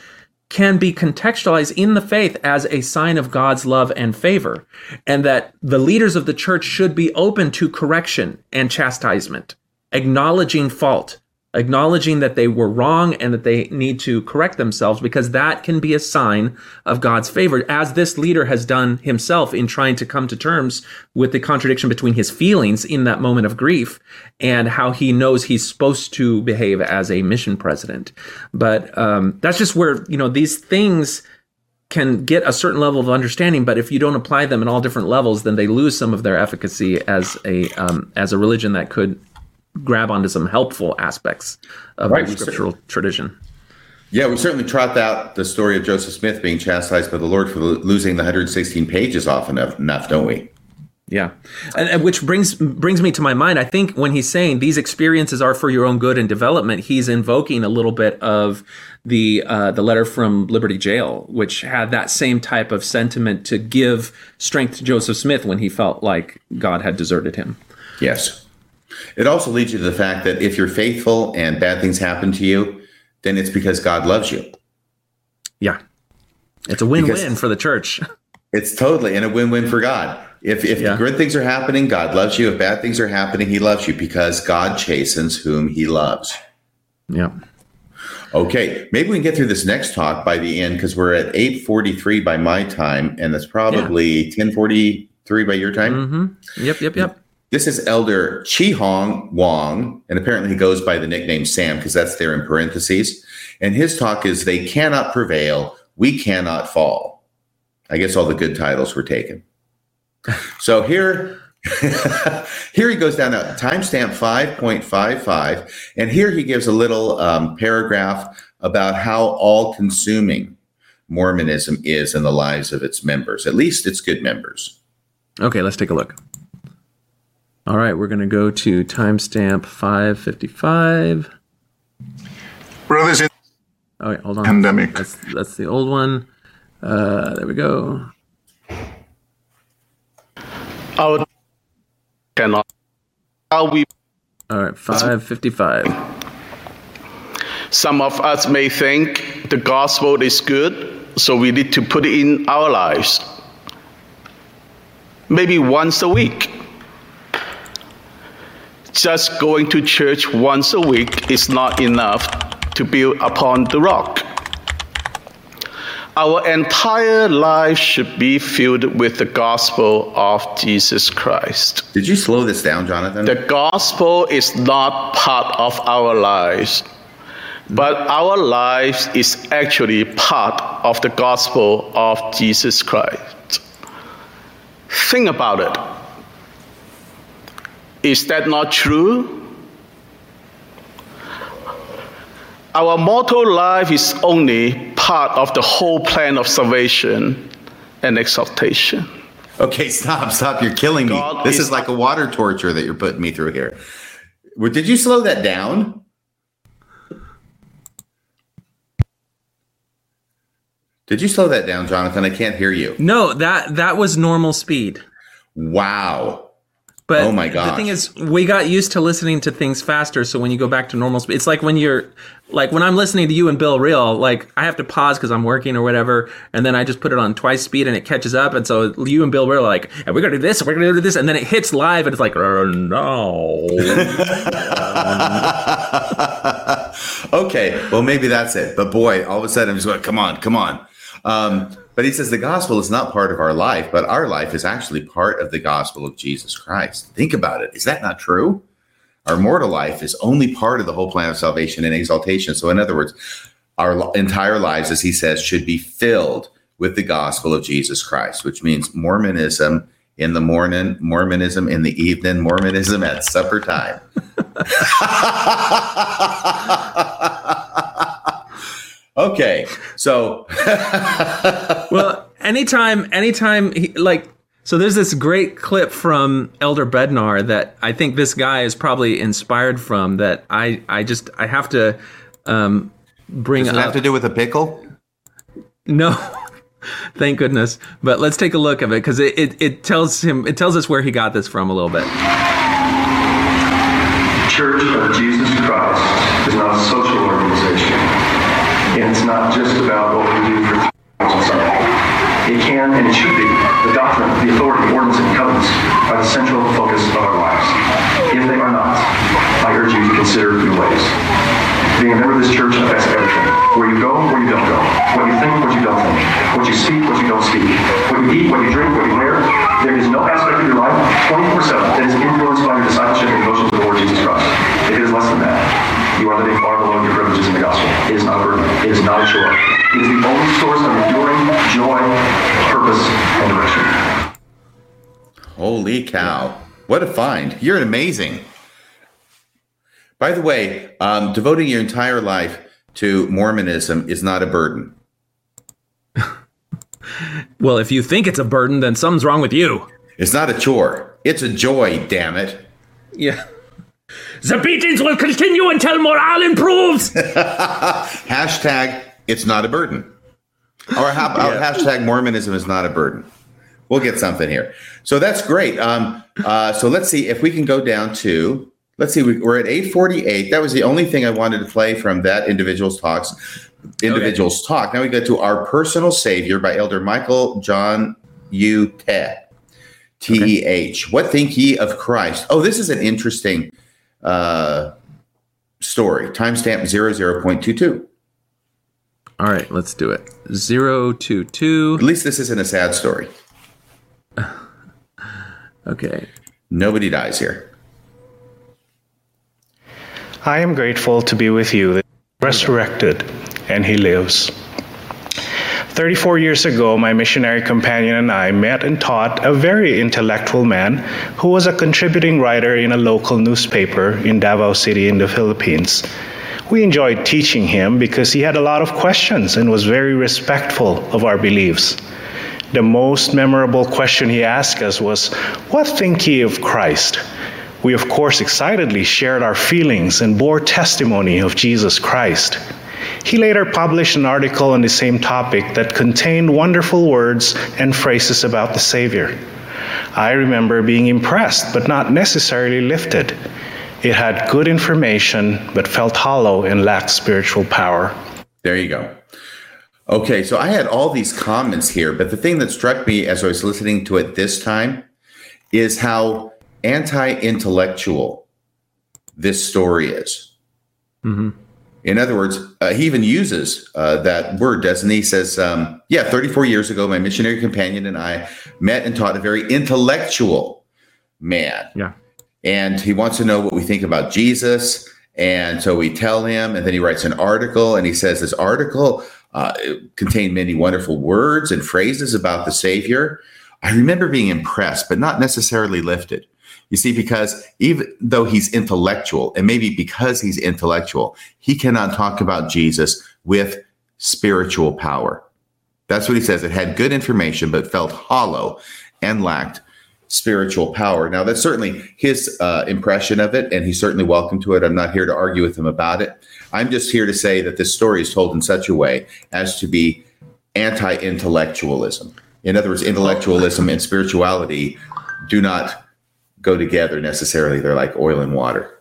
can be contextualized in the faith as a sign of God's love and favor, and that the leaders of the church should be open to correction and chastisement, acknowledging fault, acknowledging that they were wrong and that they need to correct themselves because that can be a sign of God's favor, as this leader has done himself in trying to come to terms with the contradiction between his feelings in that moment of grief and how he knows he's supposed to behave as a mission president. But um, that's just where, you know, these things can get a certain level of understanding, but if you don't apply them in all different levels, then they lose some of their efficacy as a um, as a religion that could grab onto some helpful aspects of right, the scriptural tradition. Yeah, we certainly trot out the story of Joseph Smith being chastised by the Lord for losing the 116 pages often enough, don't we? Yeah, and, and, which brings brings me to my mind. I think when he's saying these experiences are for your own good and development, he's invoking a little bit of the uh, the letter from Liberty Jail, which had that same type of sentiment to give strength to Joseph Smith when he felt like God had deserted him. Yes, it also leads you to the fact that if you're faithful and bad things happen to you, then it's because God loves you. Yeah, it's a win-win because for the church. <laughs> It's totally and a win-win for God. If if yeah. good things are happening, God loves you. If bad things are happening, He loves you because God chastens whom He loves. Yeah. Okay, maybe we can get through this next talk by the end because we're at eight forty three by my time, and that's probably ten forty three by your time. Mm-hmm. Yep, yep, yep. This is Elder Chi Hong Wong, and apparently he goes by the nickname Sam because that's there in parentheses. And his talk is "They cannot prevail, we cannot fall." I guess all the good titles were taken. So here, <laughs> here he goes down to timestamp 5.55. And here he gives a little um, paragraph about how all consuming Mormonism is in the lives of its members, at least its good members. Okay, let's take a look. All right, we're going to go to timestamp 555. Brothers in oh, wait, hold on. Pandemic. That's, that's the old one. Uh, there we go our cannot how we all right 555 some of us may think the gospel is good so we need to put it in our lives maybe once a week just going to church once a week is not enough to build upon the rock our entire life should be filled with the gospel of Jesus Christ. Did you slow this down, Jonathan? The gospel is not part of our lives, but our lives is actually part of the gospel of Jesus Christ. Think about it. Is that not true? Our mortal life is only part of the whole plan of salvation and exaltation. Okay, stop, stop. You're killing me. God this is, is like a water torture that you're putting me through here. Did you slow that down? Did you slow that down, Jonathan? I can't hear you. No, that that was normal speed. Wow. But oh my god! The thing is, we got used to listening to things faster. So when you go back to normal speed, it's like when you're like when I'm listening to you and Bill Reel, like I have to pause because I'm working or whatever, and then I just put it on twice speed and it catches up. And so you and Bill Reel are like, and we're gonna do this, we're gonna do this, and then it hits live and it's like, oh, no. <laughs> okay, well maybe that's it. But boy, all of a sudden I'm just like, come on, come on. Um, but he says the gospel is not part of our life, but our life is actually part of the gospel of Jesus Christ. Think about it. Is that not true? Our mortal life is only part of the whole plan of salvation and exaltation. So, in other words, our entire lives, as he says, should be filled with the gospel of Jesus Christ, which means Mormonism in the morning, Mormonism in the evening, Mormonism at supper time. <laughs> Okay, so <laughs> well, anytime, anytime, he, like, so there's this great clip from Elder Bednar that I think this guy is probably inspired from. That I, I just, I have to um, bring. Does it up. have to do with a pickle? No. <laughs> Thank goodness. But let's take a look of it because it, it, it tells him it tells us where he got this from a little bit. Church of Jesus speak, what you don't speak. What you eat, what you drink, what you wear. There is no aspect of your life, 24-7, that is influenced by your discipleship and devotion to the Lord Jesus Christ. If it is less than that, you are living far below your privileges in the gospel. It is not a burden. It is not a chore. It is the only source of enduring joy, purpose, and direction. Holy cow. What a find. You're amazing. By the way, um, devoting your entire life to Mormonism is not a burden. Well, if you think it's a burden, then something's wrong with you. It's not a chore. It's a joy, damn it. Yeah. The beatings will continue until morale improves. <laughs> hashtag it's not a burden. Or about yeah. hashtag Mormonism is not a burden. We'll get something here. So that's great. Um, uh, so let's see if we can go down to let's see we, are at 848 that was the only thing i wanted to play from that individual's talks individual's okay. talk. Now we go to our personal savior by elder michael john u. Teh. t-e-h okay. what think ye of christ? Oh this is an interesting uh, story. Timestamp 00.22 all right let's do it. 022 at least this isn't a sad story. <laughs> Okay. Nobody dies here. I am grateful to be with you, resurrected, and he lives. 34 years ago, my missionary companion and I met and taught a very intellectual man who was a contributing writer in a local newspaper in Davao City in the Philippines. We enjoyed teaching him because he had a lot of questions and was very respectful of our beliefs. The most memorable question he asked us was, What think ye of Christ? we of course excitedly shared our feelings and bore testimony of Jesus Christ. He later published an article on the same topic that contained wonderful words and phrases about the Savior. I remember being impressed, but not necessarily lifted. It had good information, but felt hollow and lacked spiritual power. There you go. Okay, so I had all these comments here, but the thing that struck me as I was listening to it this time is how anti-intellectual this story is. Mm-hmm. In other words, uh, he even uses uh, that word, doesn't he? he says, um, "Yeah, 34 years ago, my missionary companion and I met and taught a very intellectual man. Yeah, and he wants to know what we think about Jesus." And so we tell him, and then he writes an article, and he says this article uh, contained many wonderful words and phrases about the Savior. I remember being impressed, but not necessarily lifted. You see, because even though he's intellectual, and maybe because he's intellectual, he cannot talk about Jesus with spiritual power. That's what he says. It had good information, but felt hollow and lacked spiritual power. Now, that's certainly his uh, impression of it, and he's certainly welcome to it. I'm not here to argue with him about it. I'm just here to say that this story is told in such a way as to be anti intellectualism. In other words, intellectualism and spirituality do not go together necessarily. They're like oil and water.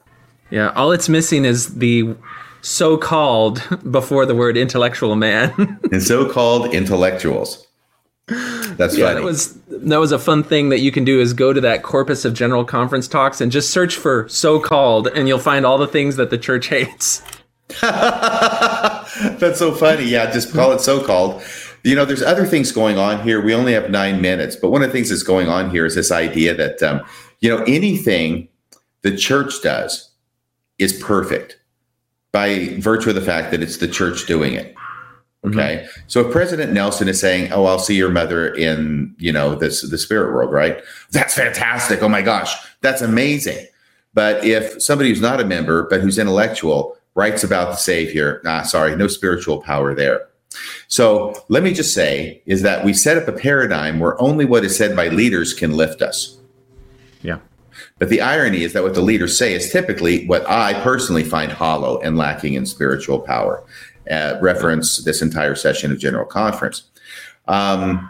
Yeah, all it's missing is the so-called before the word intellectual man. <laughs> and so-called intellectuals. That's yeah, funny. That was that was a fun thing that you can do is go to that corpus of general conference talks and just search for so-called and you'll find all the things that the church hates. <laughs> <laughs> That's so funny. Yeah, just call it so-called. You know, there's other things going on here. We only have nine minutes, but one of the things that's going on here is this idea that um, you know, anything the church does is perfect by virtue of the fact that it's the church doing it. Mm-hmm. Okay. Mm-hmm. So if President Nelson is saying, "Oh, I'll see your mother in, you know, this the spirit world," right? That's fantastic. Oh my gosh, that's amazing. But if somebody who's not a member but who's intellectual writes about the Savior, ah, sorry, no spiritual power there. So let me just say is that we set up a paradigm where only what is said by leaders can lift us. Yeah. But the irony is that what the leaders say is typically what I personally find hollow and lacking in spiritual power. Uh, reference this entire session of General Conference. Um,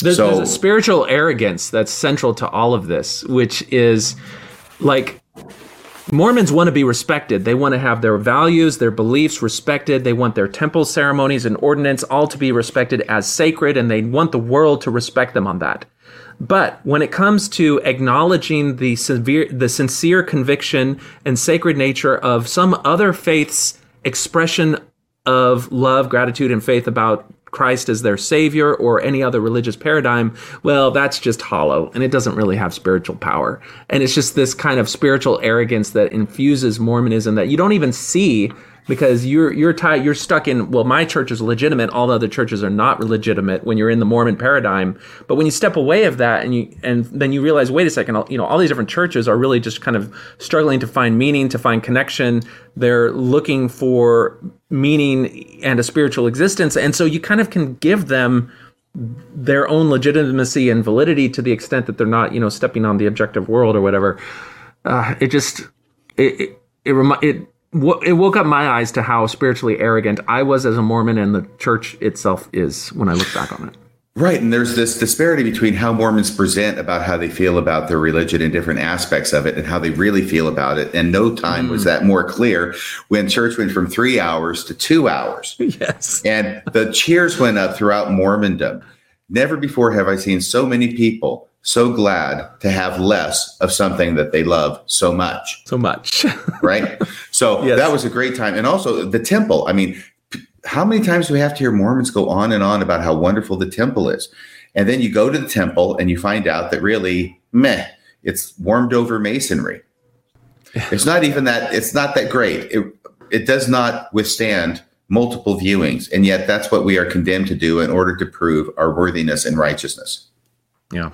there's, so, there's a spiritual arrogance that's central to all of this, which is like Mormons want to be respected. They want to have their values, their beliefs respected. They want their temple ceremonies and ordinance all to be respected as sacred, and they want the world to respect them on that. But when it comes to acknowledging the severe, the sincere conviction and sacred nature of some other faith's expression of love, gratitude, and faith about Christ as their savior or any other religious paradigm, well, that's just hollow and it doesn't really have spiritual power. And it's just this kind of spiritual arrogance that infuses Mormonism that you don't even see because you're you're tied you're stuck in well my church is legitimate all the other churches are not legitimate when you're in the mormon paradigm. But when you step away of that and you and then you realize wait a second you know all these different churches are really just kind of struggling to find meaning to find connection. They're looking for meaning and a spiritual existence. And so you kind of can give them their own legitimacy and validity to the extent that they're not you know stepping on the objective world or whatever. Uh, it just it it, it, remi- it it woke up my eyes to how spiritually arrogant I was as a Mormon and the church itself is when I look back on it. Right. And there's this disparity between how Mormons present about how they feel about their religion and different aspects of it and how they really feel about it. And no time mm. was that more clear when church went from three hours to two hours. <laughs> Yes. And the cheers went up throughout Mormondom. Never before have I seen so many people so glad to have less of something that they love so much. So much. <laughs> right? So yes. that was a great time. And also the temple. I mean, how many times do we have to hear Mormons go on and on about how wonderful the temple is? And then you go to the temple and you find out that really, meh, it's warmed over masonry. <laughs> it's not even that, it's not that great. It, it does not withstand multiple viewings. And yet that's what we are condemned to do in order to prove our worthiness and righteousness. Yeah.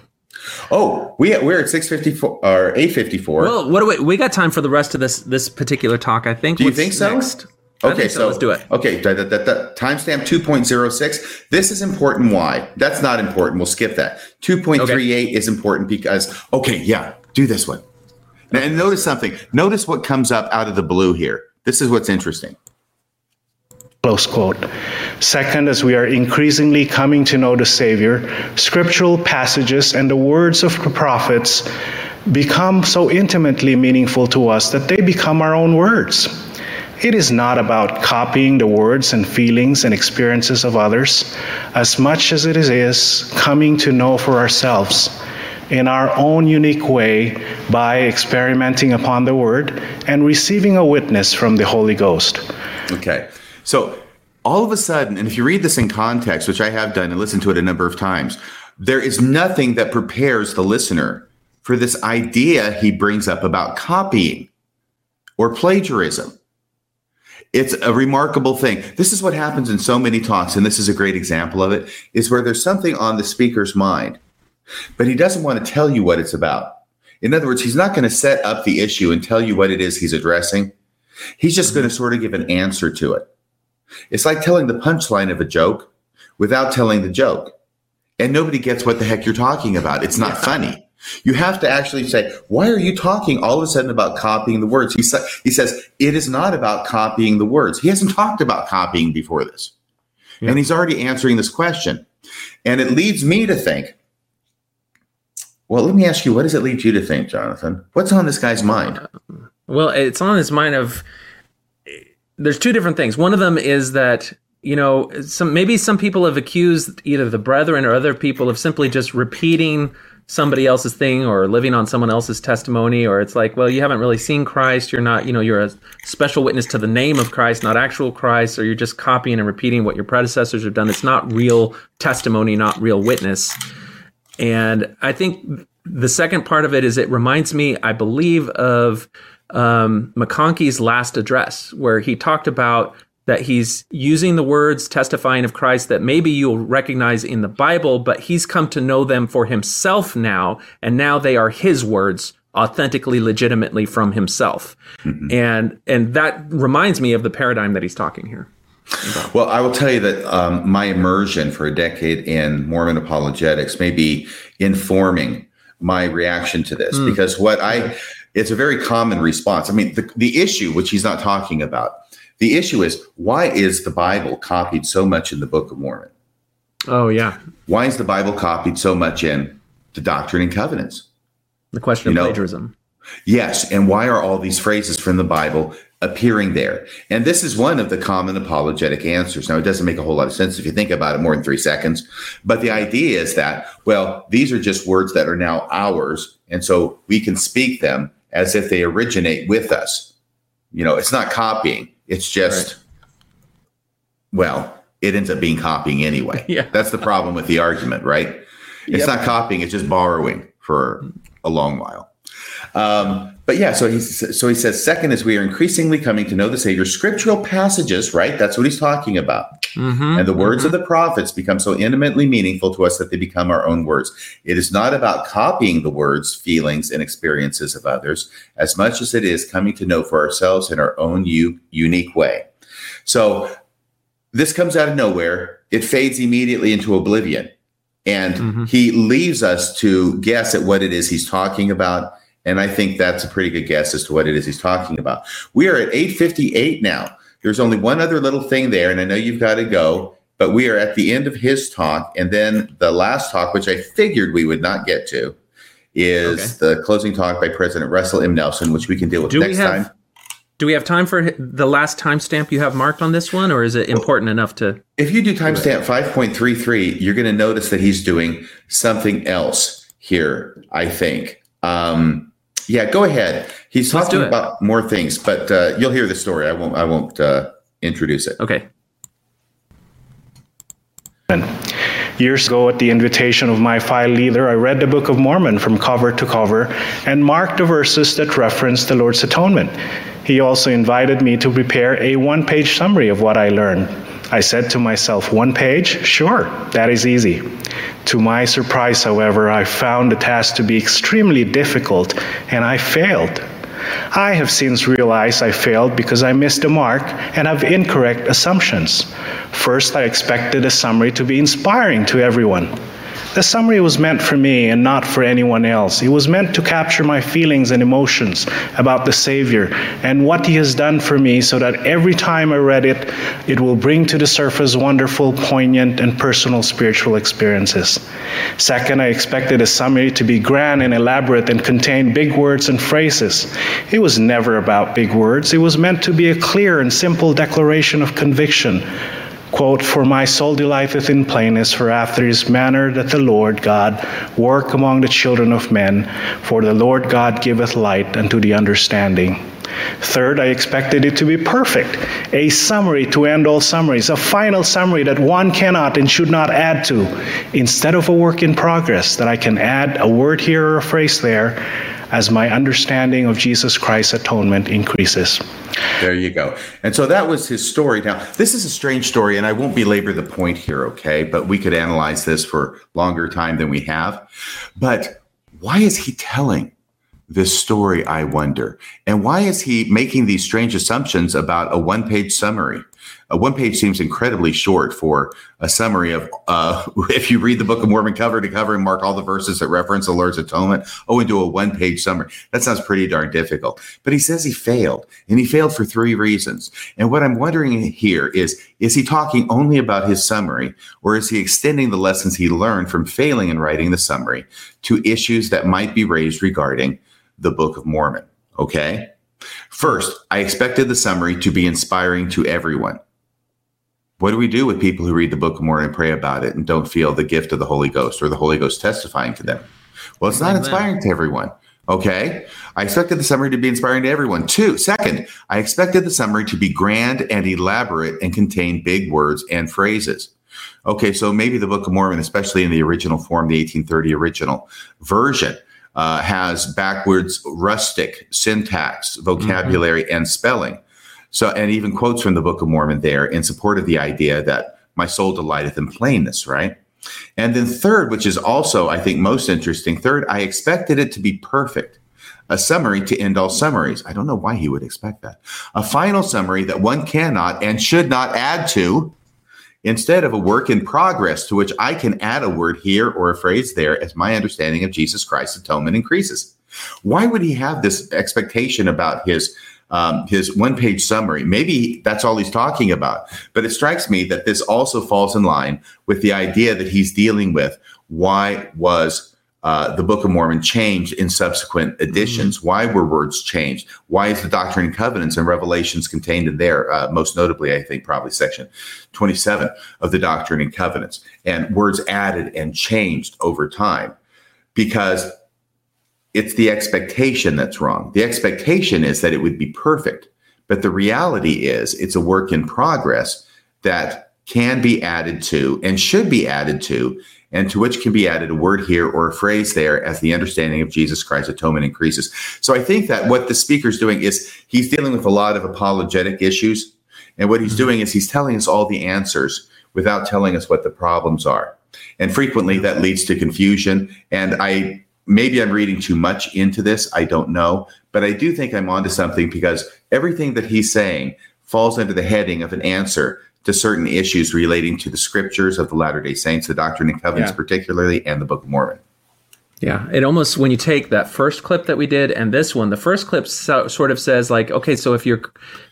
Oh, we we're at six fifty four or eight fifty four. Well, what do we we got time for the rest of this this particular talk? I think. Do you What's think so? Next? Okay, so, so, let's do it. Okay, da, da, da, timestamp 2.06. This is important. Why? That's not important. We'll skip that. 2.38 okay. is important because, okay, yeah, do this one. Now, and notice something. Notice what comes up out of the blue here. This is what's interesting. Close quote. Second, as we are increasingly coming to know the Savior, scriptural passages and the words of the prophets become so intimately meaningful to us that they become our own words. It is not about copying the words and feelings and experiences of others as much as it is coming to know for ourselves in our own unique way by experimenting upon the Word and receiving a witness from the Holy Ghost. Okay. So all of a sudden, and if you read this in context, which I have done and listened to it a number of times, there is nothing that prepares the listener for this idea he brings up about copying or plagiarism. It's a remarkable thing. This is what happens in so many talks, and this is a great example of it, is where there's something on the speaker's mind, but he doesn't want to tell you what it's about. In other words, he's not going to set up the issue and tell you what it is he's addressing. He's just mm-hmm. going to sort of give an answer to it. It's like telling the punchline of a joke without telling the joke. And nobody gets what the heck you're talking about. It's not funny. You have to actually say, why are you talking all of a sudden about copying the words? He, sa- he says, it is not about copying the words. He hasn't talked about copying before this. Yeah. And he's already answering this question. And it leads me to think, well, let me ask you, what does it lead you to think, Jonathan? What's on this guy's mind? Well, it's on his mind of there's two different things. One of them is that you know some maybe some people have accused either the brethren or other people of simply just repeating somebody else's thing or living on someone else's testimony or it's like well you haven't really seen christ. You're not you know you're a special witness to the name of christ not actual christ or you're just copying and repeating what your predecessors have done. It's not real testimony not real witness. And i think the second part of it is it reminds me i believe of um, McConkie's last address, where he talked about that he's using the words testifying of Christ that maybe you'll recognize in the Bible, but he's come to know them for himself now, and now they are his words authentically legitimately from himself mm-hmm. and and that reminds me of the paradigm that he's talking here about. well i will tell you that um, my immersion for a decade in mormon apologetics may be informing my reaction to this mm. because what i it's a very common response. I mean, the, the issue, which he's not talking about, the issue is why is the Bible copied so much in the Book of Mormon? Oh, yeah. Why is the Bible copied so much in the Doctrine and Covenants? The question you of know, plagiarism. Yes. And why are all these phrases from the Bible appearing there? And this is one of the common apologetic answers. Now, it doesn't make a whole lot of sense if you think about it more than three seconds. But the idea is that, well, these are just words that are now ours. And so we can speak them as if they originate with us. You know, it's not copying. It's just right. well, it ends up being copying anyway. <laughs> Yeah. That's the problem with the argument, right? It's Yep. not copying, it's just borrowing for a long while. Um, but yeah, so he so he says, second is we are increasingly coming to know the Savior. Scriptural passages, right? That's what he's talking about. Mhm, And the words of the prophets become so intimately meaningful to us that they become our own words. It is not about copying the words, feelings, and experiences of others as much as it is coming to know for ourselves in our own u- unique way. So this comes out of nowhere. It fades immediately into oblivion. And he leaves us to guess at what it is he's talking about. And I think that's a pretty good guess as to what it is he's talking about. We are at 858 now. There's only one other little thing there, and I know you've got to go, but we are at the end of his talk. And then the last talk, which I figured we would not get to, is the closing talk by President Russell M. Nelson, which we can deal with Do next have- time. Do we have time for the last timestamp you have marked on this one, or is it important enough to? If you do timestamp 5.33, you're going to notice that he's doing something else here, I think. Um, yeah, go ahead. He's Let's talking about more things, but uh, you'll hear the story. I won't. I won't uh, introduce it. Okay. Years ago, at the invitation of my file leader, I read the Book of Mormon from cover to cover and marked the verses that reference the Lord's atonement. He also invited me to prepare a one page summary of what I learned. I said to myself, one page? Sure, that is easy. To my surprise, however, I found the task to be extremely difficult and I failed. I have since realized I failed because I missed the mark and have incorrect assumptions. First, I expected the summary to be inspiring to everyone. The summary was meant for me and not for anyone else. It was meant to capture my feelings and emotions about the Savior and what He has done for me so that every time I read it, it will bring to the surface wonderful, poignant, and personal spiritual experiences. Second, I expected a summary to be grand and elaborate and contain big words and phrases. It was never about big words, it was meant to be a clear and simple declaration of conviction. Quote, For my soul delighteth in plainness, for after his manner that the Lord God work among the children of men, for the Lord God giveth light unto the understanding. Third, I expected it to be perfect, a summary to end all summaries, a final summary that one cannot and should not add to, instead of a work in progress that I can add a word here or a phrase there as my understanding of Jesus Christ's atonement increases. There you go. And so that was his story. Now, this is a strange story, and I won't belabor the point here, okay? But we could analyze this for longer time than we have. But why is he telling this story, I wonder? And why is he making these strange assumptions about a one page summary? A one page seems incredibly short for a summary of, uh, <laughs> if you read the Book of Mormon cover to cover and mark all the verses that reference the Lord's atonement, oh, into a one page summary. That sounds pretty darn difficult. But he says he failed, and he failed for three reasons. And what I'm wondering here is is he talking only about his summary, or is he extending the lessons he learned from failing in writing the summary to issues that might be raised regarding the Book of Mormon? Okay. First, I expected the summary to be inspiring to everyone. What do we do with people who read the Book of Mormon and pray about it and don't feel the gift of the Holy Ghost or the Holy Ghost testifying to them? Well, it's not inspiring to everyone. Okay. I expected the summary to be inspiring to everyone. Two, second, I expected the summary to be grand and elaborate and contain big words and phrases. Okay, so maybe the Book of Mormon, especially in the original form, the 1830 original version, uh, has backwards rustic syntax, vocabulary, and spelling. So, and even quotes from the Book of Mormon there in support of the idea that my soul delighteth in plainness, right? And then, third, which is also, I think, most interesting, third, I expected it to be perfect. A summary to end all summaries. I don't know why he would expect that. A final summary that one cannot and should not add to, instead of a work in progress to which I can add a word here or a phrase there as my understanding of Jesus Christ's atonement increases. Why would he have this expectation about his um, his one page summary? Maybe that's all he's talking about. But it strikes me that this also falls in line with the idea that he's dealing with. Why was uh, the Book of Mormon changed in subsequent editions? Why were words changed? Why is the Doctrine and Covenants and Revelations contained in there? Uh, most notably, I think probably section 27 of the Doctrine and Covenants, and words added and changed over time because it's the expectation that's wrong. The expectation is that it would be perfect, but the reality is it's a work in progress that can be added to and should be added to, and to which can be added a word here or a phrase there as the understanding of Jesus Christ's atonement increases. So I think that what the speaker's doing is he's dealing with a lot of apologetic issues. And what he's mm-hmm. doing is he's telling us all the answers without telling us what the problems are. And frequently that leads to confusion. And I maybe I'm reading too much into this. I don't know. But I do think I'm onto something because everything that he's saying falls under the heading of an answer to certain issues relating to the scriptures of the Latter day Saints, the Doctrine and Covenants, Yeah. particularly, and the Book of Mormon. Yeah, it almost when you take that first clip that we did and this one, the first clip so, sort of says like, okay, so if you're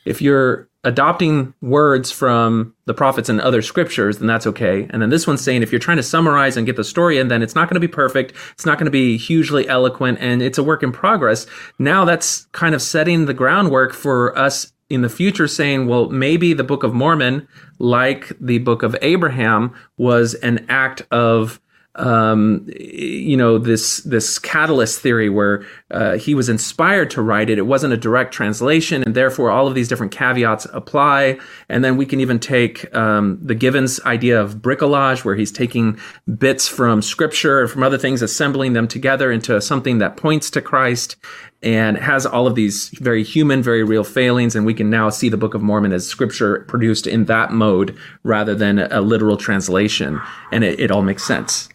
if you're adopting words from the prophets and other scriptures, then that's okay. And then this one's saying if you're trying to summarize and get the story in, then it's not going to be perfect. It's not going to be hugely eloquent, and it's a work in progress. Now that's kind of setting the groundwork for us in the future saying, well, maybe the Book of Mormon, like the Book of Abraham, was an act of um, you know this this catalyst theory where uh, he was inspired to write it. It wasn't a direct translation, and therefore all of these different caveats apply. And then we can even take um, the Givens idea of bricolage, where he's taking bits from Scripture and from other things, assembling them together into something that points to Christ and has all of these very human, very real failings. And we can now see the Book of Mormon as Scripture produced in that mode rather than a, literal translation, and it, it all makes sense.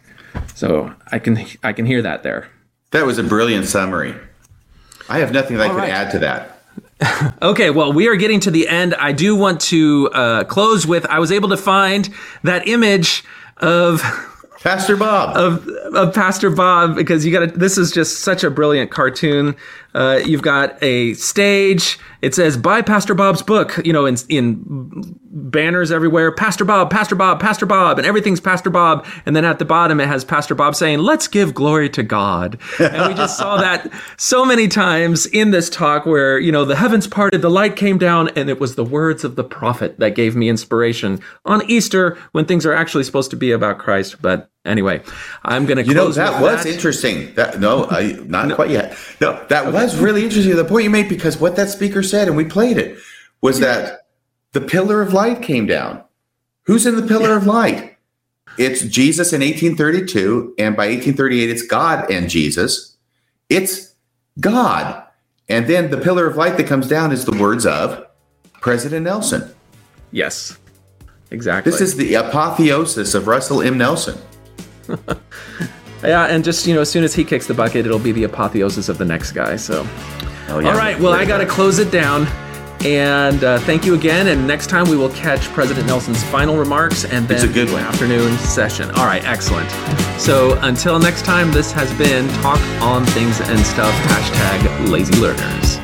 So I can I can hear that there. That was a brilliant summary. I have nothing that I All could right. add to that. <laughs> Okay, well, we are getting to the end. I do want to uh, close with I was able to find that image of <laughs> Pastor Bob of of Pastor Bob because you got. This is just such a brilliant cartoon. Uh, you've got a stage. It says "Buy Pastor Bob's book." You know, in in banners everywhere. Pastor Bob, Pastor Bob, Pastor Bob, and everything's Pastor Bob. And then at the bottom, it has Pastor Bob saying, "Let's give glory to God." And we just saw that so many times in this talk, where you know the heavens parted, the light came down, and it was the words of the prophet that gave me inspiration on Easter when things are actually supposed to be about Christ. But anyway, I'm going to You know, that was interesting. That no, I, not quite yet. No, that was really interesting. The point you made because what that speaker said, and we played it, was that the pillar of light came down. Who's in the pillar of light? It's Jesus in 1832, and by 1838, it's God and Jesus. It's God. And then the pillar of light that comes down is the words of President Nelson. Yes, exactly. This is the apotheosis of Russell M. Nelson. <laughs> Yeah, and just you know, as soon as he kicks the bucket, it'll be the apotheosis of the next guy. So, Oh, yeah. all right. Well, I got to close it down. And uh, thank you again. And next time we will catch President Nelson's final remarks and then It's a good the one. afternoon session. All right, excellent. So until next time, this has been Thoughts on Things and Stuff, hashtag lazy learners.